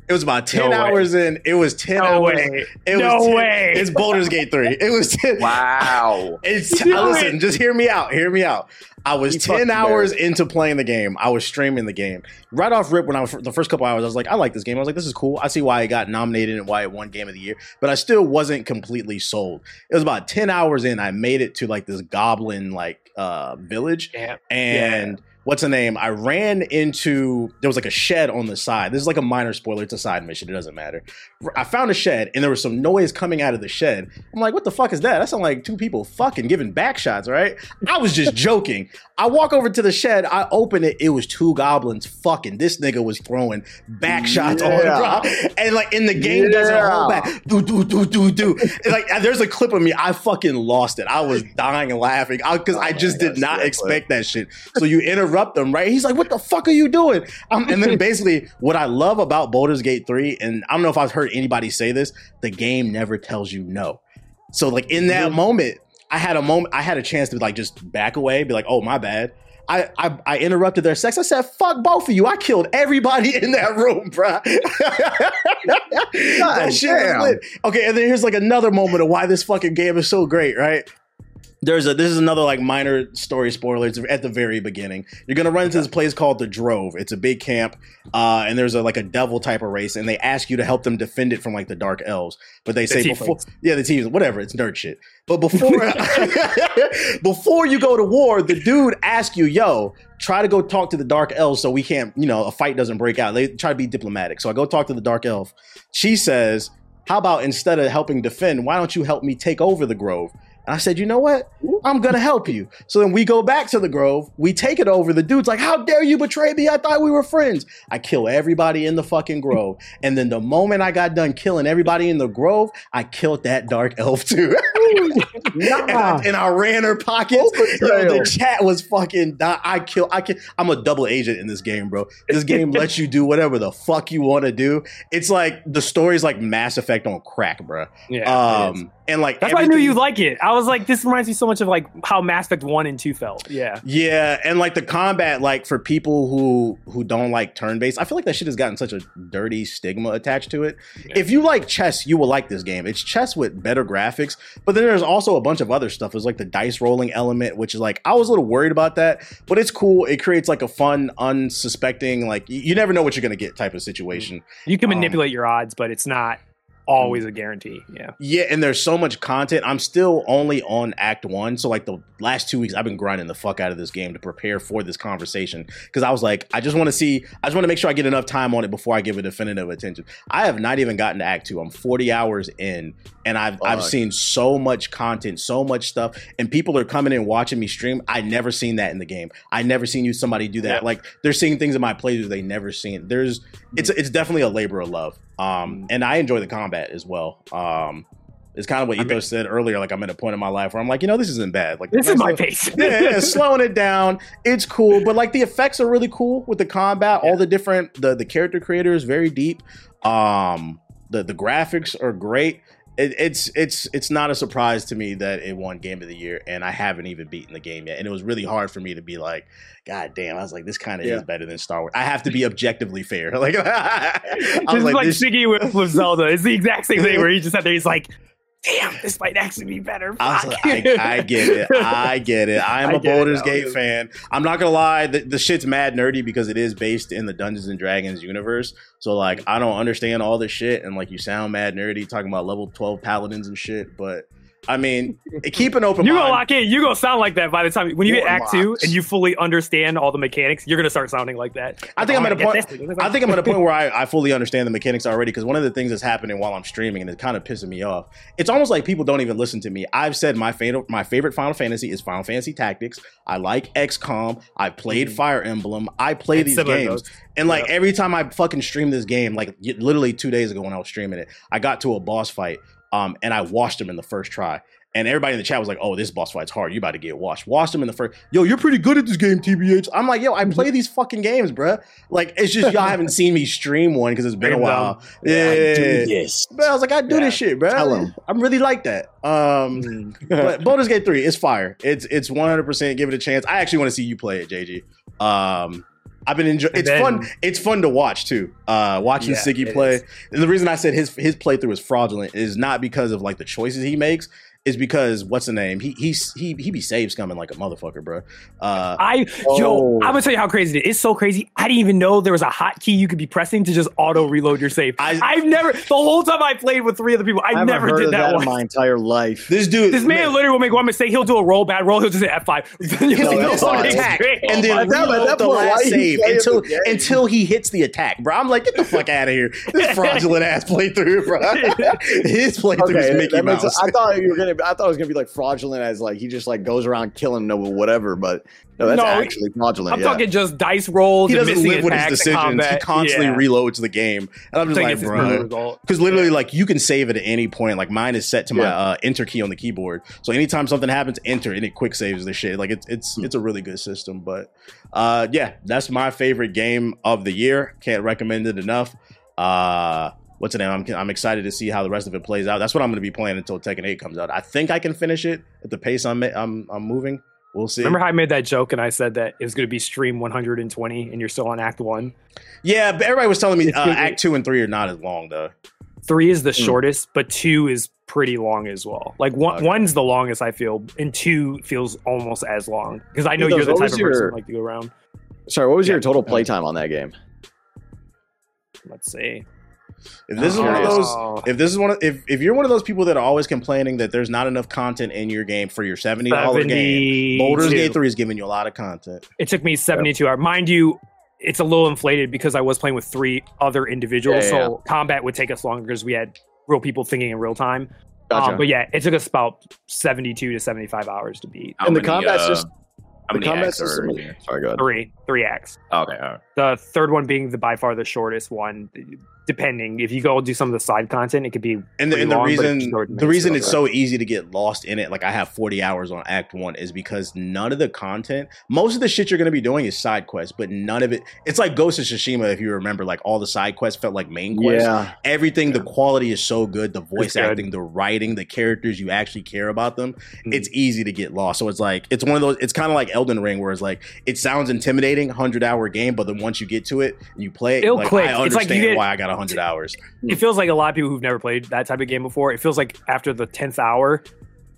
Speaker 1: it was about ten
Speaker 3: No way.
Speaker 1: hours in. It was ten
Speaker 3: No
Speaker 1: hours.
Speaker 3: way.
Speaker 1: It
Speaker 3: No
Speaker 1: was 10
Speaker 3: way.
Speaker 1: It's Baldur's Gate three. It was ten.
Speaker 2: Wow.
Speaker 1: It's
Speaker 3: Do
Speaker 1: listen,
Speaker 3: it.
Speaker 1: just hear me out. Hear me out. I was
Speaker 4: You
Speaker 1: ten
Speaker 4: fucking
Speaker 1: hours into playing the game. I was streaming the game right off rip. When I was the first couple hours, I was like, I like this game. I was like, this is cool. I see why it got nominated and why it won Game of the Year. But I still wasn't completely sold. It was about ten hours in. I made it to like this goblin like uh village,
Speaker 3: Yeah.
Speaker 1: and what's the name? I ran into there was like a shed on the side. This is like a minor spoiler. It's a side mission. It doesn't matter. I found a shed and there was some noise coming out of the shed. I'm like, what the fuck is that? That sounds like two people fucking giving back shots, right? I was just joking. I walk over to the shed. I open it. It was two goblins fucking. This nigga was throwing back shots on
Speaker 4: Yeah.
Speaker 1: bro. And like in the game doesn't hold back. Do do do do do. Like there's a clip of me. I fucking lost it. I was dying and laughing because
Speaker 4: Oh
Speaker 1: I just did
Speaker 4: gosh,
Speaker 1: not expect that shit. So you interrupt them, right? He's like, "What the fuck are you doing?" Um, and then basically, what I love about Baldur's Gate three, and I don't know if I've heard anybody say this, the game never tells you no. So like in that moment, I had a moment, I had a chance to like just back away, be like, "Oh my bad." I, I, I interrupted their sex. I said, "Fuck both of you." I killed everybody in that room, bro." that shit. Okay, and then here's like another moment of why this fucking game is so great, right? There's a this is another like minor story spoiler. It's at the very beginning. You're gonna run into this place called the Grove. It's a big camp, uh, and there's a like a devil type of race, and they ask you to help them defend it from like the dark elves. But they say before, yeah, the teams, whatever. It's nerd shit. But before before you go to war, the dude asks you, "Yo, try to go talk to the dark elves so we can't, you know, a fight doesn't break out." They try to be diplomatic. So I go talk to the dark elf. She says, "How about instead of helping defend, why don't you help me take over the grove?" I said, "You know what? I'm gonna help you." So then we go back to the grove. We take it over. The dude's like, "How dare you betray me? I thought we were friends." I kill everybody in the fucking grove, and then the moment I got done killing everybody in the grove, I killed that dark elf too. and, I, and I ran her pockets. Yo, the chat was fucking. di- I kill. I can. I'm a double agent in this game, bro. This game lets you do whatever the fuck you want to do. It's like the story's like Mass Effect on crack, bro.
Speaker 3: Yeah.
Speaker 1: Um, and like
Speaker 3: That's why I knew
Speaker 1: everything-
Speaker 3: you like it. I was like, this reminds me so much of like how Mass Effect one and two felt. Yeah.
Speaker 1: Yeah, and like the combat, like for people who who don't like turn based, I feel like that shit has gotten such a dirty stigma attached to it.
Speaker 3: Yeah.
Speaker 1: If you like chess, you will like this game. It's chess with better graphics, but then there's also a bunch of other stuff. There's like the dice rolling element, which is like I was a little worried about that, but it's cool. It creates like a fun, unsuspecting, like you, you never know what you're gonna get type of situation.
Speaker 3: You can
Speaker 1: Um,
Speaker 3: manipulate your odds, but it's not always a mm. guarantee. Yeah.
Speaker 1: Yeah, and there's so much content. I'm still only on Act One, so like the last two weeks, I've been grinding the fuck out of this game to prepare for this conversation because I was like, I just want to see, I just want to make sure I get enough time on it before I give a definitive attention. I have not even gotten to Act Two. I'm 40 hours in, and I've I've seen so much content, so much stuff, and people are coming in watching me stream. I never seen that in the game. I never seen you somebody do that.
Speaker 3: Yeah.
Speaker 1: Like they're seeing things in my playthroughs they never seen. There's it's mm. it's definitely a labor of love. Um, and I enjoy the combat as well. Um, it's kind of what
Speaker 3: I
Speaker 1: Ethos said earlier. Like I'm at a point in my life where I'm like, you know, this isn't bad. Like
Speaker 3: This is my pace.
Speaker 1: yeah, yeah, slowing it down. It's cool, but like the effects are really cool with the combat. All the different the the character creator is very deep. Um, the the graphics are great. It, it's it's it's not a surprise to me that it won Game of the Year, and I haven't even beaten the game yet. And it was really hard for me to be like, God damn! I was like, this kind of
Speaker 4: Yeah.
Speaker 1: is better than Star Wars. I have to be objectively fair. Like, I
Speaker 3: This
Speaker 1: was
Speaker 3: is
Speaker 1: like,
Speaker 3: like
Speaker 1: this,
Speaker 3: Siggy with, with Zelda. It's the exact same thing where he just sat there. He's like, "Damn, this might actually be better."
Speaker 1: I, like, I, I get it. I get it. I am
Speaker 3: I
Speaker 1: a Baldur's. Gate fan. I'm not gonna lie. The, the shit's mad nerdy because it is based in the Dungeons and Dragons universe. So like, I don't understand all this shit, and like, you sound mad nerdy talking about level 12 paladins and shit. But I mean, keep an open
Speaker 3: You
Speaker 1: mind.
Speaker 3: gonna lock in. You gonna sound like that by the time when you get. Act Two and you fully understand all the mechanics. You're gonna start sounding like that.
Speaker 1: I think I'm
Speaker 3: Oh,
Speaker 1: at a point.
Speaker 3: this, get this.
Speaker 1: I think I'm at a point where I, I fully understand the mechanics already. Because one of the things that's happening while I'm streaming and it's kind of pissing me off. It's almost like people don't even listen to me. I've said my favorite my favorite Final Fantasy is Final Fantasy Tactics. I like XCOM. I played mm-hmm. Fire Emblem. I play
Speaker 3: It's
Speaker 1: these games.
Speaker 3: those.
Speaker 1: And like every time I fucking stream this game, like literally two days ago when I was streaming it, I got to a boss fight, um, and I washed him in the first try. And everybody in the chat was like, "Oh, this boss fight's hard. You about to get washed." Washed him in the first. Yo, you're pretty good at this game, TBH. I'm like, yo, I play these fucking games, bruh. Like, it's just y'all haven't seen me stream one because it's been a while.
Speaker 3: them.
Speaker 1: Yeah,
Speaker 4: Yes.
Speaker 1: but I was like, I do
Speaker 4: Yeah.
Speaker 1: this shit, bruh.
Speaker 4: Tell 'em.
Speaker 1: I'm really like that. Um,
Speaker 3: Mm.
Speaker 1: but Baldur's Gate 3 is fire. It's it's 100% give it a chance. I actually want to see you play it, JG. Um I've been enjoying it's
Speaker 3: then-
Speaker 1: fun it's fun to watch too. Uh watching
Speaker 3: Yeah,
Speaker 1: Siggy play. And the reason I said his his playthrough is fraudulent is not because of like the choices he makes, is because what's the name? He he's he he be save scumming like a motherfucker, bro. Uh
Speaker 3: I
Speaker 4: Oh.
Speaker 3: yo, I'm gonna tell you how crazy it is. It's so crazy. I didn't even know there was a hotkey you could be pressing to just auto reload your save.
Speaker 1: I-
Speaker 3: I, have never the whole time I played with three other people, I,
Speaker 4: I
Speaker 3: never
Speaker 4: heard
Speaker 3: did
Speaker 4: of
Speaker 3: that,
Speaker 4: that in
Speaker 3: one.
Speaker 4: my entire life.
Speaker 1: this dude
Speaker 3: This man literally will make one mistake. He'll do a roll bad roll. He'll just hit F5. He'll
Speaker 1: He'll
Speaker 3: no
Speaker 1: attack and then
Speaker 4: At that- that
Speaker 1: the
Speaker 4: point,
Speaker 1: last save until until he hits the attack, bro. I'm like, get the fuck out of here. This fraudulent ass playthrough, bro. His playthrough is
Speaker 4: Okay,
Speaker 1: Mickey
Speaker 4: that makes,
Speaker 1: Mouse.
Speaker 4: I thought you were gonna. I thought it was gonna be like fraudulent, as like he just like goes around killing no whatever. But no, that's
Speaker 3: No,
Speaker 4: actually fraudulent.
Speaker 3: I'm
Speaker 4: yeah.
Speaker 3: talking just dice rolls.
Speaker 1: he
Speaker 3: and
Speaker 1: doesn't live with his decisions. He constantly
Speaker 3: Yeah.
Speaker 1: reloads the game, and I'm just like,
Speaker 3: gets his brutal
Speaker 1: bro. Because literally, like you can save it at any point. Like mine is set to my uh, enter key on the keyboard, so anytime something happens, enter and it quick saves the shit. Like it's it's
Speaker 4: Hmm.
Speaker 1: it's a really good system. But uh, yeah, that's my favorite game of the year. Can't recommend it enough. Uh, what's the name? I'm I'm excited to see how the rest of it plays out. That's what I'm going to be playing until Tekken 8 comes out. I think I can finish it at the pace I'm I'm I'm moving. We'll see.
Speaker 3: Remember how I made that joke and I said that it was going to be stream 120 and you're still on Act One.
Speaker 1: yeah, but everybody was telling me uh, Act Two and Three are not as long though.
Speaker 3: Three is the
Speaker 4: Hmm.
Speaker 3: shortest, but two is pretty long as well. Like one,
Speaker 1: Okay.
Speaker 3: one's the longest I feel, and two feels almost as long because I know
Speaker 4: Who
Speaker 3: you're the type of person
Speaker 4: your-
Speaker 3: who like to go around.
Speaker 4: Sorry, what was your total playtime on that game?
Speaker 3: Let's see.
Speaker 1: If this is one of those
Speaker 3: Oh,
Speaker 1: if this is one of if, if you're one of those people that are always complaining that there's not enough content in your game for your seventy dollar game, Baldur's Gate three is giving you a lot of content.
Speaker 3: It took me 72 hours. Mind you, it's a little inflated because I was playing with three other individuals,
Speaker 4: Yeah, yeah,
Speaker 3: so combat would take us longer because we had real people thinking in real time.
Speaker 4: Gotcha.
Speaker 3: Um, but yeah, it took us about 72 to 75 hours to beat
Speaker 2: How
Speaker 4: And the
Speaker 2: many,
Speaker 4: combat's
Speaker 2: uh,
Speaker 4: just-
Speaker 2: how
Speaker 4: the
Speaker 2: many
Speaker 4: combat
Speaker 2: acts are
Speaker 4: system. Sorry, go ahead.
Speaker 3: three three acts.
Speaker 2: Okay, all right.
Speaker 3: The third one being the by far the shortest one. Depending if you go do some of the side content, it could be
Speaker 1: And the,
Speaker 3: pretty
Speaker 1: and the
Speaker 3: long, but
Speaker 1: reason the reason it's so easy to get lost in it, like I have 40 hours on Act One, is because none of the content, most of the shit you're gonna be doing is side quests, but none of it. It's like Ghost of Tsushima, if you remember, like all the side quests felt like main quests.
Speaker 4: Yeah,
Speaker 1: Everything, the quality is so good, the voice
Speaker 3: good.
Speaker 1: acting, the writing, the characters you actually care about them.
Speaker 3: Mhm.
Speaker 1: It's easy to get lost. So it's like it's one of those. It's kind of like Elden Ring, where it's like it sounds intimidating, hundred hour game, but then once you get to it and you play it,
Speaker 3: It'll
Speaker 1: like,
Speaker 3: click.
Speaker 1: I
Speaker 3: It's like
Speaker 1: understand
Speaker 3: get-
Speaker 1: why I got hundred hours.
Speaker 3: it feels like a lot of people who've never played that type of game before. It feels like after the tenth hour,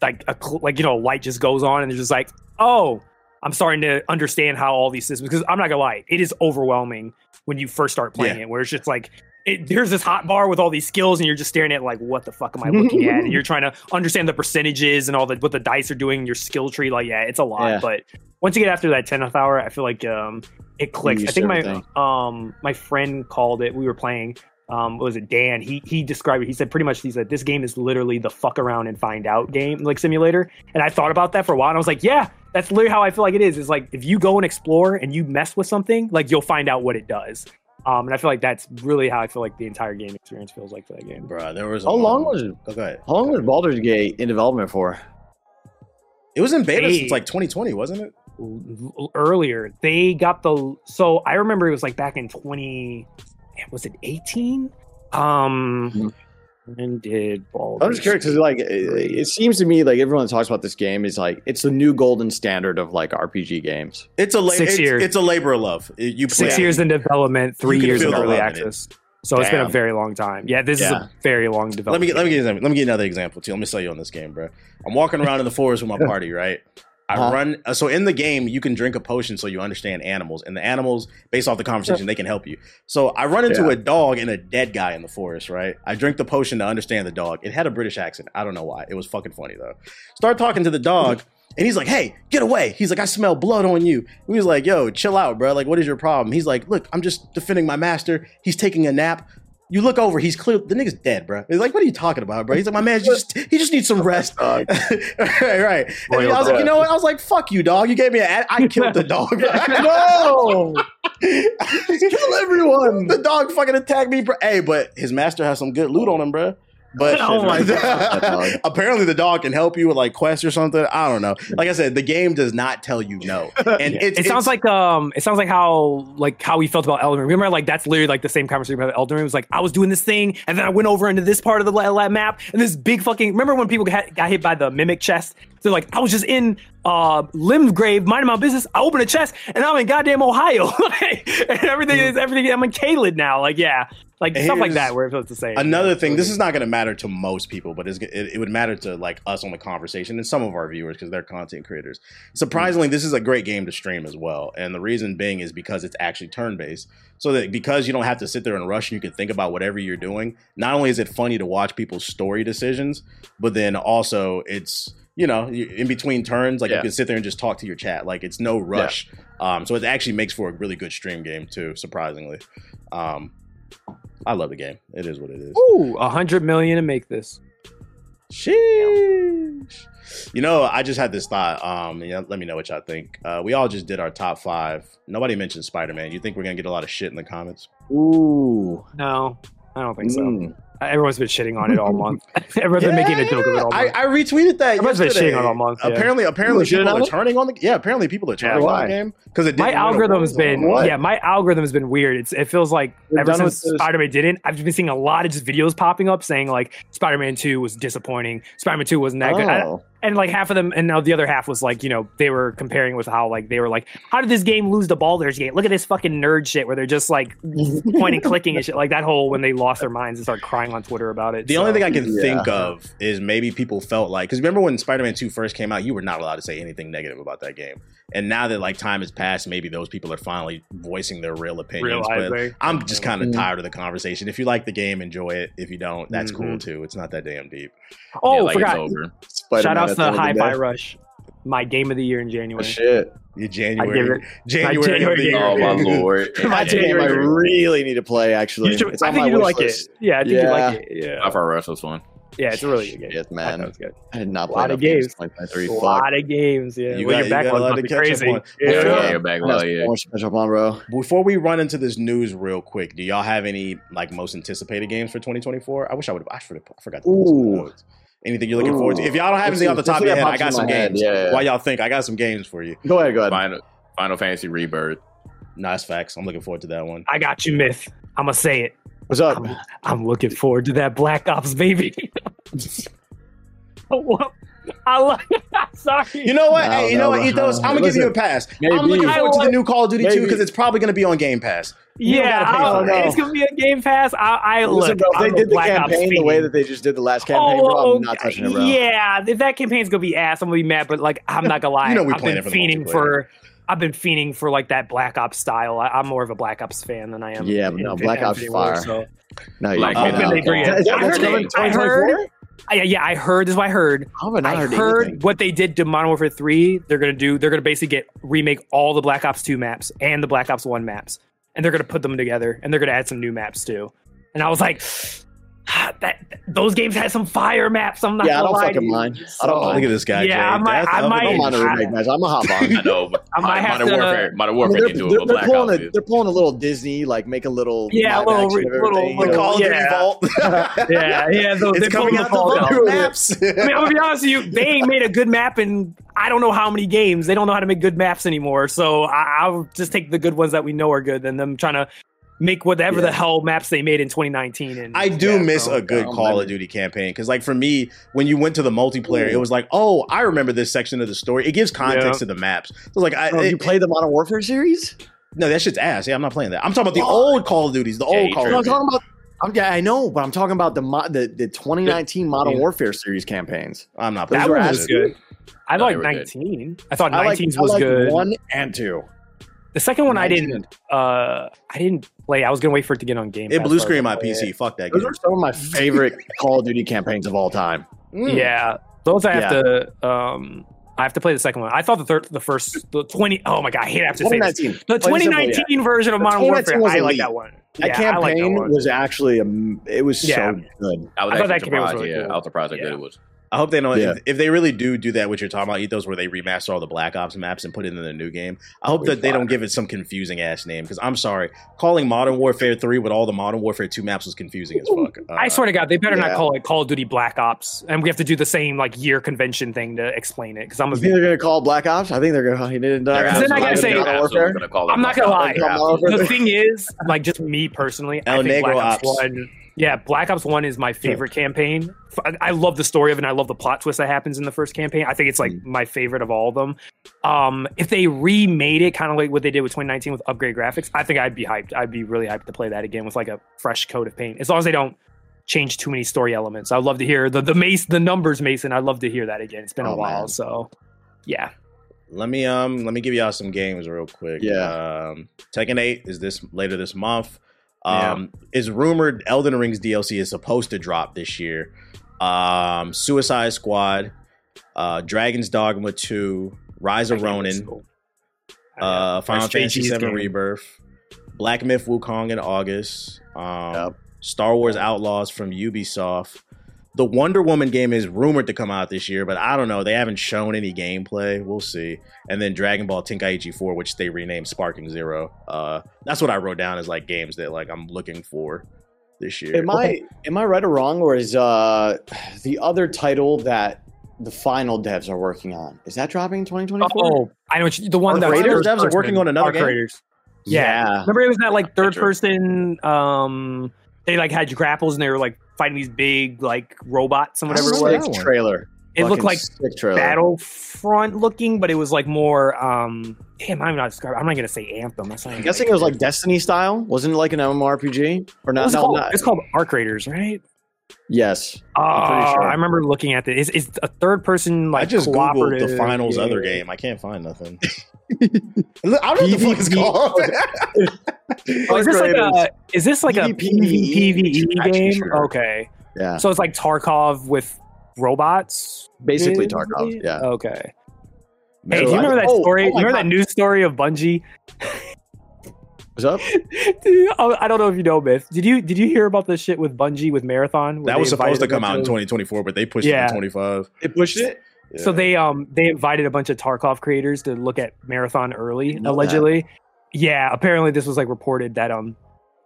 Speaker 3: like a like you know, a light just goes on, and they're just like, oh, I'm starting to understand how all these systems. Because I'm not gonna lie, it is overwhelming when you first start playing
Speaker 1: Yeah.
Speaker 3: it, where it's just like. It, there's this hot bar with all these skills, and you're just staring at like, what the fuck am I looking at? And you're trying to understand the percentages and all the what the dice are doing, your skill tree. Like, yeah, it's a lot.
Speaker 4: Yeah.
Speaker 3: But once you get after that tenth hour, I feel like um, it clicks. I think
Speaker 4: to
Speaker 3: my
Speaker 4: everything.
Speaker 3: um my friend called it. We were playing um what was it Dan he he described it he said pretty much he said this game is literally the fuck around and find out game like simulator and I thought about that for a while and I was like yeah that's literally how I feel like it is It's like if you go and explore and you mess with something like you'll find out what it does um and I feel like that's really how I feel like the entire game experience feels like for that game
Speaker 1: Bruh, there was.
Speaker 4: How long was it?
Speaker 1: Oh, go ahead.
Speaker 4: How long was Baldur's Gate in development for?
Speaker 1: It was in beta
Speaker 3: Hey.
Speaker 1: since like 2020, wasn't it?
Speaker 3: L- l- earlier they got the so I remember it was like back in 20 was it 18 um when did
Speaker 4: I'm just curious because like it, it seems to me like everyone that talks about this game is like it's the new golden standard of like RPG games.
Speaker 1: It's a la-
Speaker 3: Six
Speaker 1: it's,
Speaker 3: years.
Speaker 1: It's a labor of love. It- You
Speaker 3: six
Speaker 1: play-
Speaker 3: years in development, three years
Speaker 1: feel
Speaker 3: in early
Speaker 1: love in it.
Speaker 3: access. So it's been a very long time. Yeah, this is a very long development.
Speaker 1: Let me
Speaker 3: development.
Speaker 1: get let me get. Let me get another example too. Let me sell you on this game, bro. I'm walking around in the forest with my party, right? I
Speaker 4: Huh?
Speaker 1: run. uh, So in the game, you can drink a potion so you understand animals, and the animals, based off the conversation, they can help you. So I run into
Speaker 4: Yeah.
Speaker 1: a dog and a dead guy in the forest. Right. I drink the potion to understand the dog. It had a British accent. I don't know why. It was fucking funny though. Start talking to the dog. And he's like, "Hey, get away!" He's like, "I smell blood on you." And he's like, "Yo, chill out, bro. Like, what is your problem?" He's like, "Look, I'm just defending my master. He's taking a nap. You look over. He's clear. The nigga's dead, bro." He's like, "What are you talking about, bro?" He's like, "My man, just he just needs some rest."
Speaker 4: Dog.
Speaker 1: right, right. And I was like, you know what? I was like, "Fuck you, dog. You gave me a. I killed the dog.
Speaker 4: no, kill everyone.
Speaker 1: the dog fucking attacked me, bro. Hey, but his master has some good loot on him, bro. But
Speaker 3: Oh my
Speaker 4: God.
Speaker 1: apparently the dog can help you with like quests or something. I don't know. Like I said, the game does not tell you no, and
Speaker 3: Yeah.
Speaker 1: it's,
Speaker 3: it sounds
Speaker 1: it's-
Speaker 3: like um, it sounds like how like how we felt about Elden Ring. Remember, like that's literally like the same conversation about Elden Ring. It was like I was doing this thing, and then I went over into this part of the la- la- map, and this big fucking. Remember when people got, got hit by the mimic chest? So like I was just in uh Limgrave, minding my business. I open a chest, and I'm in goddamn Ohio, and everything is everything. I'm in Caelid now. Like yeah, like
Speaker 1: And
Speaker 3: stuff like that where it feels to say
Speaker 1: Another thing, this is not going to matter to most people, but it's, it, it would matter to like us on the conversation and some of our viewers because they're content creators. Surprisingly, this is a great game to stream as well, and the reason being is because it's actually turn based. So that because you don't have to sit there and rush, and you can think about whatever you're doing. Not only is it funny to watch people's story decisions, but then also it's you know in between turns, like you can sit there and just talk to your chat. Like it's no rush. Um, so it actually makes for a really good stream game too. Surprisingly. Um, I love the game. It is what it is.
Speaker 3: Ooh, a hundred million to make this.
Speaker 1: Sheesh. You know, I just had this thought. Um, yeah, let me know what y'all think. Uh, we all just did our top five. Nobody mentioned Spider Man. You think we're gonna get a lot of shit in the comments?
Speaker 4: Ooh.
Speaker 3: No, I don't think so. Everyone's been shitting on it all month. Everyone's been making a joke of it all month.
Speaker 1: I retweeted that.
Speaker 3: Everyone's been shitting on it all month, yeah.
Speaker 1: Apparently, apparently
Speaker 4: People are shitting
Speaker 1: people
Speaker 4: on
Speaker 1: are
Speaker 4: it?
Speaker 1: turning on the. Yeah, apparently people are turning on the game because it.
Speaker 3: my
Speaker 1: didn't win
Speaker 3: algorithm's
Speaker 1: awards.
Speaker 3: been
Speaker 4: What?
Speaker 3: yeah, my algorithm's been weird. It's it feels like
Speaker 4: We're
Speaker 3: ever since. Spider-Man didn't, I've been seeing a lot of just videos popping up saying like Spider-Man 2 was disappointing. Spider-Man 2 wasn't that good. I-
Speaker 4: Oh.
Speaker 3: And like half of them and now the other half was like, you know, they were comparing with how like they were like, how did this game lose to Baldur's Gate? Look at this fucking nerd shit where they're just like pointing clicking and shit. Like that whole when they lost their minds and start crying on Twitter about it.
Speaker 1: The
Speaker 3: So-
Speaker 1: only thing I can
Speaker 4: Yeah.
Speaker 1: think of is maybe people felt like because remember when Spider-Man Two first came out, you were not allowed to say anything negative about that game, and now that like time has passed, maybe those people are finally voicing their real opinions. But
Speaker 3: realizing.
Speaker 1: I'm just kind of
Speaker 4: Mm.
Speaker 1: tired of the conversation. If you like the game, enjoy it. If you don't, that's cool
Speaker 3: Mhm.
Speaker 1: too. It's not that damn deep.
Speaker 3: Oh,
Speaker 2: yeah, like
Speaker 3: forgot.
Speaker 2: It's over.
Speaker 4: Spider-Man
Speaker 3: Shout outs
Speaker 4: at the
Speaker 3: to
Speaker 4: the
Speaker 3: Hi-Fi. Rush. My game of the year in
Speaker 4: Oh,
Speaker 3: January.
Speaker 4: shit.
Speaker 1: Your
Speaker 3: I give
Speaker 1: January,
Speaker 3: it-
Speaker 1: January,
Speaker 3: January
Speaker 1: the
Speaker 3: game.
Speaker 2: Oh my lord!
Speaker 3: My
Speaker 4: That's a I really need to play, actually.
Speaker 3: Should-
Speaker 4: It's
Speaker 3: I think you
Speaker 4: wish
Speaker 3: like it. Yeah, I think you like it. Yeah,
Speaker 2: I thought Rush was fun.
Speaker 3: yeah, it's a really good game.
Speaker 4: Shit, man.
Speaker 3: thought was good.
Speaker 4: I did not play A
Speaker 3: lot of
Speaker 4: games.
Speaker 3: games.
Speaker 4: to three.
Speaker 3: A lot of games. Yeah,
Speaker 1: You
Speaker 3: well,
Speaker 1: got-
Speaker 3: your
Speaker 1: you got a
Speaker 3: backlog
Speaker 1: lot
Speaker 3: must
Speaker 1: to
Speaker 3: be
Speaker 1: catch up
Speaker 3: crazy.
Speaker 1: on.
Speaker 3: Yeah.
Speaker 2: Yeah,
Speaker 1: Yeah.
Speaker 2: yeah, back
Speaker 4: I got
Speaker 2: well,
Speaker 4: so
Speaker 2: yeah.
Speaker 4: much to catch up on, bro.
Speaker 1: Before we run into this news real quick, do y'all have any like most anticipated games for 2024? I wish I would have. I. I forgot to put this in the
Speaker 4: Ooh.
Speaker 1: Notes. Anything you're looking forward to? If y'all don't have anything
Speaker 4: see-
Speaker 1: off the top of your head, I got some games.
Speaker 4: Yeah, yeah.
Speaker 1: While y'all think, I got some games for you.
Speaker 4: Go ahead, go ahead.
Speaker 2: Final, Final Fantasy Rebirth.
Speaker 1: Nice facts. I'm looking forward to that one.
Speaker 3: I got you, myth. I'm gonna say it.
Speaker 4: What's up?
Speaker 3: I'm, I'm looking forward to that Black Ops baby. What? I like. Sorry.
Speaker 1: You know what?
Speaker 4: No,
Speaker 1: hey, you
Speaker 4: no,
Speaker 1: know what, Ethos?
Speaker 4: no.
Speaker 1: I'm gonna give you a pass.
Speaker 4: maybe.
Speaker 1: I'm looking forward to the new Call of Duty 2 because it's probably gonna be on Game Pass. You
Speaker 3: yeah,
Speaker 1: gotta pay
Speaker 3: I-
Speaker 1: for oh,
Speaker 4: it.
Speaker 3: it's gonna be a Game Pass. I, I
Speaker 4: Listen,
Speaker 3: look.
Speaker 4: bro, if
Speaker 3: I'm
Speaker 4: they did the
Speaker 3: Black
Speaker 4: campaign the way that they just did the last campaign, bro,
Speaker 3: Oh,
Speaker 4: I'm not touching it, bro.
Speaker 3: Yeah, if that campaign's gonna be ass, I'm gonna be mad. But like, I'm not gonna lie.
Speaker 1: You know we
Speaker 3: I've been
Speaker 1: it for
Speaker 3: fiending for. I've been fiending for like that Black Ops style. I, I'm more of a Black Ops fan than I am.
Speaker 4: Yeah, but no, Black Ops
Speaker 3: Infinity
Speaker 4: fire.
Speaker 3: So.
Speaker 4: No, you
Speaker 2: Black
Speaker 4: don't. No.
Speaker 1: They agree.
Speaker 4: Is that
Speaker 3: I
Speaker 4: coming in
Speaker 3: it. I heard-
Speaker 4: 2024?
Speaker 3: I, yeah, I heard. This is what I heard.
Speaker 4: I heard,
Speaker 3: what they did to Modern Warfare 3. They're gonna do. They're gonna basically get remake all the Black Ops 2 maps and the Black Ops 1 maps, and they're gonna put them together, and they're gonna add some new maps too. And I was like, that those games had some fire maps. I'm not.
Speaker 4: Yeah, I don't fucking
Speaker 3: to you.
Speaker 4: mind. I don't oh, mind.
Speaker 1: Look at this guy.
Speaker 3: Yeah,
Speaker 1: Jay.
Speaker 3: I might-
Speaker 1: Death
Speaker 3: I
Speaker 1: of an
Speaker 3: might-
Speaker 4: I don't mind a
Speaker 1: Old-
Speaker 3: I-
Speaker 4: remake match. I'm a hop on.
Speaker 2: I know, but
Speaker 3: I might have
Speaker 2: Modern
Speaker 3: to- uh,
Speaker 2: Warfare, Modern
Speaker 4: I mean,
Speaker 2: Warfare
Speaker 4: they're,
Speaker 2: can do
Speaker 4: they're-
Speaker 2: it,
Speaker 4: they're pulling a, they're pulling a little Disney, like make a little
Speaker 3: Yeah, a little re-
Speaker 4: of
Speaker 3: little-
Speaker 4: everything.
Speaker 1: The
Speaker 3: little-
Speaker 1: Call of Duty Vault.
Speaker 3: yeah, yeah. Those,
Speaker 1: it's
Speaker 3: they pulled
Speaker 1: coming
Speaker 3: the
Speaker 1: out the
Speaker 3: down.
Speaker 1: vault maps.
Speaker 3: I mean, I'm gonna be honest with you. They ain't made a good map in I don't know how many games. They don't know how to make good maps anymore. So I, I'll just take the good ones that we know are good, than them trying to make whatever the hell maps they made in 2019. And
Speaker 1: I do
Speaker 3: yeah,
Speaker 1: miss
Speaker 3: so-
Speaker 1: a good
Speaker 4: I'm
Speaker 1: Call of Duty campaign because, like, for me, when you went to the multiplayer, it was like, oh, I remember this section of the story. It gives context
Speaker 3: Yeah.
Speaker 1: to the maps. So, like, I
Speaker 4: Bro,
Speaker 1: it-
Speaker 4: you play the Modern Warfare series?
Speaker 1: no, that shit's ass. Yeah, I'm not playing that. I'm talking about the
Speaker 4: What?
Speaker 1: old Call of Duties, the
Speaker 2: Yeah,
Speaker 1: old Call of
Speaker 4: I'm
Speaker 1: Duty.
Speaker 4: talking about. I'm, yeah, I know, but I'm talking about the mo- the, the 2019 Modern
Speaker 1: Yeah.
Speaker 4: Warfare series campaigns.
Speaker 1: I'm not.
Speaker 3: That
Speaker 1: playing
Speaker 3: one
Speaker 1: that
Speaker 3: was
Speaker 1: shit.
Speaker 3: good. I
Speaker 2: No,
Speaker 3: like
Speaker 2: were good.
Speaker 3: 19. I thought
Speaker 4: I like,
Speaker 3: 19s
Speaker 4: I
Speaker 3: was good.
Speaker 4: one and two.
Speaker 3: The second one I didn't. Uh, I didn't play. I was gonna wait for it to get on Game.
Speaker 1: It
Speaker 3: Pass
Speaker 1: blue
Speaker 3: first.
Speaker 1: screen my PC. Fuck that
Speaker 4: Those
Speaker 1: game.
Speaker 4: are some of my favorite Call of Duty campaigns of all time.
Speaker 1: Mm.
Speaker 3: Yeah, those I have
Speaker 4: Yeah.
Speaker 3: to. Um, I have to play the second one. I thought the third, the first, the 20. Oh my god, I hate to have to say this.
Speaker 4: 2019.
Speaker 3: The
Speaker 4: Plain and
Speaker 3: 2019 version of Modern Warfare. I like that one.
Speaker 4: That
Speaker 3: Yeah, I like that
Speaker 4: campaign
Speaker 3: one.
Speaker 4: was actually a, it was
Speaker 3: Yeah.
Speaker 4: so good.
Speaker 2: I was
Speaker 3: I thought that
Speaker 2: actually
Speaker 3: campaign was
Speaker 2: surprised.
Speaker 3: really
Speaker 2: yeah,
Speaker 3: cool.
Speaker 2: I was surprised how
Speaker 3: Yeah.
Speaker 2: good it was.
Speaker 1: I hope they know
Speaker 4: Yeah.
Speaker 1: if, if they really do do that. What you're talking about, Ethos, where they remaster all the Black Ops maps and put it in the new game. I hope
Speaker 4: Be
Speaker 1: that they don't give it some confusing ass name. Because I'm sorry, calling Modern Warfare Three with all the Modern Warfare Two maps was confusing as fuck. Uh,
Speaker 3: I swear to God, they better
Speaker 4: yeah.
Speaker 3: not call it Call of Duty Black Ops, and we have to do the same like year convention thing to explain it. Because I'm a
Speaker 4: You think they're gonna call it Black Ops? I think they're gonna. He did.
Speaker 2: They're
Speaker 3: then I gotta say,
Speaker 4: Modern Warfare.
Speaker 2: Gonna call it
Speaker 3: I'm not gonna
Speaker 2: Ops.
Speaker 3: lie.
Speaker 2: They're
Speaker 4: Modern
Speaker 2: absolutely-
Speaker 4: Warfare.
Speaker 3: the thing is, like, just me personally,
Speaker 1: El
Speaker 3: I think
Speaker 1: Negro
Speaker 3: Black Ops
Speaker 1: Ops.
Speaker 3: One. Yeah, Black Ops One is my favorite campaign. I love the story of it, and I love the plot twist that happens in the first campaign. I think it's like my favorite of all of them. Um, if they remade it, kind of like what they did with 2019 with upgrade graphics, I think I'd be hyped. I'd be really hyped to play that again with like a fresh coat of paint, as long as they don't change too many story elements. I'd love to hear the the mace, the numbers, Mason. I'd love to hear that again. It's been a
Speaker 4: Oh,
Speaker 3: while,
Speaker 4: man.
Speaker 3: so yeah.
Speaker 1: Let me um let me give y'all some games real quick.
Speaker 4: Yeah.
Speaker 1: Um Tekken 8 is this later this month. Um is rumored Elden Ring's DLC is supposed to drop this year. Um Suicide Squad, uh Dragon's Dogma 2, Rise of Ronin, uh Final Fantasy
Speaker 3: JG's
Speaker 1: 7
Speaker 3: game.
Speaker 1: Rebirth, Black Myth Wukong in August, um
Speaker 4: Yep.
Speaker 1: Star Wars Outlaws from Ubisoft. The Wonder Woman game is rumored to come out this year, but I don't know. They haven't shown any gameplay. We'll see. And then Dragon Ball Tenkaichi 4, which they renamed Sparking Zero. Uh, that's what I wrote down as like games that like I'm looking for this year.
Speaker 4: Am I am I right or wrong, or is uh the other title that the final devs are working on is that dropping in 2024?
Speaker 3: Oh, I know you, the one that
Speaker 4: Raiders
Speaker 1: devs are working on another
Speaker 3: Arc
Speaker 1: game?
Speaker 3: Raiders. Yeah. Remember, it was that like third person. Um, they like had grapples and they were like fighting these big like robots and whatever it was.
Speaker 4: Sick trailer.
Speaker 3: It looked like. Battlefront looking, but it was like more. Um, damn, I'm not describing. I'm not gonna say Anthem. That's not.
Speaker 4: I'm guessing it was like Destiny style. Wasn't it like an MMORPG or not?
Speaker 3: it
Speaker 4: no,
Speaker 3: called?
Speaker 4: not-
Speaker 3: It's called Arc Raiders, right?
Speaker 4: Yes.
Speaker 3: Oh,
Speaker 4: pretty ah, sure.
Speaker 3: I remember looking at this. It's, it's a third person like
Speaker 1: I just googled
Speaker 3: cooperative.
Speaker 1: the finals
Speaker 3: yeah.
Speaker 1: other game. I can't find nothing. I don't know what the fuck it's called.
Speaker 3: Oh, is this like a? Is this like a
Speaker 4: PvP
Speaker 3: PvE game?
Speaker 4: shooter.
Speaker 3: Okay,
Speaker 4: Yeah.
Speaker 3: so it's like Tarkov with robots.
Speaker 4: Basically
Speaker 3: Is
Speaker 4: Tarkov. Yeah.
Speaker 3: Okay.
Speaker 1: Metal
Speaker 3: Hey, do you remember that
Speaker 4: Oh,
Speaker 3: story?
Speaker 4: oh my
Speaker 3: you remember
Speaker 4: God.
Speaker 3: that news story of Bungie?
Speaker 4: What's up?
Speaker 3: Dude, oh, I don't know if you know, Myth. Did you did you hear about this shit with Bungie with Marathon?
Speaker 1: that was supposed to come out in 2024, but they pushed it to 25.
Speaker 4: They pushed it.
Speaker 3: of- So they um they invited a bunch of Tarkov creators to look at Marathon early,
Speaker 4: know that.
Speaker 3: allegedly. Yeah, apparently this was like reported that um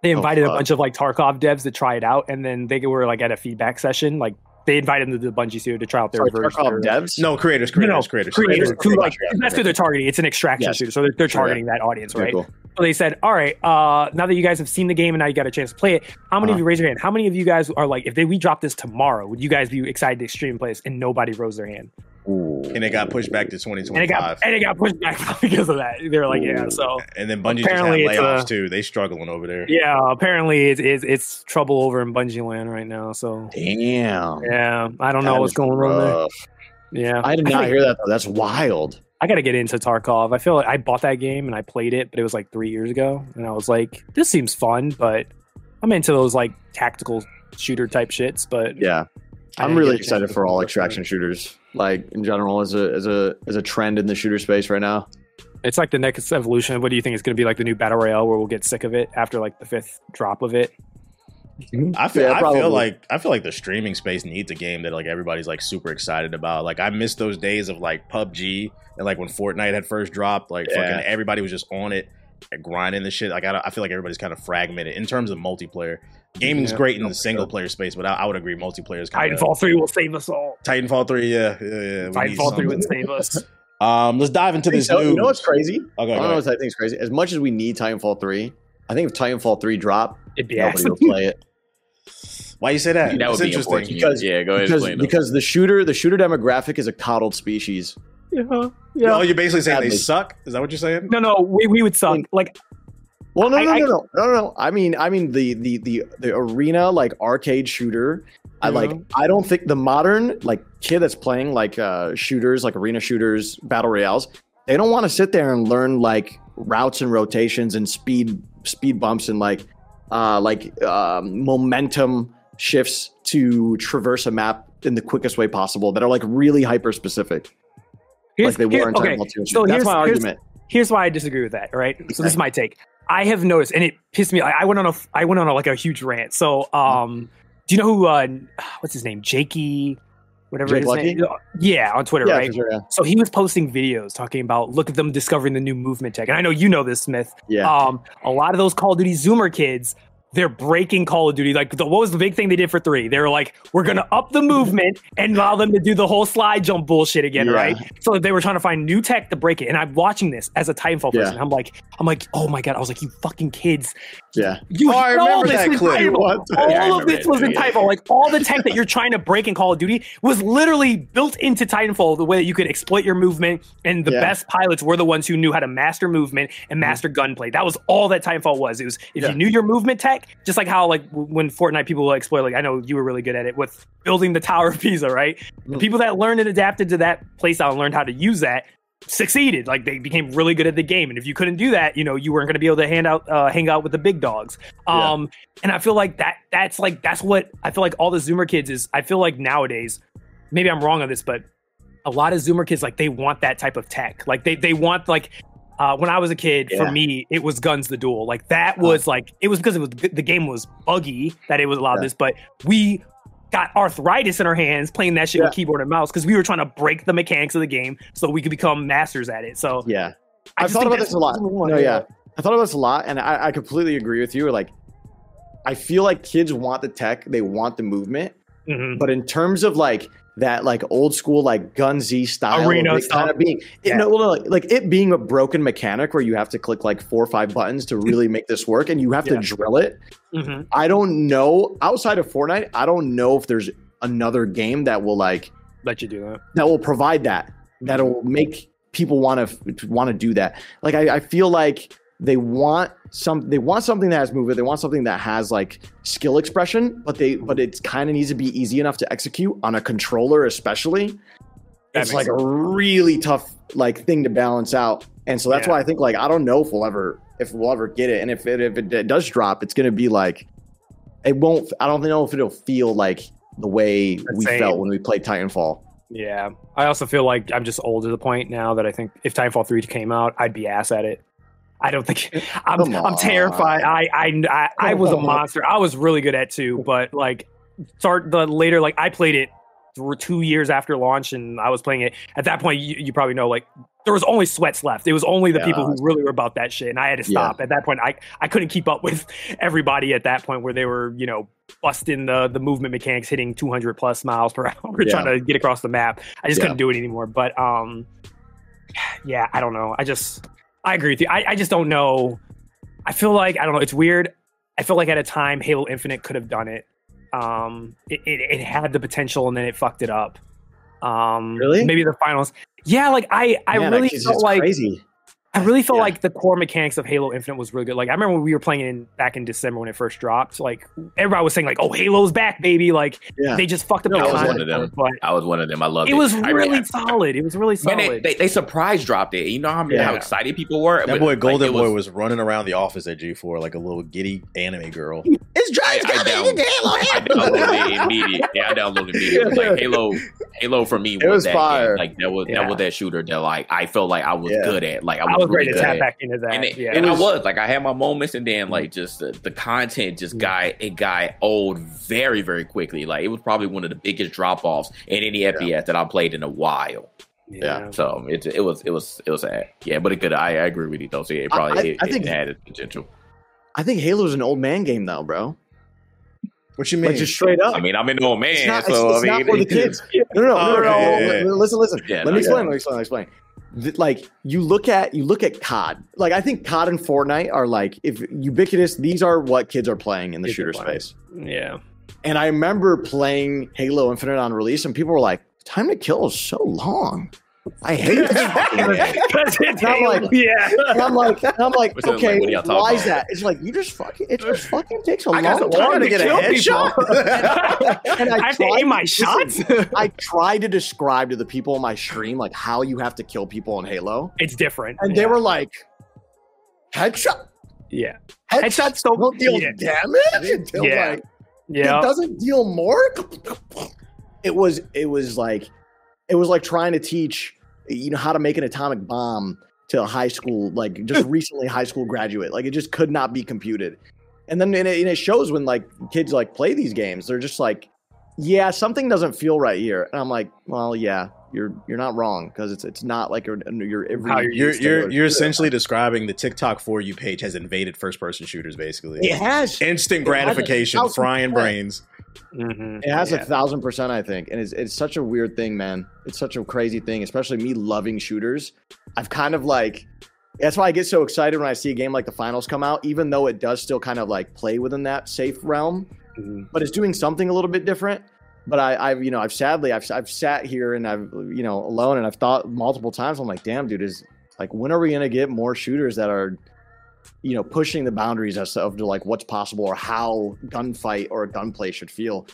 Speaker 3: they invited a
Speaker 4: Oh, fuck.
Speaker 3: bunch of like Tarkov devs to try it out, and then they were like at a feedback session, like they invited them to the Bungie studio to try out their
Speaker 4: Sorry,
Speaker 3: version.
Speaker 4: Tarkov
Speaker 3: or-
Speaker 4: devs.
Speaker 1: No, creators,
Speaker 3: No,
Speaker 1: creators,
Speaker 3: no,
Speaker 1: creators.
Speaker 3: creators
Speaker 4: Okay,
Speaker 3: who like that's who they're targeting. It's an extraction
Speaker 4: Yes.
Speaker 3: shooter, so they're, they're
Speaker 4: Sure.
Speaker 3: targeting that audience,
Speaker 4: Very
Speaker 3: right?
Speaker 4: cool.
Speaker 3: So they said, "All right, uh, now that you guys have seen the game and now you got a chance to play it, how many of
Speaker 4: Uh-huh.
Speaker 3: you raise your hand? How many of you guys are like, if they we drop this tomorrow, would you guys be excited to stream play this?" And nobody rose their hand,
Speaker 4: Ooh.
Speaker 1: and it got pushed back to
Speaker 3: and it
Speaker 1: 2025.
Speaker 3: got and it got pushed back because of that. They were like, "Yeah." So
Speaker 1: And then Bungie just had
Speaker 3: Apparently
Speaker 1: layoffs
Speaker 3: uh,
Speaker 1: too. They struggling over there.
Speaker 3: yeah, apparently it's it's, it's trouble over in Bungie land right now. So
Speaker 4: Damn.
Speaker 3: yeah, I don't know what's
Speaker 4: is
Speaker 3: going on there. Yeah,
Speaker 4: I did not
Speaker 3: gotta-
Speaker 4: hear that though. That's wild.
Speaker 3: I got to get into Tarkov. I feel like I bought that game and I played it, but it was like three years ago, and I was like, "This seems fun," but I'm into those like tactical shooter type shits. But
Speaker 4: Yeah. I'm really
Speaker 3: get a chance
Speaker 4: excited for all extraction shooters, like in general, as a as a as a trend in the shooter space right now.
Speaker 3: It's like the next evolution. What do you think is going to be like the new battle royale, where we'll get sick of it after like the fifth drop of it?
Speaker 1: I feel
Speaker 4: Yeah,
Speaker 1: I feel like I feel like the streaming space needs a game that like everybody's like super excited about. Like I miss those days of like PUBG and like when Fortnite had first dropped, like
Speaker 4: Yeah.
Speaker 1: fucking everybody was just on it and grinding the shit. Like I, don't- I feel like everybody's kind of fragmented in terms of multiplayer. Gaming's
Speaker 3: Yeah.
Speaker 1: great in the single
Speaker 4: sure.
Speaker 1: player space, but I, I would agree multiplayer is kind of
Speaker 3: Titanfall three will save us all.
Speaker 1: Titanfall three, yeah, yeah, yeah.
Speaker 3: Titanfall three would save us.
Speaker 1: Um, let's dive into this
Speaker 4: So,
Speaker 1: news.
Speaker 4: you know what's crazy?
Speaker 1: Okay,
Speaker 4: I don't know
Speaker 1: ahead.
Speaker 4: what I think is crazy. As much as we need Titanfall 3, I think if Titanfall 3 drop,
Speaker 3: It'd be
Speaker 4: nobody
Speaker 3: awesome.
Speaker 4: will play it.
Speaker 1: Why you say that?
Speaker 2: That
Speaker 1: It's
Speaker 2: would be
Speaker 1: interesting.
Speaker 4: Because-
Speaker 2: yeah, go ahead.
Speaker 4: Because, because the shooter the shooter demographic is a coddled species.
Speaker 3: Yeah,
Speaker 1: Oh,
Speaker 3: yeah.
Speaker 1: you're basically saying they suck. Is that what you're saying?
Speaker 3: No, no, we, we would suck. Like,
Speaker 4: Well, no,
Speaker 3: I-
Speaker 4: no,
Speaker 3: I-
Speaker 4: no, no, no, no. I mean, I mean the the the the arena like arcade shooter. I like. I don't think the modern like kid that's playing like uh shooters, like arena shooters, battle royales. They don't want to sit there and learn like routes and rotations and speed speed bumps and like uh like um, momentum shifts to traverse a map in the quickest way possible that are like really hyper specific, like they were in
Speaker 3: okay,
Speaker 4: 2.
Speaker 3: so
Speaker 4: That's
Speaker 3: here's-
Speaker 4: my argument.
Speaker 3: here's why I disagree with that. Right. so this is my take. I have noticed, and it pissed me. I I went on a, I went on a, like a huge rant. So, um, do you know who? Uh, what's his name? Jakey, whatever
Speaker 4: Jake
Speaker 3: his
Speaker 4: Lucky?
Speaker 3: name. Yeah, on Twitter,
Speaker 4: Yeah,
Speaker 3: right?
Speaker 4: sure, yeah.
Speaker 3: So he was posting videos talking about look at them discovering the new movement tech, and I know you know this, Myth.
Speaker 4: Yeah.
Speaker 3: Um, a lot of those Call of Duty Zoomer kids, they're breaking Call of Duty. Like, the, what was the big thing they did for three? They were like, we're gonna up the movement and allow them to do the whole slide jump bullshit again,
Speaker 4: Yeah.
Speaker 3: right? So they were trying to find new tech to break it. And I'm watching this as a Titanfall person. I'm like, I'm like, oh my god! I was like, you fucking kids,
Speaker 4: yeah.
Speaker 3: you
Speaker 1: Oh, I remember
Speaker 3: this
Speaker 1: that clip.
Speaker 3: Titanfall.
Speaker 4: What?
Speaker 3: All
Speaker 2: Yeah,
Speaker 3: of this
Speaker 2: it.
Speaker 3: was in
Speaker 2: Yeah.
Speaker 3: Titanfall. Like all the tech that you're trying to break in Call of Duty was literally built into Titanfall. The way that you could exploit your movement, and the
Speaker 4: Yeah.
Speaker 3: best pilots were the ones who knew how to master movement and master gunplay. That was all that Titanfall was. It was if
Speaker 4: Yeah.
Speaker 3: you knew your movement tech, just like how like when Fortnite people will exploit. Like I know you were really good at it with building the Tower of Pisa, right? The
Speaker 4: Mhm.
Speaker 3: people that learned and adapted to that playstyle and learned how to use that succeeded like they became really good at the game and if you couldn't do that you know you weren't going to be able to hand out uh, hang out with the big dogs
Speaker 4: Yeah.
Speaker 3: um and i feel like that that's like that's what i feel like all the zoomer kids is i feel like nowadays maybe i'm wrong on this but a lot of zoomer kids like they want that type of tech like they they want like uh, when I was a kid,
Speaker 4: Yeah.
Speaker 3: for me, it was Gunz the Duel. Like that was like it was because it was the game was buggy that it was allowed
Speaker 4: Yeah.
Speaker 3: this, but we got arthritis in our hands playing that shit with keyboard and mouse because we were trying to break the mechanics of the game so we could become masters at it. So
Speaker 4: Yeah.
Speaker 3: I
Speaker 4: I've thought about this a lot.
Speaker 3: what we want,
Speaker 4: No, yeah. I thought about this a lot, and I, I completely agree with you. Like, I feel like kids want the tech, they want the movement,
Speaker 3: Mhm.
Speaker 4: but in terms of like that, like old school, like Gunz style,
Speaker 3: Arena
Speaker 4: of it
Speaker 3: stuff.
Speaker 4: kind of being, it,
Speaker 3: Yeah.
Speaker 4: like, like it being a broken mechanic where you have to click like four or five buttons to really make this work, and you have
Speaker 3: Yeah.
Speaker 4: to drill it.
Speaker 3: Mhm.
Speaker 4: I don't know outside of Fortnite. I don't know if there's another game that will like
Speaker 3: Let you do that.
Speaker 4: that will provide that that'll make people want to want to do that like I, I feel like they want some they want something that has movement they want something that has like skill expression but they but it's kind of needs to be easy enough to execute on a controller especially
Speaker 3: That
Speaker 4: it's like a really tough like thing to balance out and so that's
Speaker 3: Yeah.
Speaker 4: why i think like i don't know if we'll ever if we'll ever get it and if it if it does drop it's going to be like it won't i don't know if it'll feel like the way
Speaker 3: The
Speaker 4: we
Speaker 3: same.
Speaker 4: felt when we played titanfall
Speaker 3: Yeah. I also feel like I'm just old to the point now that I think if Titanfall 3 came out, I'd be ass at it. I don't think I'm I'm terrified. I I I, I was a monster. I was really good at two, but like start the later like I played it through two years after launch and I was playing it. At that point you, you probably know like there was only sweats left. It was only the
Speaker 4: Yeah.
Speaker 3: people who really were about that shit and I had to
Speaker 4: Yeah.
Speaker 3: stop. At that point I I couldn't keep up with everybody at that point where they were, you know, busting the the movement mechanics hitting 200 plus miles per hour
Speaker 4: Yeah.
Speaker 3: trying to get across the map. I just
Speaker 4: Yeah.
Speaker 3: couldn't do it anymore. But um, yeah, I don't know. I just I agree with you. I, I just don't know. I feel like I don't know. It's weird. I feel like at a time Halo Infinite could have done it. Um, it, it, it had the potential and then it fucked it up. Um,
Speaker 4: Really?
Speaker 3: Maybe the finals. Yeah, like I I really felt like
Speaker 4: crazy.
Speaker 3: I really felt
Speaker 4: Yeah.
Speaker 3: like the core mechanics of Halo Infinite was really good. Like I remember when we were playing it in, back in December when it first dropped. Like everybody was saying like, "Oh, Halo's back, baby!" Like
Speaker 4: Yeah.
Speaker 3: they just fucked up
Speaker 4: No,
Speaker 3: the
Speaker 4: I was
Speaker 2: one of them.
Speaker 3: But
Speaker 2: I was one of them. I loved it.
Speaker 3: it was
Speaker 2: I
Speaker 3: really
Speaker 2: I-
Speaker 3: solid. It was really
Speaker 2: Man,
Speaker 3: solid.
Speaker 2: they, they, they surprise dropped it. You know how,
Speaker 3: Yeah.
Speaker 2: how excited people were.
Speaker 1: That
Speaker 2: But,
Speaker 1: boy
Speaker 2: like,
Speaker 1: Golden
Speaker 2: it
Speaker 1: Boy was running around the office at G4 like a little giddy anime girl. It's
Speaker 2: I, I, down, I downloaded it immediately. Yeah, I downloaded it immediately. Like Halo, Halo for me was,
Speaker 4: was
Speaker 2: that
Speaker 4: fire.
Speaker 2: game. Like that was
Speaker 3: Yeah.
Speaker 2: that was that shooter that like I felt like I was
Speaker 4: Yeah.
Speaker 2: good at. Like I was,
Speaker 3: I was
Speaker 2: really
Speaker 3: ready to
Speaker 2: good
Speaker 3: tap back into that.
Speaker 2: And, it,
Speaker 3: yeah.
Speaker 2: and
Speaker 4: It
Speaker 2: I
Speaker 4: was-
Speaker 2: was like I had my moments, and then like just the, the content just got it got old very very quickly. Like it was probably one of the biggest drop offs in any FPS that I played in a while.
Speaker 3: yeah.
Speaker 2: So it it was it was it was sad. Yeah, but it could. I, I agree with you though. So yeah, it probably
Speaker 4: I-
Speaker 2: it,
Speaker 4: I think-
Speaker 2: it had its potential.
Speaker 4: I think Halo's an old man game now, bro.
Speaker 1: What you mean?
Speaker 4: Like just straight up.
Speaker 2: I mean, I'm an old man,
Speaker 4: it's not,
Speaker 2: so
Speaker 4: it's, it's
Speaker 2: I mean,
Speaker 4: not for the kids. No, no, no, no,
Speaker 2: Oh,
Speaker 4: no,
Speaker 2: okay,
Speaker 4: no.
Speaker 2: yeah,
Speaker 4: Li-
Speaker 2: yeah.
Speaker 4: Listen, listen.
Speaker 2: Yeah,
Speaker 4: let
Speaker 2: no,
Speaker 4: me explain.
Speaker 2: yeah.
Speaker 4: Let me explain. Let me explain. Th- Like you look at you look at COD. Like I think COD and Fortnite are like if ubiquitous. These are what kids are playing in the
Speaker 3: Kids
Speaker 4: shooter space.
Speaker 3: yeah.
Speaker 4: And I remember playing Halo Infinite on release, and people were like, "Time to kill is so long." I hate this fucking game.
Speaker 3: 'Cause it's
Speaker 4: And I'm like-
Speaker 3: yeah.
Speaker 4: I'm like, I'm like,
Speaker 2: Which
Speaker 4: okay,
Speaker 2: like, what are y'all talking
Speaker 4: why is that? It's like you just fucking, it just fucking takes a
Speaker 1: I
Speaker 4: long
Speaker 1: got
Speaker 4: time
Speaker 1: time to get a headshot.
Speaker 4: And
Speaker 3: I have to aim my
Speaker 4: listen,
Speaker 3: shots.
Speaker 4: I try to describe to the people on my stream like how you have to kill people in Halo,
Speaker 3: it's different.
Speaker 4: and
Speaker 3: yeah.
Speaker 4: they were like, headshot,
Speaker 3: yeah,
Speaker 4: headshot
Speaker 3: Headshots don't-
Speaker 4: don't deal
Speaker 3: yeah.
Speaker 4: damage until
Speaker 3: Yeah.
Speaker 4: like
Speaker 3: yeah.
Speaker 4: it doesn't deal more. It was it was like it was like trying to teach you know how to make an atomic bomb to a high school like just recently high school graduate. Like it just could not be computed. And then and it, and it shows when like kids like play these games, they're just like, yeah, something doesn't feel right here. And I'm like, well, yeah, you're you're not wrong because it's it's not like your your every
Speaker 3: How you're
Speaker 1: You're you're essentially describing the TikTok for you page has invaded first person shooters basically.
Speaker 4: it has
Speaker 1: Instant
Speaker 4: It
Speaker 1: gratification, frying brains.
Speaker 3: Mhm.
Speaker 4: It has
Speaker 3: Yeah.
Speaker 4: a thousand percent, I think, and it's it's such a weird thing, man. It's such a crazy thing, especially me loving shooters. I've kind of like that's why I get so excited when I see a game like the finals come out, even though it does still kind of like play within that safe realm,
Speaker 3: Mhm.
Speaker 4: but it's doing something a little bit different. But I, I've you know, I've sadly I've I've sat here and I've you know alone and I've thought multiple times. I'm like, damn, dude, is like when are we gonna get more shooters that are you know pushing the boundaries as to, of to like what's possible or how gunfight or gunplay should feel?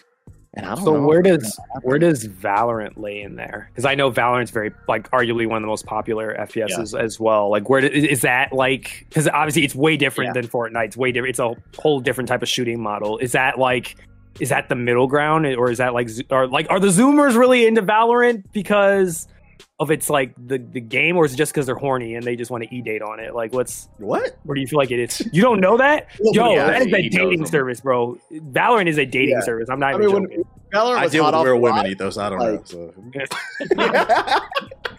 Speaker 4: And I don't
Speaker 3: So
Speaker 4: know.
Speaker 3: where does where does Valorant lay in there? Because I know Valorant's very like arguably one of the most popular FPSs as well. Like where do- is that like? Because obviously it's way different than Fortnite. It's way different. It's a whole different type of shooting model. Is that like? Is that the middle ground, or is that like, or like, are the Zoomers really into Valorant because of its like the the game, or is it just because they're horny and they just want to e date on it? Like, what's
Speaker 1: What?
Speaker 3: where do you feel like it is? You don't know that? Yo,
Speaker 2: Yeah,
Speaker 3: that is a dating service, bro. Valorant is a dating
Speaker 4: Yeah.
Speaker 3: service. I'm not
Speaker 4: I
Speaker 3: even
Speaker 4: mean, when
Speaker 3: joking.
Speaker 4: Valorant
Speaker 1: I
Speaker 4: was
Speaker 1: deal
Speaker 4: hot
Speaker 1: with
Speaker 4: off
Speaker 1: real women,
Speaker 4: lot,
Speaker 1: Ethos. I don't
Speaker 4: like-
Speaker 1: know.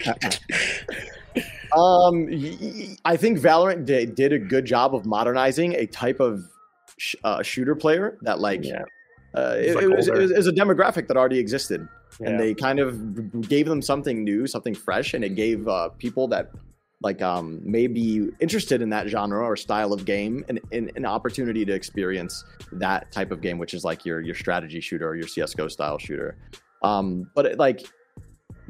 Speaker 1: So.
Speaker 4: Um, y- y- I think Valorant did, did a good job of modernizing a type of sh- uh, shooter player that like
Speaker 3: yeah,
Speaker 4: uh, it,
Speaker 3: like
Speaker 4: it was, it was it was a demographic that already existed,
Speaker 3: yeah.
Speaker 4: and they kind of gave them something new, something fresh, and it gave uh, people that like um may be interested in that genre or style of game an, an, an opportunity to experience that type of game, which is like your your strategy shooter or your CS:GO style shooter. Um, but it, like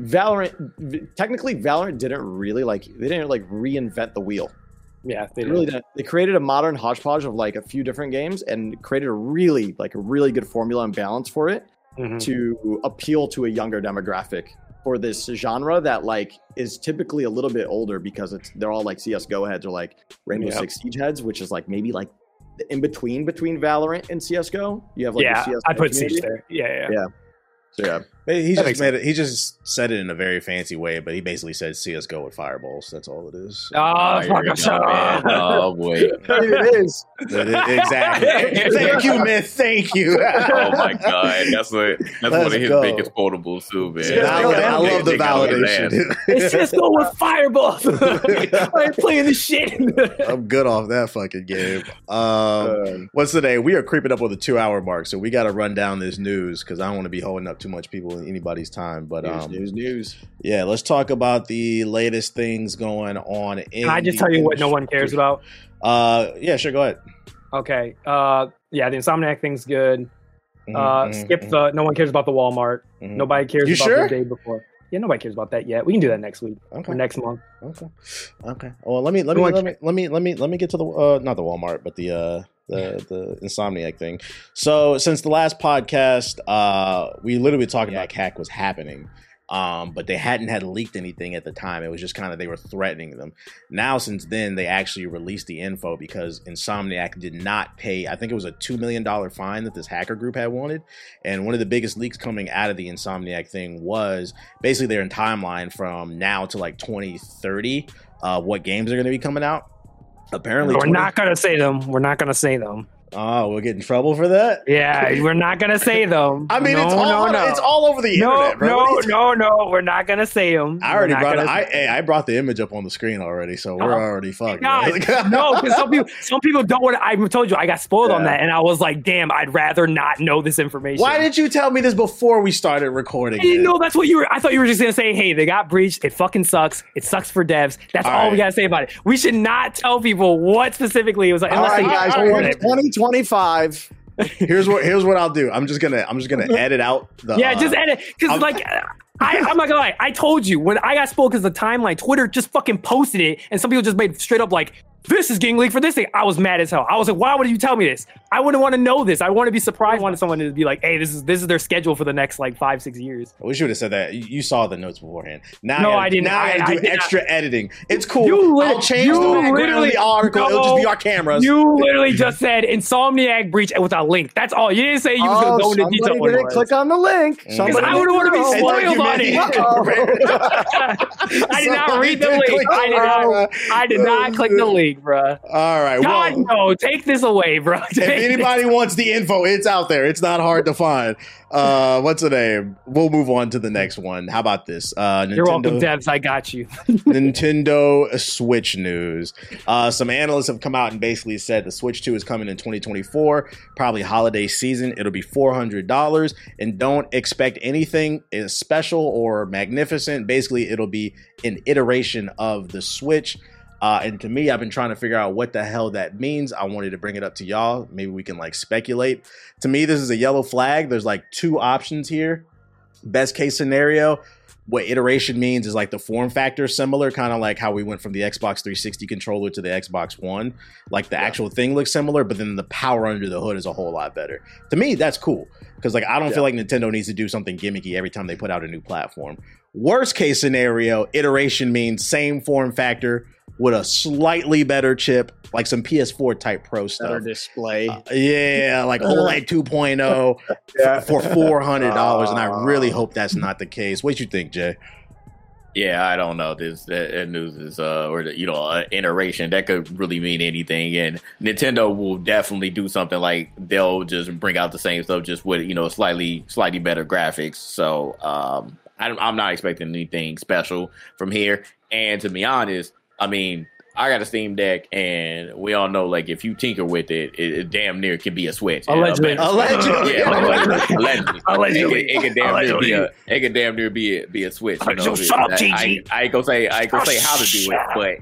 Speaker 4: Valorant, technically Valorant didn't really like they didn't like reinvent the wheel.
Speaker 3: yeah, they
Speaker 4: They
Speaker 3: did.
Speaker 4: really didn't. They created a modern hodgepodge of like a few different games and created a really like a really good formula and balance for it
Speaker 3: Mhm.
Speaker 4: to appeal to a younger demographic for this genre that like is typically a little bit older because it's they're all like CS:GO heads or like Rainbow
Speaker 3: Yep.
Speaker 4: Six Siege heads, which is like maybe like the in between between Valorant and CS:GO. You have like
Speaker 3: yeah,
Speaker 4: CS:GO
Speaker 3: I put
Speaker 4: community.
Speaker 3: Siege there. Yeah, yeah.
Speaker 4: Yeah. So yeah,
Speaker 1: He
Speaker 3: That
Speaker 1: just
Speaker 3: makes
Speaker 1: made it. He just said it in a very fancy way, but he basically said CS:GO with fireballs. That's all it is.
Speaker 3: Oh,
Speaker 2: here
Speaker 3: fuck,
Speaker 2: we
Speaker 3: I'm
Speaker 2: go,
Speaker 3: sorry.
Speaker 2: man. Oh boy.
Speaker 4: it is.
Speaker 1: Exactly. Thank you, Myth. Thank you.
Speaker 2: Oh my god, that's what that's one
Speaker 1: Let's
Speaker 2: of his
Speaker 1: go.
Speaker 2: biggest quotables too, man.
Speaker 1: Yeah, I, love- I love the
Speaker 2: They got on his ass.
Speaker 1: validation.
Speaker 3: It's just go with fireballs. I ain't playing this shit.
Speaker 1: I'm good off that fucking game. Um,
Speaker 4: Um,
Speaker 1: what's today? We are creeping up on the two hour mark, so we got to run down this news because I don't want to be holding up too much people in anybody's time. But
Speaker 4: news,
Speaker 1: um,
Speaker 4: news, news.
Speaker 1: yeah, let's talk about the latest things going on. In
Speaker 3: Can I just tell you what no one cares about?
Speaker 1: Uh, yeah, sure, go ahead.
Speaker 3: Okay. Uh, yeah, the Insomniac thing's good. Uh,
Speaker 1: Mhm,
Speaker 3: skip
Speaker 1: mhm,
Speaker 3: the. No one cares about the Walmart.
Speaker 1: mhm.
Speaker 3: Nobody cares
Speaker 1: You
Speaker 3: about
Speaker 1: sure?
Speaker 3: the day before. Yeah, nobody cares about that yet. We can do that next week
Speaker 1: Okay.
Speaker 3: or next month.
Speaker 1: Okay. Okay. Well, let me let
Speaker 3: Go
Speaker 1: me let me let me let me let me get to the uh not the Walmart, but the uh the the Insomniac thing. So since the last podcast, uh we literally were talking about hack was happening. Um, but they hadn't had leaked anything at the time. It was just kind of they were threatening them. Now, since then, they actually released the info because Insomniac did not pay. I think it was a two million dollar fine that this hacker group had wanted. And one of the biggest leaks coming out of the Insomniac thing was basically their timeline from now to like 2030 uh what games are going to be coming out apparently
Speaker 3: We're
Speaker 1: 20
Speaker 3: not gonna say them. We're not gonna say them.
Speaker 1: Oh we'll get in trouble for that
Speaker 3: Yeah, we're not gonna say them.
Speaker 1: i mean
Speaker 3: no,
Speaker 1: it's all
Speaker 3: no, no.
Speaker 1: it's all over the
Speaker 3: no,
Speaker 1: internet bro.
Speaker 3: no,
Speaker 1: you
Speaker 3: no, no. We're not gonna say them.
Speaker 1: I already brought it. I, hey, I brought the image up on the screen already, so we're
Speaker 3: Oh,
Speaker 1: already fucked.
Speaker 3: No, because some people, some people don't want. to I told you, I got spoiled on that, and I was like, "Damn, I'd rather not know this information."
Speaker 1: Why did you tell me this before we started recording?
Speaker 3: I didn't know that's what you were. I thought you were just gonna say, "Hey, they got breached. It fucking sucks. It sucks for devs." That's
Speaker 1: All
Speaker 3: all,
Speaker 1: right.
Speaker 3: we gotta say about it. We should not tell people what specifically it was like.
Speaker 4: All
Speaker 3: Unless
Speaker 4: right,
Speaker 3: they
Speaker 4: guys,
Speaker 1: all right,
Speaker 4: for 2025.
Speaker 1: Here's what here's what I'll do. I'm just gonna I'm just gonna edit out the
Speaker 3: yeah,
Speaker 1: uh,
Speaker 3: just edit because like I, I'm not gonna lie. I told you when I got spoke as the timeline, Twitter just fucking posted it, and some people just made straight up like, "This is getting leaked for this thing." I was mad as hell. I was like, "Why would you tell me this? I wouldn't want to know this. I want to be surprised. I wanted someone to be like, "Hey, this is this is their schedule for the next like five, six years."
Speaker 1: I wish you would have said that. You you saw the notes beforehand. Now
Speaker 3: No,
Speaker 1: I,
Speaker 3: I didn't.
Speaker 1: Now I,
Speaker 3: I-
Speaker 1: gotta
Speaker 3: I
Speaker 1: do
Speaker 3: did not.
Speaker 1: extra editing. It's cool.
Speaker 3: You lit-
Speaker 1: I'll change
Speaker 3: you
Speaker 1: the background of
Speaker 3: literally-
Speaker 1: the article. It'll just be our cameras.
Speaker 3: You literally just said Insomniac breach with a link. That's all. You didn't say you was
Speaker 4: Oh,
Speaker 3: gonna go into detail. what
Speaker 4: didn't click on the link.
Speaker 1: Mm.
Speaker 4: Because
Speaker 3: I wouldn't wanna be
Speaker 4: didn't know.
Speaker 1: And
Speaker 3: spoiled on it. I did not read the link. I did not. I did not click the link, bro.
Speaker 1: All right.
Speaker 3: God
Speaker 1: well,
Speaker 3: no, take this away, bro.
Speaker 1: if
Speaker 3: Take this.
Speaker 1: anybody wants the info, it's out there. It's not hard to find. Uh, what's the name? We'll move on to the next one. How about this? Uh, Nintendo,
Speaker 3: You're welcome, devs. I got you.
Speaker 1: Nintendo Switch news. Uh, some analysts have come out and basically said the Switch 2 is coming in 2024, probably holiday season. It'll be $400, and don't expect anything special or magnificent. Basically, it'll be an iteration of the Switch. Uh, and to me, I've been trying to figure out what the hell that means. I wanted to bring it up to y'all. Maybe we can like speculate. To me, this is a yellow flag. There's like two options here. Best case scenario, what iteration means is like the form factor similar, kind of like how we went from the Xbox 360 controller to the Xbox One. Like the actual thing looks similar, but then the power under the hood is a whole lot better. To me, that's cool because like I don't feel like Nintendo needs to do something gimmicky every time they put out a new platform. Worst case scenario, iteration means same form factor with a slightly better chip, like some PS4 type Pro stuff.
Speaker 4: Better display.
Speaker 1: Uh, yeah, like OLED 2.0
Speaker 4: Yeah.
Speaker 1: for four hundred dollars, and I really
Speaker 4: Uh.
Speaker 1: hope that's not the case. What you think, Jay?
Speaker 2: Yeah, I don't know. This that, that news is uh or the, you know uh, iteration that could really mean anything, and Nintendo will definitely do something like they'll just bring out the same stuff just with you know slightly slightly better graphics. So um, I, I'm not expecting anything special from here. And to be honest, I mean. I got a Steam Deck, and we all know, like, if you tinker with it, it, it damn near can be a Switch. Yeah, a
Speaker 3: Allegedly.
Speaker 2: better-
Speaker 1: Allegedly.
Speaker 2: yeah, allegedly, allegedly.
Speaker 3: Allegedly.
Speaker 2: It, could- it could damn near be
Speaker 3: Allegedly.
Speaker 2: a, it could damn near be a, be a Switch. You know?
Speaker 3: So shut up,
Speaker 2: I,
Speaker 3: GG.
Speaker 2: I, I ain't gonna say I ain't gonna say how to do it, but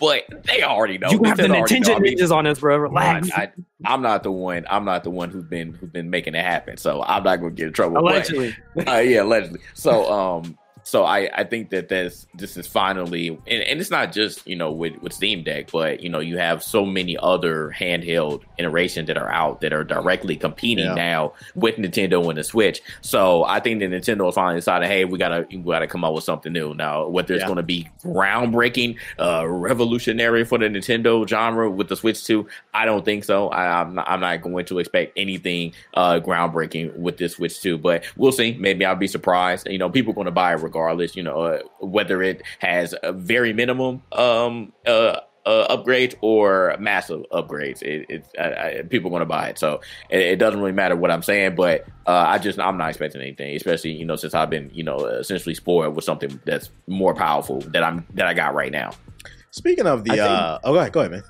Speaker 2: but they already know.
Speaker 3: you have the
Speaker 2: Nintendo already know.
Speaker 3: Nintendo
Speaker 2: I mean,
Speaker 3: ninjas on us, bro. Relax.
Speaker 2: I, I, am not the one. I'm not the one who's been who's been making it happen. So I'm not gonna get in trouble. but-
Speaker 3: Allegedly.
Speaker 2: uh, yeah, allegedly. So, um, so I, I think that this this is finally, and, and it's not just you know with with Steam Deck, but you know you have so many other handheld iterations that are out that are directly competing
Speaker 4: Yeah.
Speaker 2: now with Nintendo and the Switch. So I think that Nintendo has finally decided, hey, we gotta we gotta come up with something new now. Whether it's
Speaker 4: Yeah.
Speaker 2: going to be groundbreaking, uh, revolutionary for the Nintendo genre with the Switch Two, I don't think so. I, I'm not, I'm not going to expect anything uh, groundbreaking with this Switch Two, but we'll see. Maybe I'll be surprised. You know, people are going to buy it regardless. Regardless, you know, uh, whether it has a very minimum um uh. Uh, upgrades or massive upgrades. It, it's I, I, people going to buy it, so it, it doesn't really matter what I'm saying. But uh, I just I'm not expecting anything, especially you know since I've been you know essentially spoiled with something that's more powerful that I'm that I got right now.
Speaker 1: Speaking of the,
Speaker 4: think-
Speaker 1: uh, oh, go ahead, go ahead, man.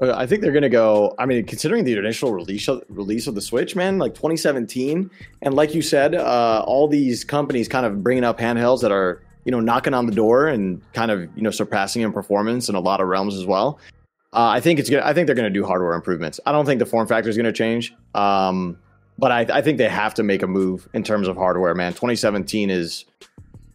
Speaker 4: Uh, I think they're gonna go. I mean, considering the initial release of, release of the Switch, man, like 2017, and like you said, uh, all these companies kind of bringing up handhelds that are you know knocking on the door and kind of you know surpassing in performance in a lot of realms as well. Uh, I think it's gonna. I think they're gonna do hardware improvements. I don't think the form factor is gonna change. Um, but I, I think they have to make a move in terms of hardware, man. 2017 is,